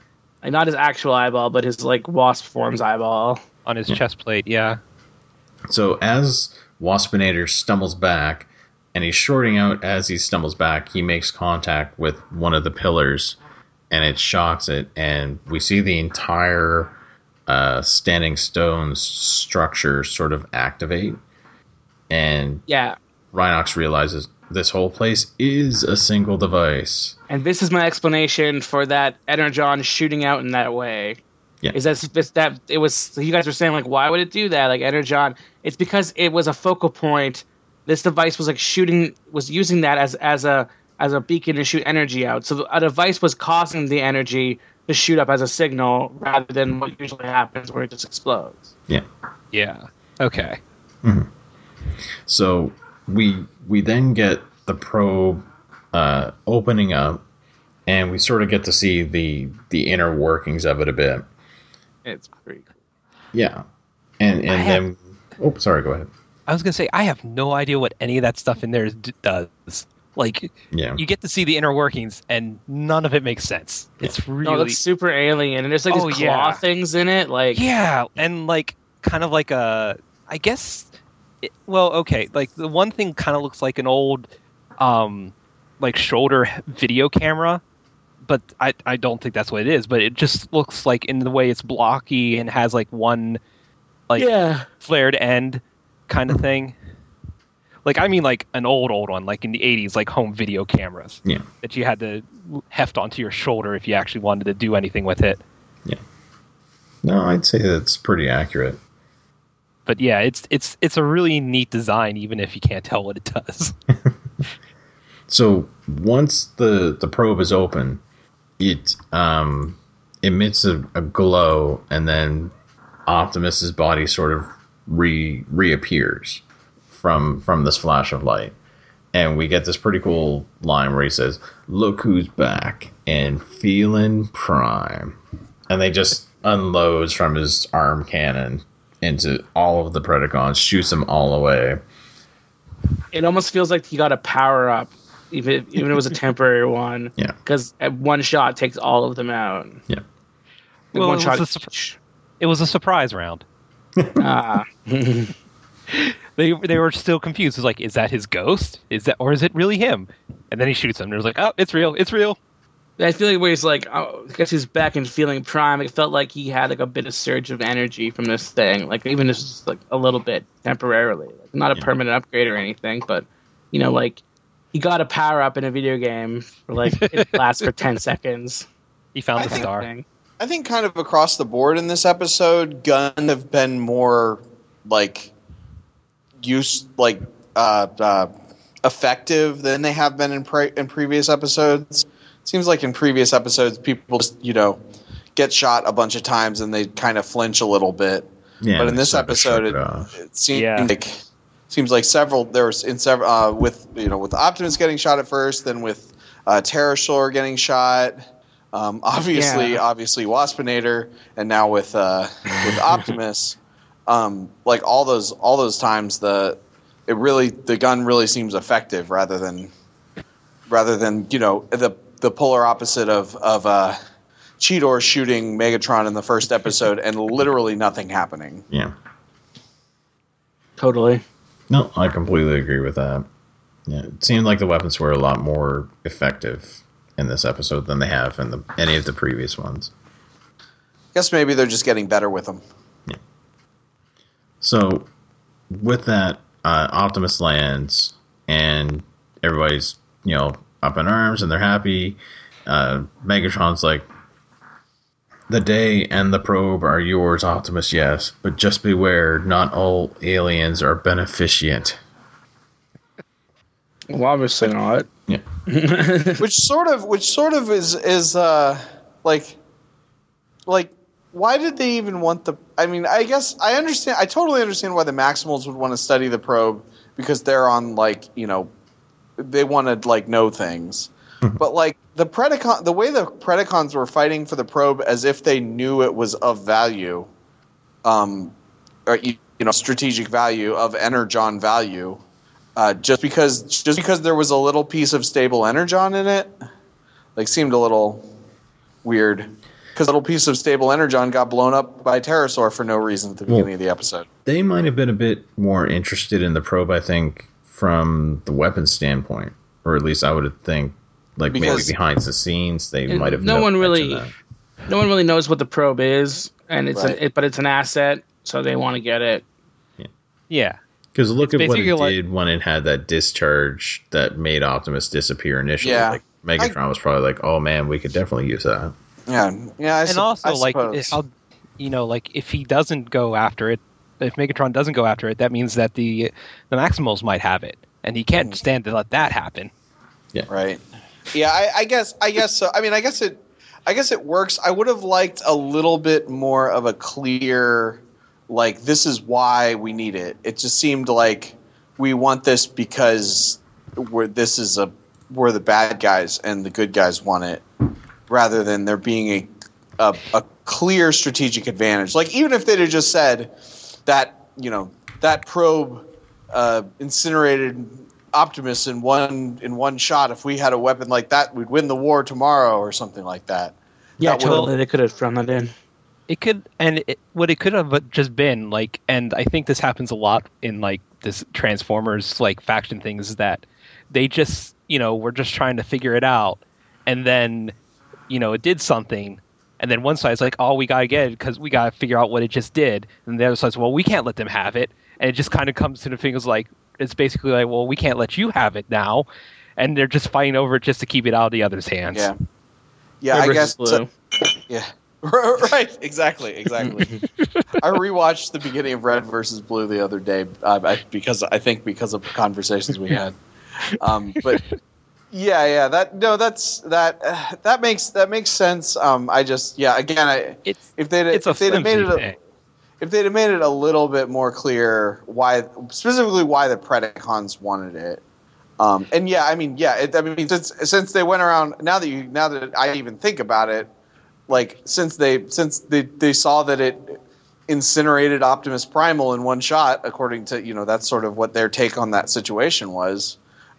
like not his actual eyeball, but his like wasp form's eyeball. on his chest plate. Yeah, So as Waspinator stumbles back, and he's shorting out as he stumbles back, he makes contact with one of the pillars, and it shocks it, and we see the entire uh, standing stones structure sort of activate, and Yeah, Rhinox realizes this whole place is a single device. and this is my explanation for that Energon shooting out in that way. Yeah. Is that it's that it was you guys were saying like why would it do that like Energon? It's because it was a focal point. This device was like shooting was using that as as a as a beacon to shoot energy out. So a device was causing the energy to shoot up as a signal rather than what usually happens where it just explodes. Yeah. yeah. Okay. So we we then get the probe uh, opening up, and we sort of get to see the the inner workings of it a bit. It's pretty cool. Yeah, and and have- then oh, sorry, go ahead. I was gonna say I have no idea what any of that stuff in there is, does. Like Yeah, you get to see the inner workings, and none of it makes sense. It's really No, it really looks super alien, and there's like Oh, these claw yeah. things in it. Like, Yeah, and like kind of like a, I guess. It, well, okay. Like the one thing kind of looks like an old, um, like shoulder video camera, but I I don't think that's what it is. But it just looks like in the way it's blocky and has like one, like yeah, flared end, kind of thing. Like I mean, like an old old one, like in the '80s, like home video cameras yeah, that you had to heft onto your shoulder if you actually wanted to do anything with it. Yeah. No, I'd say that's pretty accurate. but yeah, it's it's it's a really neat design, even if you can't tell what it does. So once the the probe is open, it um, emits a, a glow, and then Optimus's body sort of re reappears from from this flash of light, and we get this pretty cool line where he says, "Look who's back and feeling prime," and they just unloads from his arm cannon into all of the Predacons, shoots them all away. It almost feels like he got a power up, even even if it was a temporary one. Yeah. Because one shot takes all of them out. Yeah. Well, one it shot. was a surp- It was a surprise round. Ah. They they were still confused. It was like, is that his ghost? Is that or is it really him? And then he shoots him. And it was like, oh, it's real. It's real. I feel like where he's like, oh, I guess he's back and feeling prime. It felt like he had like a bit of surge of energy from this thing, like even just like a little bit temporarily, like not a Yeah. permanent upgrade or anything, but you know, like he got a power up in a video game for like it lasts for ten seconds. He found I the star. Thing. I think kind of across the board in this episode, gun have been more like use like uh, uh, effective than they have been in pre- in previous episodes. Seems like in previous episodes, people just you know get shot a bunch of times and they kind of flinch a little bit. Yeah, but in this episode, shook it, it seems Yeah. like seems like several there was in several uh, with you know with Optimus getting shot at first, then with uh, Terrorsaur getting shot. Um, obviously, Yeah. obviously Waspinator, and now with uh, with Optimus, um, like all those all those times, the it really the gun really seems effective rather than rather than you know the the polar opposite of of uh, Cheetor shooting Megatron in the first episode and literally nothing happening. yeah. Totally. No, I completely agree with that. Yeah, it seemed like the weapons were a lot more effective in this episode than they have in the any of the previous ones. I guess maybe they're just getting better with them. Yeah. So, with that, uh, Optimus lands, and everybody's you know up in arms and they're happy. Uh, Megatron's like, "The day and the probe are yours, Optimus. Yes, but just beware, not all aliens are beneficient." Well, obviously not. Yeah. which sort of which sort of is is uh like like why did they even want the i mean i guess i understand i totally understand why the maximals would want to study the probe because they're on like you know they want to like know things but like the predacon the way the predacons were fighting for the probe as if they knew it was of value um or you you know strategic value of energon value uh, just because just because there was a little piece of stable energon in it, like seemed a little weird. Because a little piece of stable energon got blown up by Terrorsaur for no reason at the Well- beginning of the episode. They might have been a bit more interested in the probe, I think, from the weapons standpoint, or at least I would think, like Because- maybe behind the scenes, they might have. no no- one really- that. No one really knows what the probe is, and it's Right. an, it, but it's an asset, so they want to get it. Yeah. Because look It's at what it basically like- did when it had that discharge that made Optimus disappear initially. Yeah. Like Megatron was probably like, "Oh man, we could definitely use that." Yeah, yeah. I and sup- also I like how you know like if he doesn't go after it if megatron doesn't go after it that means that the the maximals might have it and he can't mm. stand to let that happen Yeah. right? Yeah, I, I guess. I guess so. I mean, I guess it. I guess it works. I would have liked a little bit more of a clear, like this is why we need it. It just seemed like we want this because we're this is a we're the bad guys and the good guys want it, rather than there being a a, a clear strategic advantage. Like even if they'd have just said that you know that probe uh, incinerated Optimus in one in one shot. If we had a weapon like that, we'd win the war tomorrow or something like that. Yeah, That totally. They could have thrown that in. It could and it, what it could have just been like and i think this happens a lot in like this transformers like faction things is that they just you know were just trying to figure it out and then you know it did something and then one side's like oh we gotta get it because we gotta figure out what it just did and the other side's well we can't let them have it and it just kind of comes to the fingers like it's basically like well we can't let you have it now and they're just fighting over it just to keep it out of the other's hands Yeah, yeah. Red I guess. so- yeah. right. Exactly. Exactly. I rewatched the beginning of Red versus Blue the other day uh, I, because I think because of conversations we had. Um, but yeah, yeah. That no, that's that. Uh, that makes that makes sense. Um, I just yeah. Again, I it's if they if they'd have made it a, if they'd have made it a little bit more clear why, specifically why the Predacons wanted it. Um, and yeah, I mean, yeah, it, I mean, since since they went around now that you now that I even think about it, like since they since they they saw that it incinerated Optimus Primal in one shot, according to you know that's sort of what their take on that situation was.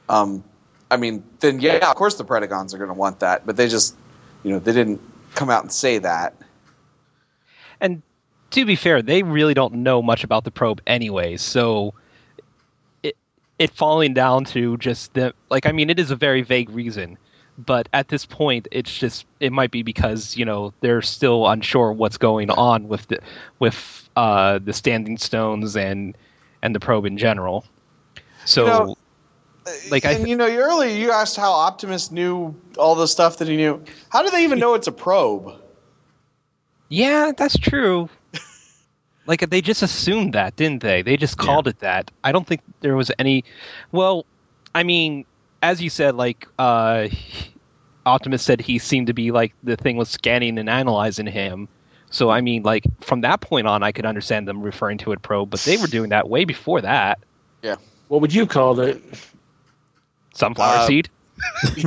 Um, I mean, then yeah, of course the Predacons are going to want that, but they just you know they didn't come out and say that. And to be fair, they really don't know much about the probe anyway, so it it falling down to just the like I mean it is a very vague reason, but at this point it's just it might be because, you know, they're still unsure what's going on with the with uh the standing stones and and the probe in general. So You know, Like, I and th- you know, earlier you asked how Optimus knew all the stuff that he knew. How do they even know it's a probe? Yeah, that's true. like they just assumed that, didn't they? They just called it that. I don't think there was any well, I mean, as you said like uh Optimus said he seemed to be like the thing was scanning and analyzing him. So I mean like from that point on I could understand them referring to it probe, but they were doing that way before that. Yeah. What would you call it? Sunflower Uh, seed.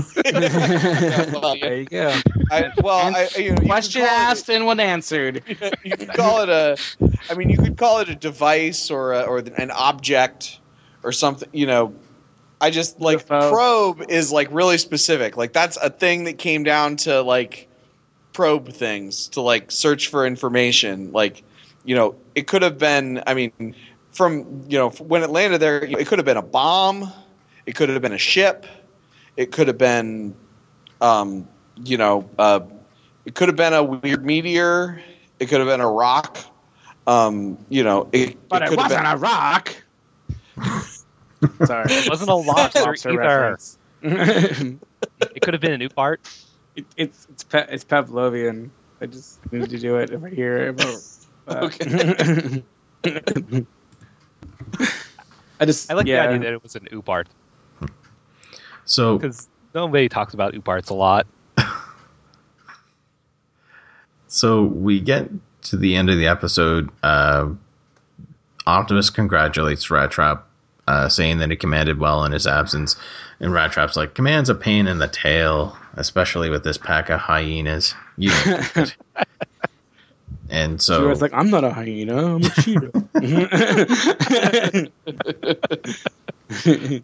well, there you go. I, well, I, you know, you Question call it- asked and one answered. you could call it a i mean you could call it a device or a, or an object or something you know i just like probe is like really specific like that's a thing that came down to like probe things to like search for information like you know it could have been i mean from you know when it landed there it could have been a bomb it could have been a ship it could have been um you know uh it could have been a weird meteor. It could have been a rock. Um, you know, it, But it, could have wasn't been- a rock. Sorry. It wasn't a lobster Lobster either. reference. it, It could have been an oopart. it's it's pe- it's Pavlovian. I just need to do it if I hear it. But, Okay. I just I like yeah. the idea that it was an oopart So because nobody talks about ooparts a lot. So we get to the end of the episode. Uh, Optimus congratulates Rattrap, uh, saying that he commanded well in his absence. And Rattrap's like, "Command's a pain in the tail, especially with this pack of hyenas." You know it." and She so was like, I'm not a hyena, I'm a cheetah.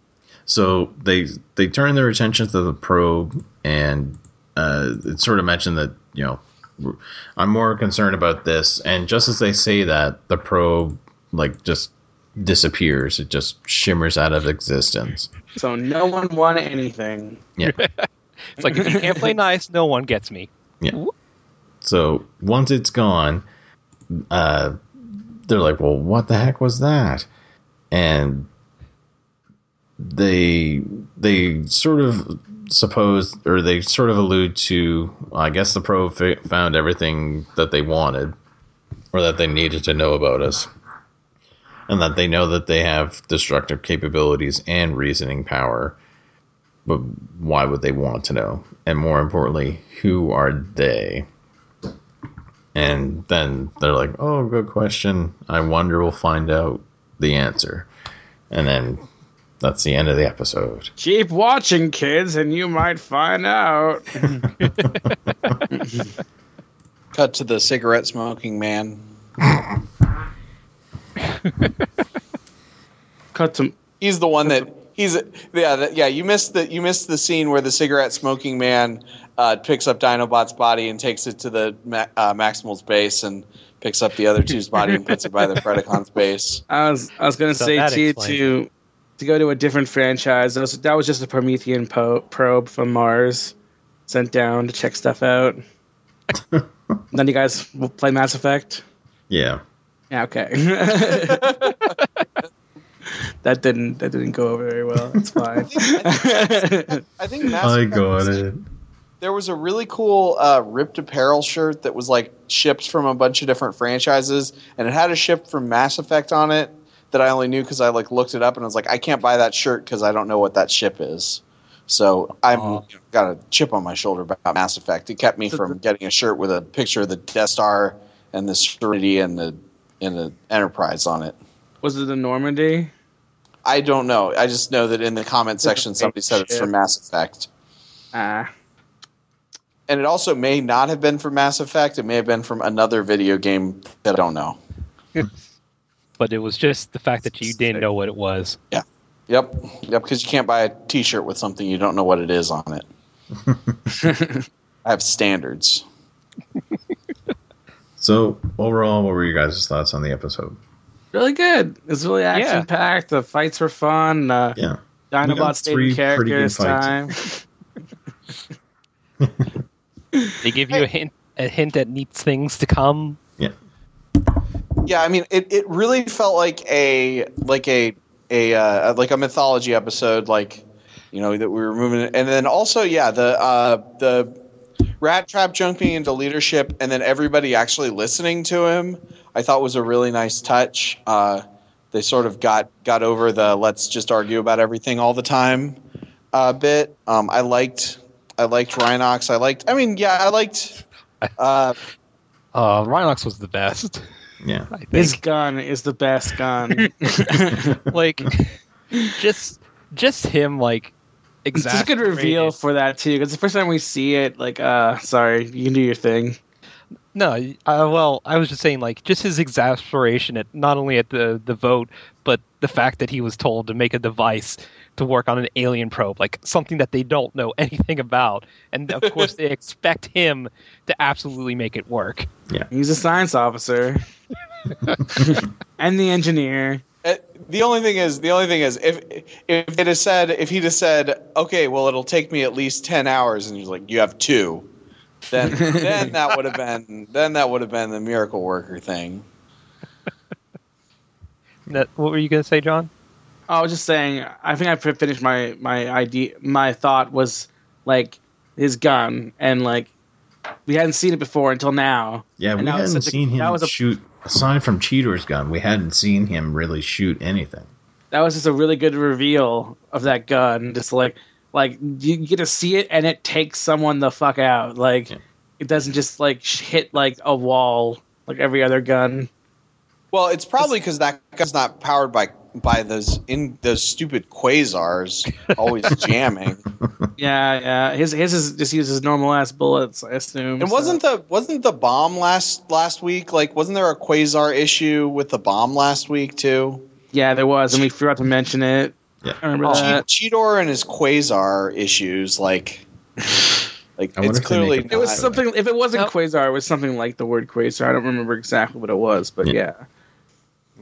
So they they turn their attention to the probe, and uh, it's sort of mentioned that you know I'm more concerned about this. And just as they say that, the probe like just disappears. It just shimmers out of existence. so no one won anything. Yeah. It's like if you can't play nice, no one gets me. Yeah. So once it's gone, uh, they're like, "Well, what the heck was that?" And they they sort of suppose, or they sort of allude to, I guess the probe fa- found everything that they wanted, or that they needed to know about us, and that they know that they have destructive capabilities and reasoning power. But why would they want to know? And more importantly, who are they? And then they're like, "Oh, good question. I wonder we'll find out the answer." And then that's the end of the episode. Keep watching, kids, and you might find out. cut to the cigarette smoking man. Cut to He's the one that he's yeah that, yeah. You missed the you missed the scene where the cigarette smoking man uh, picks up Dinobot's body and takes it to the Ma- uh, Maximal's base and picks up the other two's body and puts it by the Predacon's base. I was I was gonna So say to you to to go to a different franchise. That was, that was just a Promethean po- probe from Mars sent down to check stuff out. then you guys will play Mass Effect. Yeah. Yeah, okay. that didn't that didn't go over very well. It's fine. I think Mass I Effect got was- it. There was a really cool uh, ripped apparel shirt that was like shipped from a bunch of different franchises, and it had a ship from Mass Effect on it that I only knew because I like looked it up and I was like, I can't buy that shirt because I don't know what that ship is. So I'm Aw. got a chip on my shoulder about Mass Effect. It kept me from getting a shirt with a picture of the Death Star and the Serenity and the in an Enterprise on it. Was it the Normandy? I don't know. I just know that in the comment section somebody said it's from Mass Effect. Ah, And it also may not have been from Mass Effect. It may have been from another video game that I don't know. But it was just the fact that you didn't know what it was. Yeah. Yep. Yep, because you can't buy a t shirt with something you don't know what it is on it. I have standards. So overall, what were your guys' thoughts on the episode? really good. It was really action packed. The fights were fun. Uh, Yeah, We Dinobot stayed in pretty character good this time. They give you a hint, a hint at neat things to come. Yeah. Yeah, I mean, it, it really felt like a like a a uh, like a mythology episode, like you know that we were moving, and then also yeah, the uh, the rat trap jumping into leadership, and then everybody actually listening to him, I thought was a really nice touch. Uh, they sort of got got over the let's just argue about everything all the time uh, bit. Um, I liked I liked Rhinox. I liked. I mean, yeah, I liked. Uh, Uh, Rhinox was the best. yeah. I think. His gun is the best gun. like just just him like It's just a good reveal exasperated. for that too, because the first time we see it, like, uh, sorry, you can do your thing. No, uh, well, I was just saying like just his exasperation at not only at the the vote, but the fact that he was told to make a device to work on an alien probe, like something that they don't know anything about, and of course they expect him to absolutely make it work. Yeah, he's a science officer and the engineer. Uh, the only thing is, the only thing is, if if it had said, if he'd have said, okay, well, it'll take me at least ten hours, and he's like, you have two, then then that would have been then that would have been the miracle worker thing. That, what were you gonna say, John? I was just saying. I think I finished my my idea. My thought was like his gun, and like we hadn't seen it before until now. Yeah, we And that was hadn't such a- seen him that was a- shoot. Aside from Cheetor's gun, we hadn't seen him really shoot anything. That was just a really good reveal of that gun. Just like like you get to see it, and it takes someone the fuck out. Like Yeah. it doesn't just like hit like a wall like every other gun. Well, it's probably because that gun's not powered by by those in those stupid quasars always jamming. Yeah, yeah. His his is just uses normal ass bullets. I assume. And so- wasn't the wasn't the bomb last last week? Like, wasn't there a quasar issue with the bomb last week too? Yeah, there was, and we forgot to mention it. Yeah. I remember Oh. that. Che- Cheetor and his quasar issues, like, like it's if they make clearly It was something. If it wasn't Nope. quasar, it was something like the word quasar. I don't remember exactly what it was, but Yeah. yeah.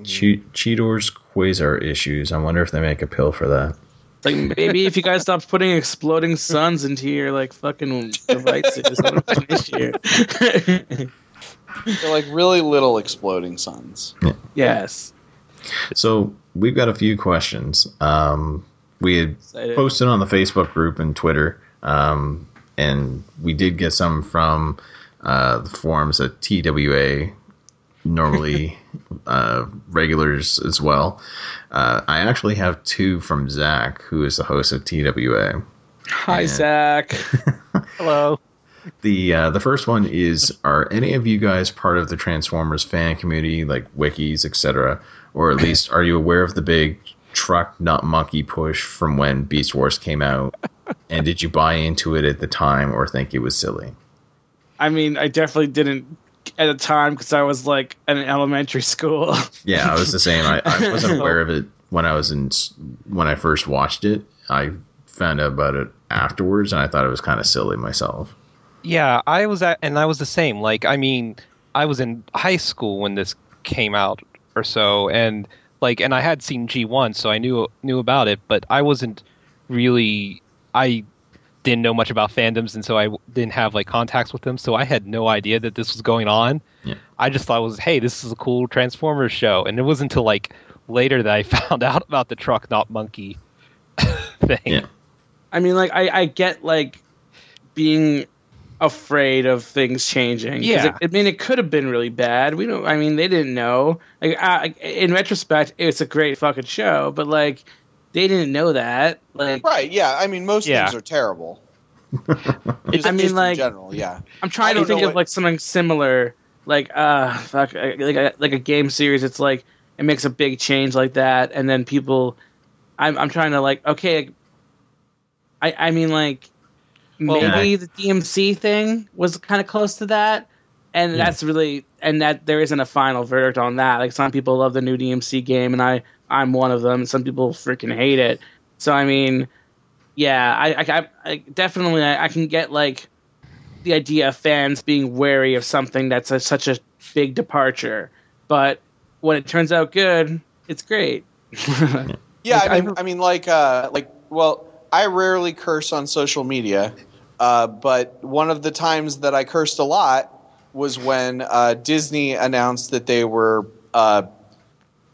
Che- Cheetor's quasar issues. I wonder if they make a pill for that. Like maybe if you guys stop putting exploding suns into your like fucking devices, that'll be an issue. They're like really little exploding suns. yes. So we've got a few questions. Um, we had Excited. posted on the Facebook group and Twitter, um, and we did get some from uh, the forums at TWA, normally uh, regulars as well. Uh, I actually have two from Zach, who is the host of TWA. Hi, Yeah. Zach. Hello. The uh, the first one is: Are any of you guys part of the Transformers fan community, like wikis, etc., or at least are you aware of the big truck not monkey push from when Beast Wars came out? and did you buy into it at the time, or think it was silly? I mean, I definitely didn't at the time because I was like in elementary school. Yeah, I was the same. I, I wasn't aware of it when I was in when I first watched it. I found out about it afterwards, and I thought it was kind of silly myself. Yeah, I was at, and I was the same. Like, I mean, I was in high school when this came out or so, and like, and I had seen G one, so I knew knew about it, but I wasn't really. I didn't know much about fandoms, and so I didn't have like contacts with them, so I had no idea that this was going on. Yeah. I just thought it was, hey, this is a cool Transformers show, and it wasn't until like later that I found out about the truck not monkey thing. Yeah. I mean, like I, I get like being afraid of things changing. Yeah. it- I mean, it could have been really bad. We don't. I mean, they didn't know. Like, I, in retrospect, it's a great fucking show, but like, they didn't know that. Like, Right? Yeah. I mean, most Yeah. things are terrible. I mean, just in like- general, yeah. I'm trying to think of what- like something similar like uh fuck like a, like a game series. It's like it makes a big change like that, and then people, I'm I'm trying to like okay, I I mean like Well, maybe yeah. the DMC thing was kind of close to that, and Yeah. that's really and that there isn't a final verdict on that. Like some people love the new DMC game, and I I'm one of them. Some people freaking hate it. So I mean, yeah, I I, I, I definitely I, I can get like the idea of fans being wary of something that's a, such a big departure, but when it turns out good, it's great. Yeah, Like, I mean, I- I mean, like, uh, like, well, I rarely curse on social media, uh, but one of the times that I cursed a lot was when uh, Disney announced that they were uh,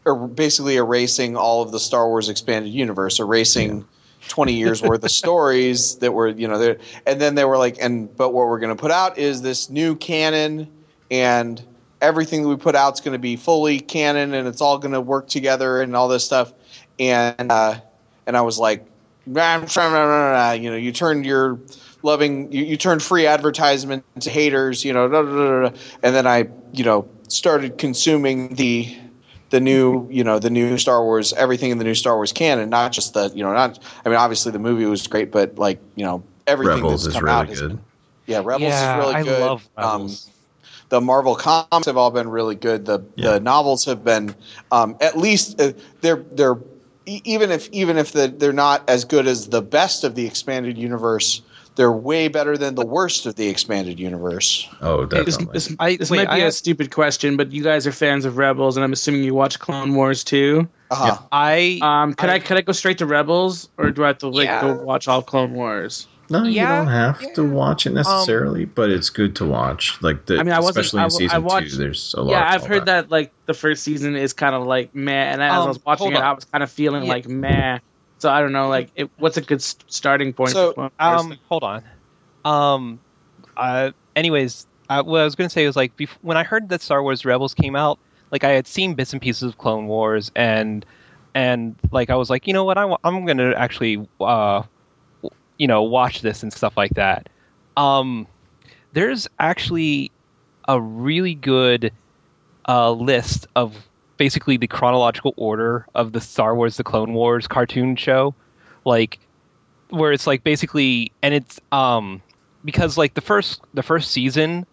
er- basically erasing all of the Star Wars expanded universe, erasing. 20 years worth of stories that were you know there and then they were like and but what we're going to put out is this new canon and everything that we put out is going to be fully canon and it's all going to work together and all this stuff and uh, and I was like, "Nah, nah, nah, nah, nah," you know, you turned your loving, you, you turned free advertisement to haters, you know, and then I, you know, started consuming the the new, you know, the new Star Wars, everything in the new Star Wars canon, not just the, you know, not. I mean, obviously the movie was great, but like, you know, everything Rebels that's is come out really has good. been- yeah, Rebels yeah, is really I good. love Um, Rebels. the Marvel comics have all been really good. The Yeah. the novels have been um, at least uh, they're they're e- even if even if the, they're not as good as the best of the expanded universe, they're way better than the worst of the expanded universe. Oh, this definitely. this, I- this wait, might be I a stupid question, but you guys are fans of Rebels, and I'm assuming you watch Clone Wars too. Uh-huh. I Um, could I, I- could I go straight to Rebels, or do I have to like Yeah. go watch all Clone Wars? no, you don't have to watch it necessarily, but it's good to watch. Like the, I mean, I wasn't- especially I in w- I season watched- two, there's a lot. Yeah, I've heard callback. that like the first season is kind of like meh, and as I Um, was watching it, on. I was kind of feeling Yeah. like meh. So I don't know, like, it, what's a good starting point? So, for Clone Wars? Um, hold on. Um, uh, anyways, uh, what I was going to say was like bef- when I heard that Star Wars Rebels came out, like I had seen bits and pieces of Clone Wars, and and like I was like, you know what, I wa- I'm going to actually, uh, you know, watch this and stuff like that. Um, there's actually a really good uh, list of basically the chronological order of the Star Wars: The Clone Wars cartoon show, like where it's like basically and it's um because like the first the first season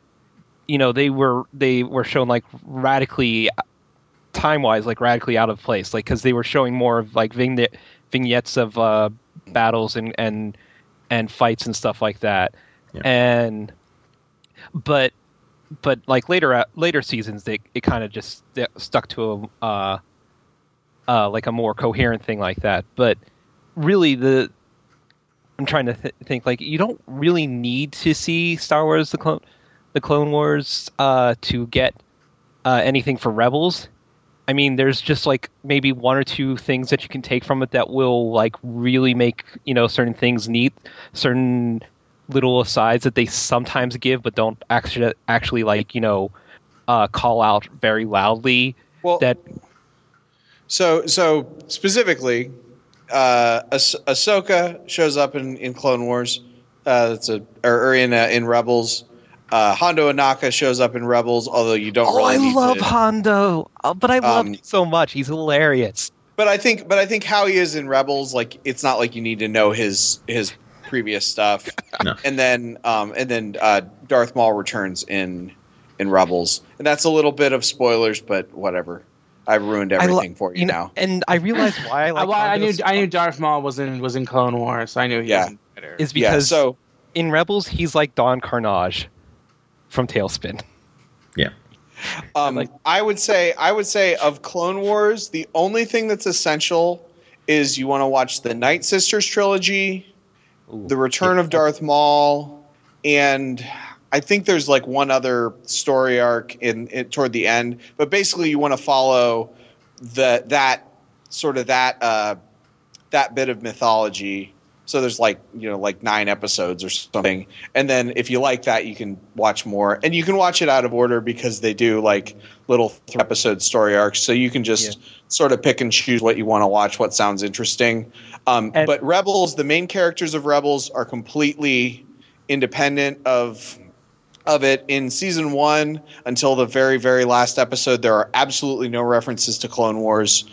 you know they were they were shown like radically time wise like radically out of place. Like because they were showing more of like vignette vignettes of uh battles and and and fights and stuff like that. Yeah. and but but like later uh, later seasons they it kind of just stuck to a uh uh like a more coherent thing like that but really the I'm trying to th- think like you don't really need to see Star Wars the clone the Clone Wars uh, to get uh, anything for Rebels. I mean, there's just like maybe one or two things that you can take from it that will like really make you know certain things neat, certain little asides that they sometimes give but don't actually actually like you know uh, call out very loudly. Well, That so so specifically, uh, ah- Ahsoka shows up in, in Clone Wars. Uh, that's a or, or in uh, in Rebels. Uh, Hondo Ohnaka shows up in Rebels, although you don't Oh, really. I love to- Hondo, Uh, but I love Um, him so much. He's hilarious. But I think, but I think how he is in Rebels, like it's not like you need to know his his previous stuff. No. And then, um, and then uh, Darth Maul returns in in Rebels, and that's a little bit of spoilers, but whatever. I've ruined I lo- everything for you, You know, now. and I realized why I I, like. well, I knew I knew Darth Maul was in was in Clone Wars. So I knew he Yeah. was better. is Yeah. because So in Rebels he's like Don Carnage from TaleSpin. Yeah. Um, like- I would say I would say of Clone Wars, the only thing that's essential is you want to watch the Night Sisters trilogy, Ooh. the Return of Darth Maul, and I think there's like one other story arc in, in toward the end. But basically, you want to follow the that sort of that uh, that bit of mythology. So there's like you know like nine episodes or something, and then if you like that, you can watch more, and you can watch it out of order because they do like little three episode story arcs. So you can just sort of pick and choose what you want to watch, what sounds interesting. Um, And- but Rebels, the main characters of Rebels are completely independent of of it. In season one until the very very last episode there are absolutely no references to clone wars.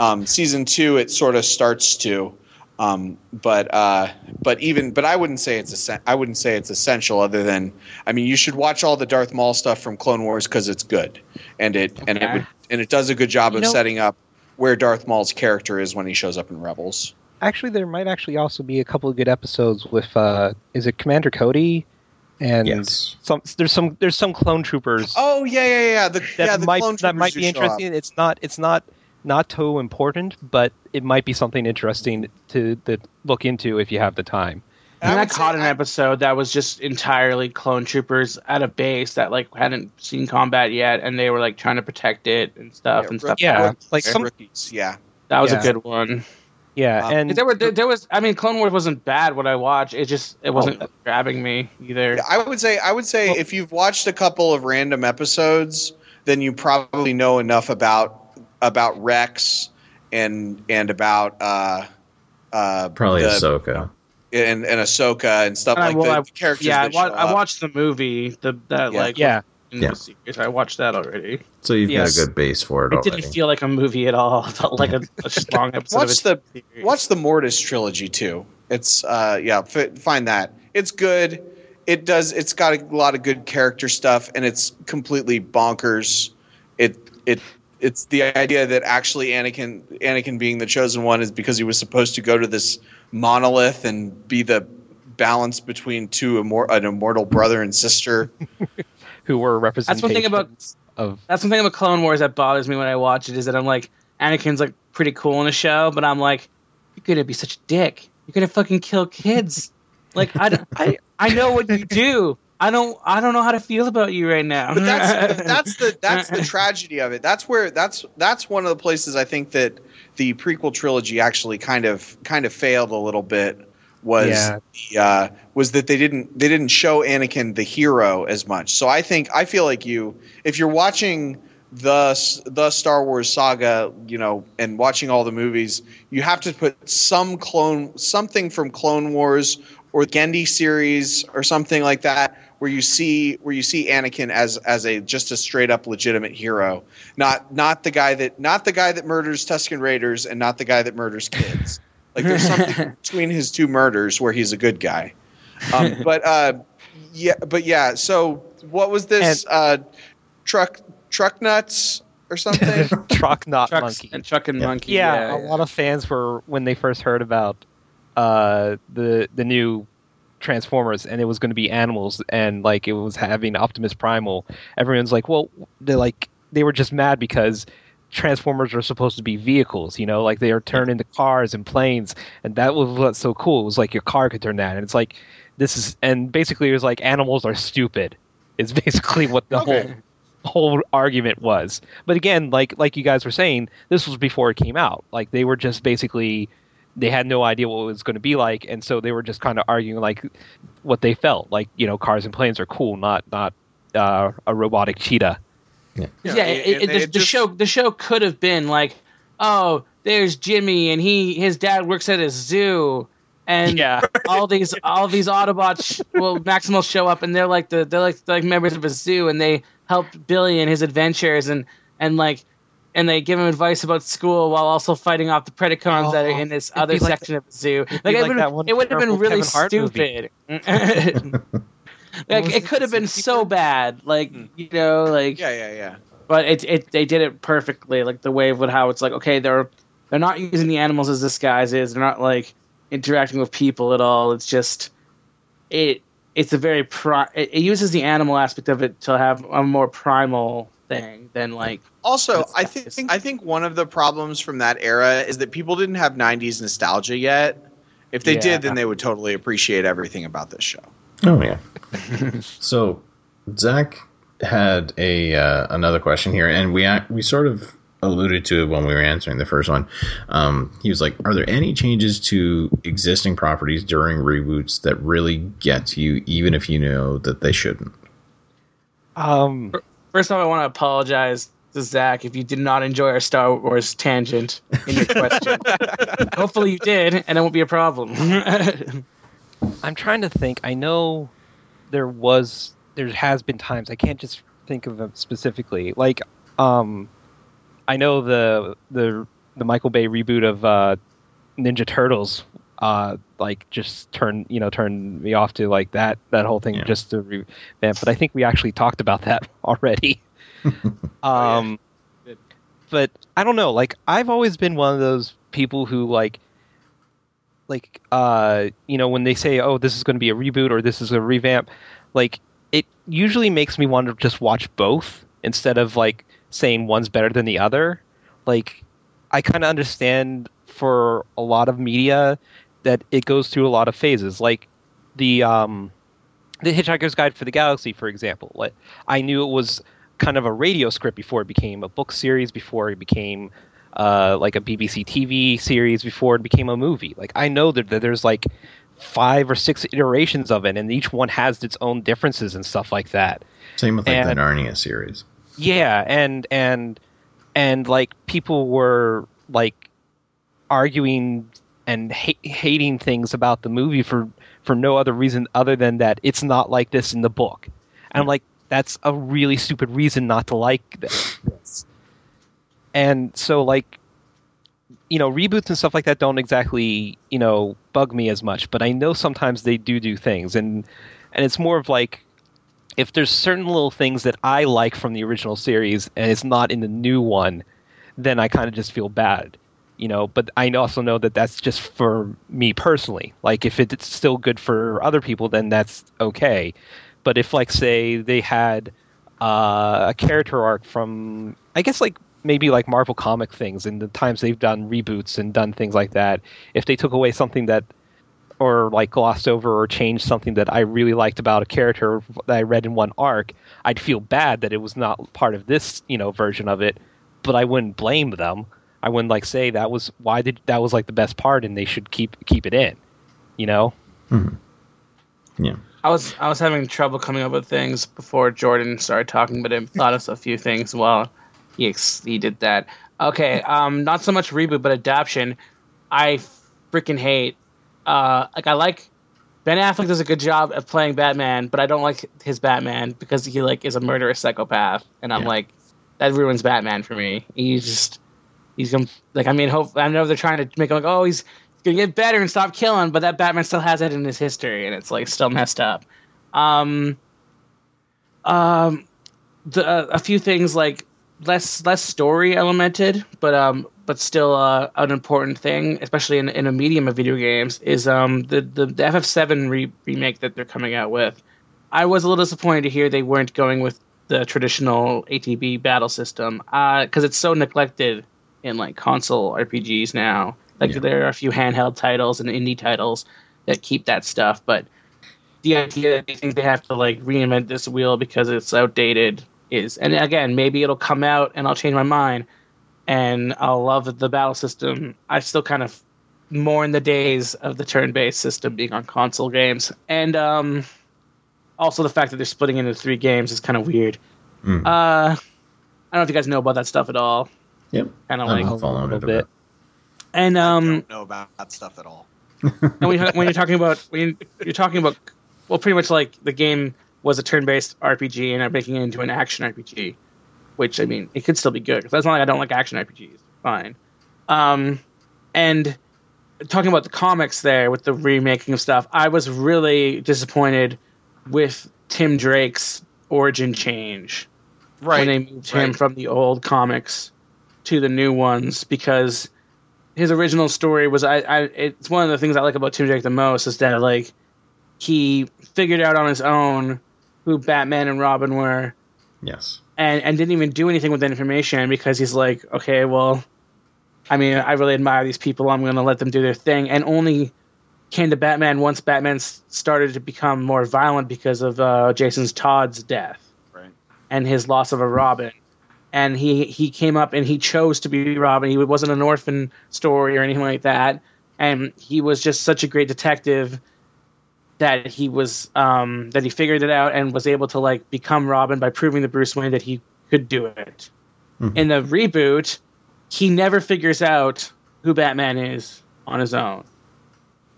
Um, season two it sort of starts to um, but uh, but even but I wouldn't say it's I wouldn't say it's essential other than I mean you should watch all the Darth Maul stuff from Clone Wars because it's good. And it and it would, and it does a good job You of know- setting up where Darth Maul's character is when he shows up in Rebels. Actually, there might actually also be a couple of good episodes with uh, is it Commander Cody, and Yes. some there's some there's some clone troopers Oh yeah yeah yeah the, that yeah the might clone that might be do show up. interesting. It's not it's not not too important, but it might be something interesting to, to look into if you have the time. And I And I would caught an I- episode that was just entirely clone troopers at a base that like hadn't seen combat yet, and they were like trying to protect it and stuff Yeah, and stuff. Yeah, like some- rookies yeah that was Yeah. a good one. Yeah, Um, and there were there, there was I mean Clone Wars wasn't bad what I watched. It just it wasn't Oh. grabbing me either. I would say I would say Well- if you've watched a couple of random episodes, then you probably know enough about about Rex and and about uh uh Probably the, Ahsoka. and and Ahsoka and stuff And I- like well, the, I- the characters. yeah, I, wa- show I watched the movie the that Yeah. like yeah, in Yeah. the series. I watched that already. So you've Yes. got a good base for it It already. didn't feel like a movie at all. It felt like a, a strong episode. Watch of a the series. watch the Mortis trilogy too. It's uh yeah, f- find that. It's good. It does. It's got a lot of good character stuff, and it's completely bonkers. It it it's the idea that actually Anakin Anakin being the chosen one is because he was supposed to go to this monolith and be the balance between two immor- an immortal brother and sister. who were That's one thing about of that's one thing about Clone Wars that bothers me when I watch it is that I'm like Anakin's like pretty cool in the show, but I'm like you're gonna be such a dick. You're gonna fucking kill kids. Like I, I I know what you do. I don't I don't know how to feel about you right now. but that's that's the that's the tragedy of it. That's where that's that's one of the places I think that the prequel trilogy actually kind of kind of failed a little bit was Yeah. the, uh, was that they didn't they didn't show Anakin the hero as much. So I think I feel like you if you're watching the the Star Wars saga, you know, and watching all the movies, you have to put some clone something from Clone Wars or Genndy series or something like that where you see where you see Anakin as as a just a straight up legitimate hero, not not the guy that not the guy that murders Tusken Raiders and not the guy that murders kids. Like there's something between his two murders where he's a good guy. Um, but uh, yeah, but yeah. So what was this uh, truck truck nuts or something? truck not Trucks monkey. and Chuck and Yeah. Monkey. yeah, a lot of fans were when they first heard about uh, the the new Transformers and it was going to be animals and like it was having Optimus Primal. Everyone's like, well, they're like they were just mad because Transformers are supposed to be vehicles, you know, like they are turned into cars and planes, and that was what's so cool. It was like your car could turn that, and it's like this is, and basically it was like animals are stupid. Is basically what the Okay. whole whole argument was. But again, like like you guys were saying, this was before it came out. Like they were just basically they had no idea what it was going to be like, and so they were just kind of arguing like what they felt like. You know, cars and planes are cool, not not uh, a robotic cheetah. yeah, Yeah, it, and it, the, it the show the show could have been like, oh, there's Jimmy and he his dad works at a zoo, and Yeah, all these all these Autobots, well, Maximals show up and they're like the they're like like members of a zoo and they help Billy in his adventures and and like and they give him advice about school while also fighting off the Predacons that are in this Oh, other like section of the zoo. Like, it like would it would have been really Kevin Hart movie. stupid. like it it, could have been so bad. Like Hmm. you know, like yeah, yeah, yeah. but it it they did it perfectly. Like the way with how it's like okay, they're they're not using the animals as disguises. They're not like interacting with people at all. It's just it it's a very pri- it, it uses the animal aspect of it to have a more primal thing than like Also, I nice. think I think one of the problems from that era is that people didn't have '90s nostalgia yet. If they Yeah. did, then they would totally appreciate everything about this show. Oh yeah. so Zach had a uh, another question here, and we we sort of alluded to it when we were answering the first one. Um, he was like, "Are there any changes to existing properties during reboots that really get to you, even if you know that they shouldn't?" um, First off, I want to apologize to Zach if you did not enjoy our Star Wars tangent in your question. Hopefully you did, and it won't be a problem. I'm trying to think. I know there was there has been times I can't just think of them specifically. Like, um, I know the the the Michael Bay reboot of uh, Ninja Turtles, uh, like just turn you know turn me off to like that that whole thing Yeah. just to revamp. But I think we actually talked about that already. um, Good. but I don't know. Like I've always been one of those people who like like uh you know when they say oh this is going to be a reboot or this is a revamp like it usually makes me want to just watch both instead of like saying one's better than the other like i kind of understand for a lot of media that it goes through a lot of phases like the um the hitchhiker's guide for the galaxy for example like i knew it was kind of a radio script before it became a book series before it became uh, like a BBC TV series before it became a movie. Like I know that, that there's like five or six iterations of it, and each one has its own differences and stuff like that. Same with like the And- Narnia series. Yeah, and and and like people were like arguing and ha- hating things about the movie for for no other reason other than that it's not like this in the book. And I'm like, that's a really stupid reason not to like this. And so like you know, reboots and stuff like that don't exactly, you know, bug me as much, but I know sometimes they do do things and and it's more of like if there's certain little things that I like from the original series and it's not in the new one, then I kind of just feel bad, you know. But I also know that that's just for me personally. Like if it's still good for other people, then that's okay. But if, like, say they had uh, a character arc from, I guess, like maybe like Marvel comic things and the times they've done reboots and done things like that, if they took away something that or like glossed over or changed something that I really liked about a character that I read in one arc, I'd feel bad that it was not part of this, you know, version of it, but I wouldn't blame them. I wouldn't like say that was why did that was like the best part and they should keep keep it in. You know? Yeah. I was I was having trouble coming up with things before Jordan started talking, but I thought of a few things while he ex- he did that. Okay, um, not so much reboot, but adaptation. I freaking hate. Uh, like I like Ben Affleck does a good job of playing Batman, but I don't like his Batman because he like is a murderous psychopath, and I'm Yeah. like that ruins Batman for me. He's just he's gonna like I mean hope I know they're trying to make him like oh he's gonna get better and stop killing, but that Batman still has it in his history, and it's like still messed up. Um, um, the, uh, a few things like less less story elemented, but um, but still uh, an important thing, especially in in a medium of video games, is um the the, the FF7 re- remake that they're coming out with. I was a little disappointed to hear they weren't going with the traditional ATB battle system because it's so neglected in like console RPGs now. Like Yeah. there are a few handheld titles and indie titles that keep that stuff, but the idea that they think they have to like reinvent this wheel because it's outdated is and again maybe it'll come out and I'll change my mind and I'll love the battle system. I still kind of mourn the days of the turn-based system being on console games and um also the fact that they're splitting into three games is kind of weird. Mm. Uh I don't know if you guys know about that stuff at all. Yep. Kind of I'm like following little bit. bit. and I um don't know about that stuff at all. and when, you, when you're talking about when you're talking about well pretty much like the game was a turn-based rpg and i'm making it into an action rpg which i mean it could still be good because that's not like i don't like action rpgs fine um and talking about the comics there with the remaking of stuff i was really disappointed with tim drake's origin change Right. when they moved him from the old comics to the new ones because his original story was I, I it's one of the things I like about Tim Drake the most is that like he figured out on his own who Batman and Robin were Yes. and and didn't even do anything with that information because he's like okay well I mean I really admire these people I'm going to let them do their thing and only came to Batman once Batman started to become more violent because of uh, Jason's Todd's death Right. and his loss of a Robin. And he he came up and he chose to be Robin. He wasn't an orphan story or anything like that. And he was just such a great detective that he was um, that he figured it out and was able to like become Robin by proving to Bruce Wayne that he could do it. Mhm. In the reboot, he never figures out who Batman is on his own.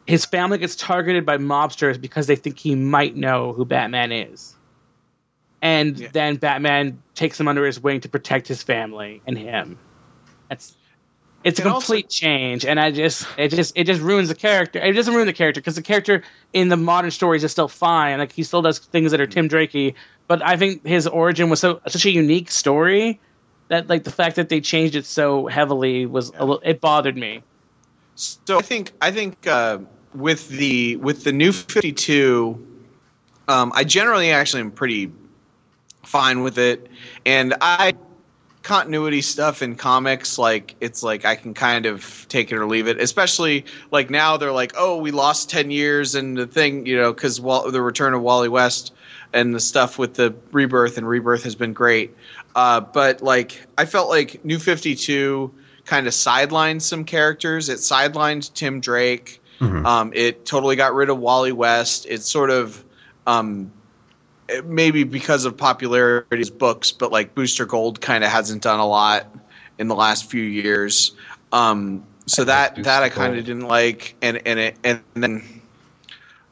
His family gets targeted by mobsters because they think he might know who Batman is and Yeah. then Batman takes him under his wing to protect his family and him. That's it's a And also- complete change, and I just it just it just ruins the character. It doesn't ruin the character because the character in the modern stories is still fine. Like he still does things that are Tim Drakey, but I think his origin was so such a unique story that like the fact that they changed it so heavily was a little, it bothered me. So I think I think uh, with the with the new Fifty Two, um, I generally actually am pretty fine with it, and I continuity stuff in comics like it's like I can kind of take it or leave it. Especially like now they're like, oh, we lost ten years and the thing, you know, because the return of Wally West and the stuff with the rebirth and rebirth has been great. Uh, but like I felt like New Fifty Two kind of sidelined some characters. It sidelined Tim Drake. Mhm. Um, it totally got rid of Wally West. It sort of um, maybe because of popularity of his books, but like Booster Gold kind of hasn't done a lot in the last few years. Um, so I that that I kind of didn't like, and and it and then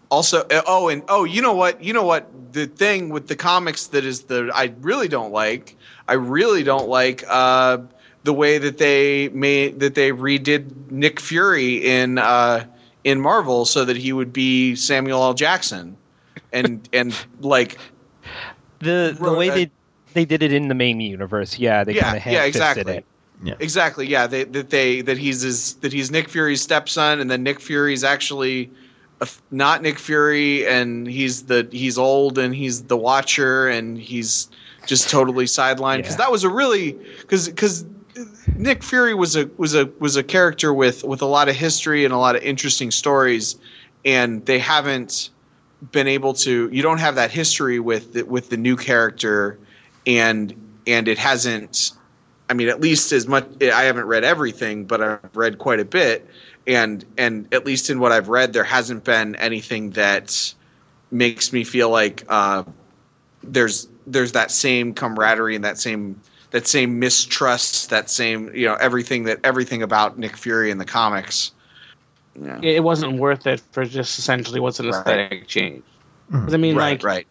also uh, oh and oh you know what you know what the thing with the comics that is the I really don't like I really don't like uh, the way that they made that they redid Nick Fury in uh, in Marvel so that he would be Samuel L. Jackson and and like The the way uh, they they did it in the main universe, yeah, they yeah kind of yeah exactly it. exactly yeah they, that they that he's his, that he's Nick Fury's stepson and then Nick Fury's actually a f- not Nick Fury and he's the he's old and he's the Watcher and he's just totally sidelined because Yeah. that was a really because because Nick Fury was a was a was a character with with a lot of history and a lot of interesting stories and they haven't been able to you don't have that history with the, with the new character and and it hasn't I mean, at least as much. I haven't read everything, but I've read quite a bit, and and at least in what I've read, there hasn't been anything that makes me feel like uh, there's there's that same camaraderie and that same that same mistrust, that same you know everything that everything about Nick Fury in the comics. Yeah. It, it wasn't worth it for just essentially what's an Right. aesthetic change. Mhm. 'Cause I mean, right, like, right.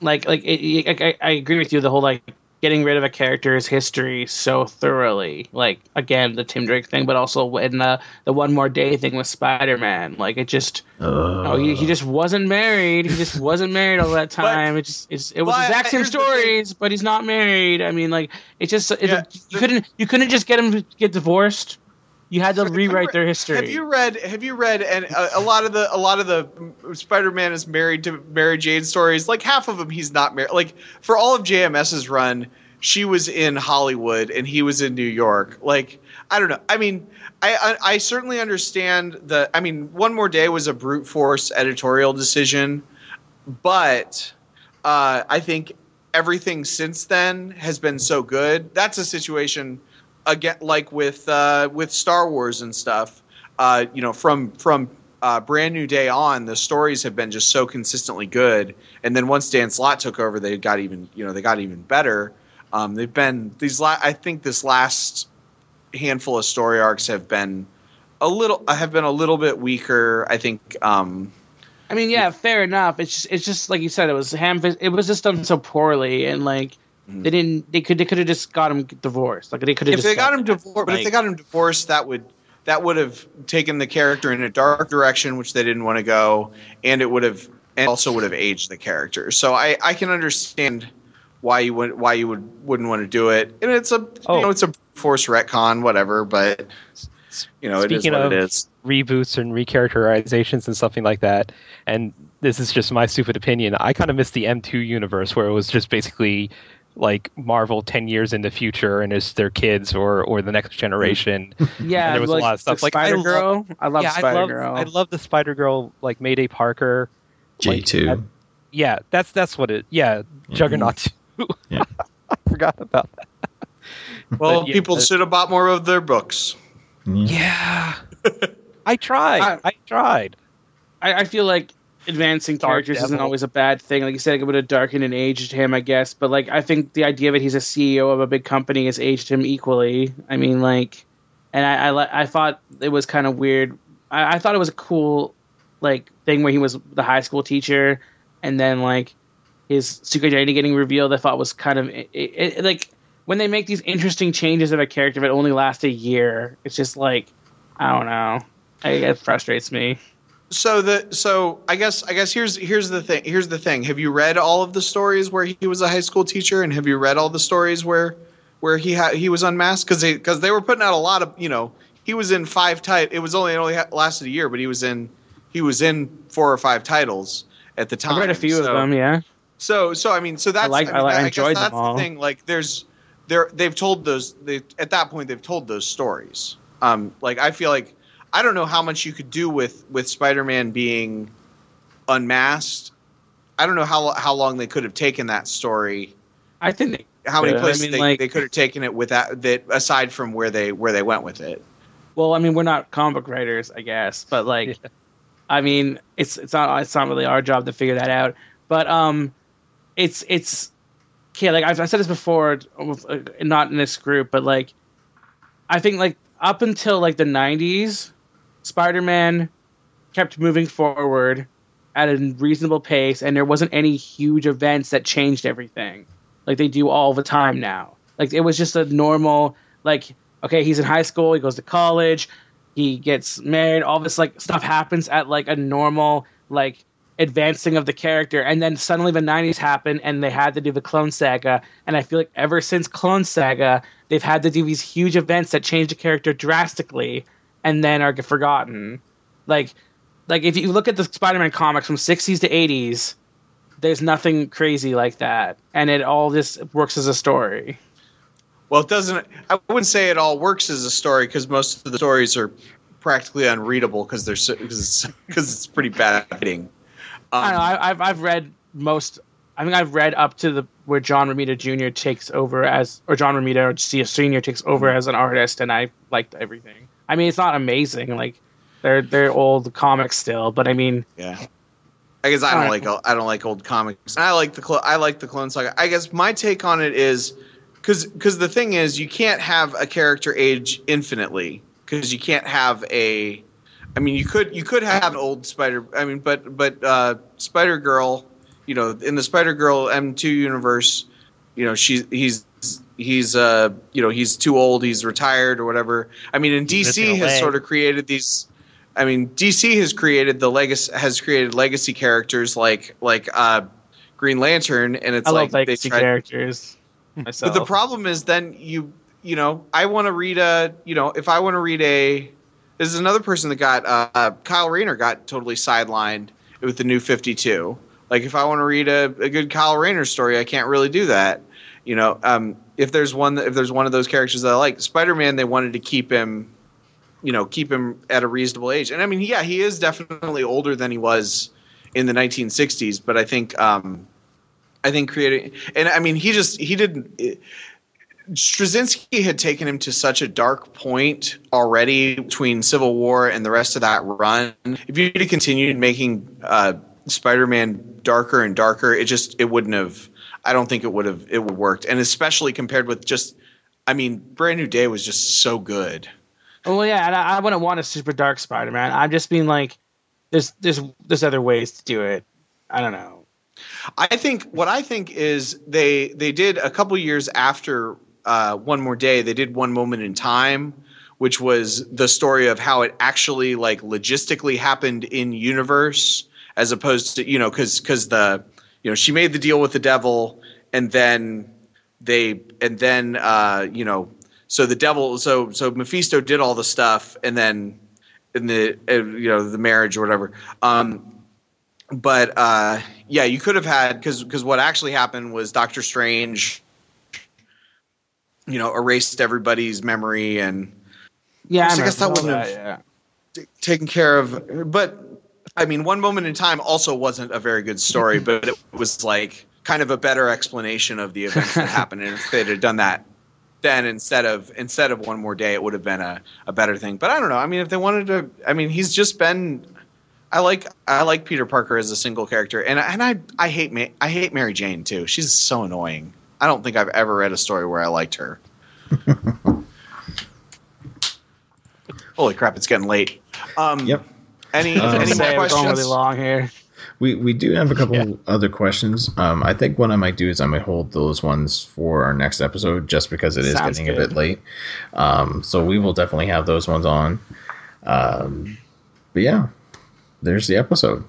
like like it, it- I, I agree with you the whole like getting rid of a character's history so thoroughly like again the tim drake thing but also in the the one more day thing with spider-man like it just oh he, he just wasn't married he just wasn't married all that time it just it's, it was But exact same here's the thing. stories but he's not married i mean like it just it, Yeah, you the- couldn't you couldn't just get him to get divorced you had to you rewrite their history Have you read? Have you read? And a, a lot of the a lot of the Spider-Man is married to Mary Jane stories. Like half of them, he's not married. Like for all of JMS's run, she was in Hollywood and he was in New York. Like I don't know. I mean, I I, I certainly understand the. I mean, One More Day was a brute force editorial decision, but uh, I think everything since then has been so good. That's a situation again, like with uh, with Star Wars and stuff. Uh, you know, from from uh, Brand New Day on, the stories have been just so consistently good. And then once Dan Slott took over, they got even you know they got even better. Um, they've been these. La- I think this last handful of story arcs have been a little have been a little bit weaker. I think. Um, I mean, yeah, fair enough. It's just, it's just like you said. It was ham. It was just done so poorly, and like Mhm. they didn't. They could. They could have just got him divorced. Like they could have. if just they got him that. divorced, but if they got him divorced, that would that would have taken the character in a dark direction, which they didn't want to go, and it would have and also would have aged the character. So I I can understand why you would why you would wouldn't want to do it, and it's a Oh. you know it's a force retcon, whatever, but you know it is Speaking what of it is. reboots and recharacterizations and something like that. And this is just my stupid opinion. I kind of miss the M2 universe where it was just basically like Marvel 10 years in the future and it's their kids or or the next generation. yeah, and there was a lot of stuff. Like, Spider Girl. I love yeah, Spider Girl. I love the Spider Girl like Mayday Parker. J two. I- Yeah, that's that's what it. Yeah, mm-hmm. Juggernaut 2. Yeah. I forgot about that. Well, but yeah, people the- should have bought more of their books. Mm-hmm. Yeah. I tried. I- I, tried. I, I feel like advancing Dark characters isn't always a bad thing. Like you said, it would have darkened and aged him, I guess. But like, I think the idea that he's a CEO of a big company has aged him equally. I mean, like, and I I, I thought it was kind of weird. I, I thought it was a cool like thing where he was the high school teacher, and then like his secret identity getting revealed, I thought was kind of it, it, like when they make these interesting changes of a character that only lasts a year. It's just like I don't know. I, it frustrates me. So the so I guess I guess here's here's the thing here's the thing. Have you read all of the stories where he was a high school teacher, and have you read all the stories where where he had he was unmasked because they because they were putting out a lot of you know he was in five tit it was only it only lasted a year but he was in he was in four or five titles at the time. I read a few so, of them, yeah. So so I mean so that's I, like, mean, I, like, I enjoyed that's them all. the thing. Like there's they're they've told those they at that point they've told those stories. Um, like I feel like I don't know how much you could do with with Spider-Man being unmasked. I don't know how how long they could have taken that story. I think they, How many Yeah, I places mean, they, like- they could have taken it with that that aside from where they where they went with it. well, I mean, we're not comic book writers, I guess, but like, Yeah. I mean, it's it's not it's not really our job to figure that out. But um, it's it's okay. Like I've, I said this before, uh, not in this group, but like, I think like up until like the '90s, Spider-Man kept moving forward at a reasonable pace, and there wasn't any huge events that changed everything, like they do all the time now. Like it was just a normal, like okay, he's in high school, he goes to college, he gets married, all this like stuff happens at like a normal like advancing of the character, and then suddenly the '90s happened, and they had to do the Clone Saga, and I feel like ever since Clone Saga, they've had to do these huge events that change the character drastically, and then are forgotten. Like, like if you look at the Spider-Man comics from '60s to '80s, there's nothing crazy like that, and it all just works as a story. Well, it doesn't. I wouldn't say it all works as a story because most of the stories are practically unreadable because they're so because it's because it's pretty bad writing. Um, I know. I, I've I've read most. I think I've read up to the where John Romita Jr. takes over as, or John Romita or C- Senior takes over as an artist, and I liked everything. I mean, it's not amazing. Like they're they're old comics still, but I mean, Yeah. I guess I don't like I don't like old comics. I like the I like the Clone Saga. I guess my take on it is because because the thing is you can't have a character age infinitely because you can't have a. I mean, you could you could have an old Spider. I mean, but but uh, Spider Girl, you know, in the Spider Girl M two universe, you know, she's he's he's uh you know he's too old. He's retired or whatever. I mean, and DC has sort of created these. I mean, DC has created the legacy has created legacy characters like like uh, Green Lantern, and it's I like love legacy they tried, characters myself. but the problem is then you you know I want to read a you know if I want to read a this is another person that got uh, Kyle Rayner got totally sidelined with the new Fifty Two. Like if I want to read a, a good Kyle Rayner story, I can't really do that. You know, um, if there's one if there's one of those characters that I like, Spider Man, they wanted to keep him, you know, keep him at a reasonable age. And I mean, yeah, he is definitely older than he was in the 1960s, but I think um, I think creating and I mean he just he didn't. It, Straczynski had taken him to such a dark point already between Civil War and the rest of that run. If you had continued making uh, Spider-Man darker and darker, it just it wouldn't have. I don't think it would have it would worked, and especially compared with just. I mean, Brand New Day was just so good. Well, yeah, and I, I wouldn't want a super dark Spider-Man. I'm just being like, there's there's there's other ways to do it. I don't know. I think what I think is they they did a couple years after uh, One More Day. They did One Moment in Time, which was the story of how it actually like logistically happened in universe, as opposed to you know because because the you know she made the deal with the devil and then they and then uh, you know so the devil so so Mephisto did all the stuff and then in the uh, you know the marriage or whatever. Um, but uh, yeah, you could have had because because what actually happened was Doctor Strange, you know, erased everybody's memory and Yeah, So I guess that wouldn't yeah. t- taken care of. But I mean, one moment in time also wasn't a very good story, but it was like kind of a better explanation of the events that happened. And if they'd have done that then instead of instead of one more day, it would have been a, a better thing. But I don't know. I mean, if they wanted to, I mean, he's just been. I like I like Peter Parker as a single character, and and I I hate Ma- I hate Mary Jane too. She's so annoying. I don't think I've ever read a story where I liked her. Holy crap! It's getting late. Um, Yep. Any Um, any more we're going questions? really long here. We we do have a couple Yeah. other questions. Um, I think what I might do is I might hold those ones for our next episode, just because it is Sounds getting a bit late. Um, so we will definitely have those ones on. Um, but yeah, there's the episode.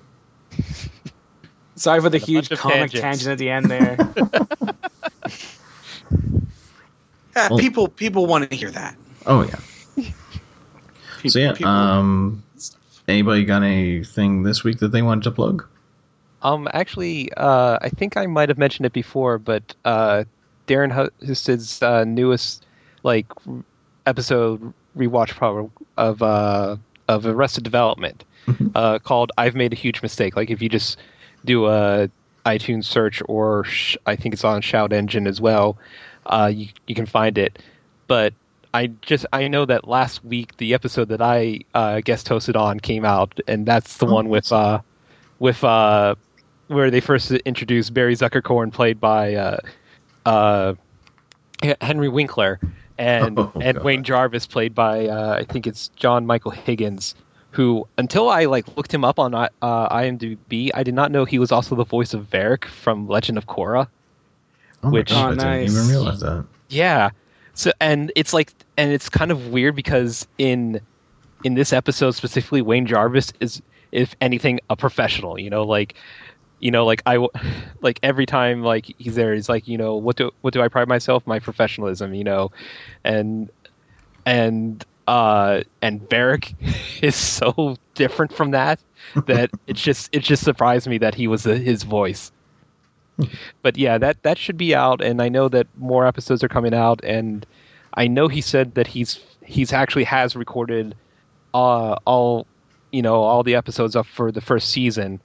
Sorry for the A huge comic tangents. tangent at the end there. Yeah, Well- people people want to hear that. Oh yeah. So yeah, People- um, anybody got anything this week that they wanted to plug? Um, actually, uh, I think I might have mentioned it before, but uh, Darren Husted's uh, newest like episode rewatch program of uh, of Arrested Development Mhm. uh, called "I've Made a Huge Mistake." Like if you just do a iTunes search, or sh- I think it's on Shout Engine as well, uh, you you can find it. But I just I know that last week the episode that I uh, guest hosted on came out, and that's the Oh, one with uh, with uh, where they first introduced Barry Zuckerkorn, played by uh, uh, Henry Winkler, and Oh, and God. Wayne Jarvis, played by uh, I think it's John Michael Higgins. Who, until I like looked him up on uh, IMDb, I did not know he was also the voice of Varrick from Legend of Korra. Oh Which- my gosh, Oh, I didn't even realize that. Yeah. So and it's like and it's kind of weird because in in this episode specifically Wayne Jarvis is if anything a professional, you know, like you know like I like every time like he's there he's like, you know, what do what do I pride myself my professionalism, you know. And and uh and Varrick is so different from that that it's just it just surprised me that he was uh his voice but yeah, that that should be out, and I know that more episodes are coming out, and I know he said that he's he's actually has recorded uh, all you know all the episodes up for the first season,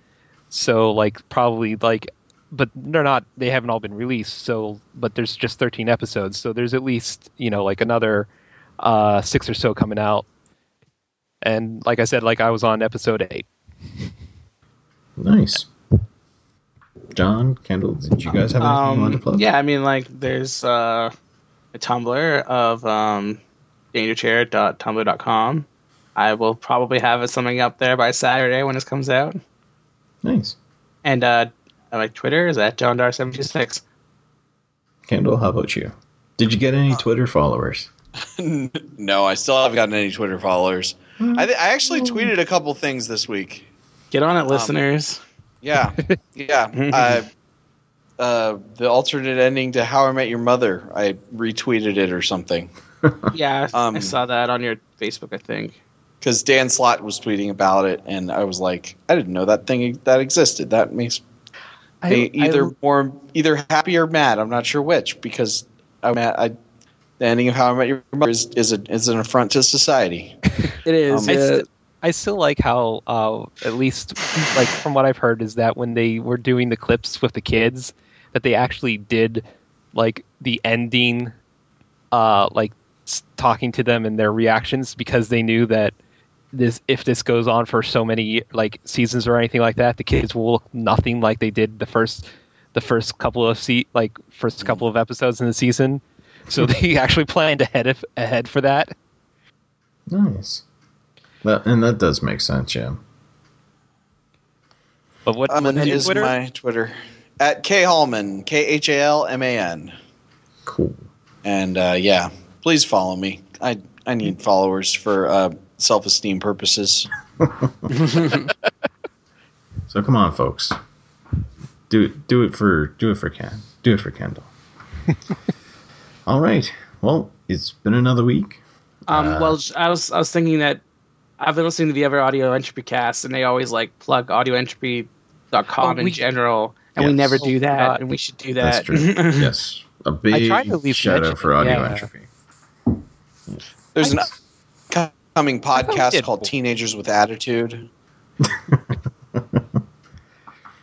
so like probably like, but they're not they haven't all been released, so but there's just 13 episodes, so there's at least you know like another uh, six or so coming out, and like I said, like I was on episode eight. Nice. John, Kendall, did you guys have anything you wanted to um, plug? yeah, I mean, like, there's uh, a Tumblr of um, dangerchair.tumblr.com. I will probably have something up there by Saturday when this comes out. Nice. And uh, my Twitter is at JohnDar76. Kendall, how about you? Did you get any Twitter followers? no, I still haven't gotten any Twitter followers. I, th- I actually tweeted a couple things this week. Get on it, listeners. Yeah, yeah. uh, uh, the alternate ending to How I Met Your Mother. I retweeted it or something Yeah, I um, saw that on your Facebook, I think. because Dan Slott was tweeting about it, and I was like, I didn't know that thing that existed. That makes me either more either happy or mad. I'm not sure which because I'm at, I, the ending of How I Met Your Mother is is, a, is an affront to society. It is. Um, I, st- I still like how, uh, at least like from what I've heard, is that when they were doing the clips with the kids, that they actually did like the ending, uh, like talking to them and their reactions because they knew that this if this goes on for so many like seasons or anything like that, the kids will look nothing like they did the first the first couple of se- like first couple of episodes in the season. So they actually planned ahead of, ahead for that. Nice. That, and that does make sense, yeah. But what, Um, what's and is Twitter? my Twitter at K Hallman K H A L M A N, Cool. and uh, yeah, please follow me. I I need followers for uh, self esteem purposes. So come on, folks. Do it. Do it for. Do it for Ken. Do it for Kendall. All right. Well, it's been another week. Um, Uh, well, I was I was thinking that I've been listening to the other audio entropy cast, and they always like plug audioentropy.com Oh, in we- general, and we never Oh, do that, God. and we should do That's that. true. yes. A big tried to at least shout out for audio yeah. entropy. There's an upcoming podcast did. called Teenagers with Attitude.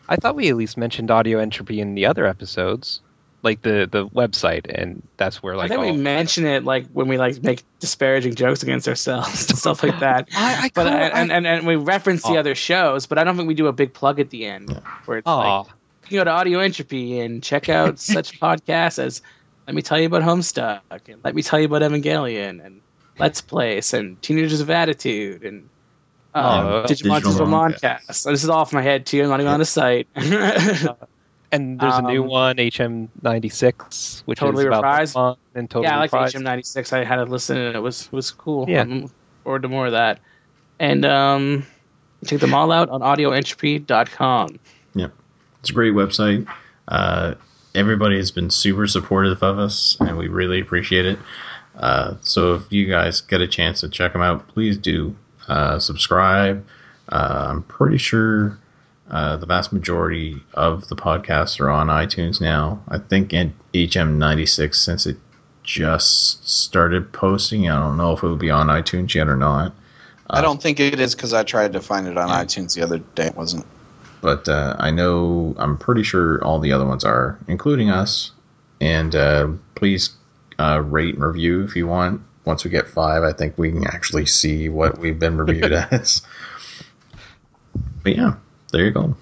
I thought we at least mentioned audio entropy in the other episodes, like the the website, and that's where like I like think we mention it like when we like make disparaging jokes against ourselves and stuff like that. I, I But kinda- uh, I, and, and and we reference the Oh. other shows, but I don't think we do a big plug at the end where it's Aw. like you can go to Audio Entropy and check out such podcasts as Let Me Tell You About Homestuck and Let Me Tell You About Evangelion and Let's Place and Teenagers of Attitude and oh, um, Uh, Oh, Digimon Digital Digital Moncast. Moncast. So this is off my head too. I'm not even on the site. Uh, And there's a new Um, one, HM96, which Totally is about Reprised? Pokemon and totally yeah, I like HM96. I had to listen and it was was cool. Yeah. I'm looking forward to more of that. And um, check them all out on audioentropy.com. Yeah, it's a great website. Uh, everybody has been super supportive of us, and we really appreciate it. Uh, so if you guys get a chance to check them out, please do uh, subscribe. Uh, I'm pretty sure uh, the vast majority of the podcasts are on iTunes now. I think in HM96, since it just started posting, I don't know if it will be on iTunes yet or not. I don't think it is because I tried to find it on iTunes the other day. It wasn't. but uh, I know I'm pretty sure all the other ones are, including us. And uh, please uh, rate and review if you want. Once we get five, I think we can actually see what we've been reviewed as. But yeah, there you go.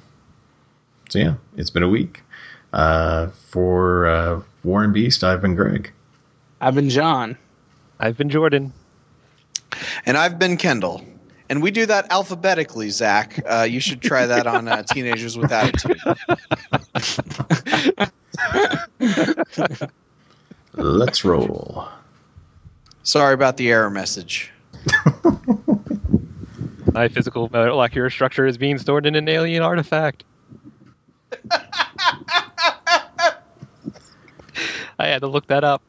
So yeah, it's been a week. Uh, for uh, War and Beast, I've been Greg. I've been John. I've been Jordan. And I've been Kendall. And we do that alphabetically, Zach. Uh, you should try that on uh, Teenagers with Attitude. Let's roll. Sorry about the error message. My physical molecular structure is being stored in an alien artifact. I had to look that up.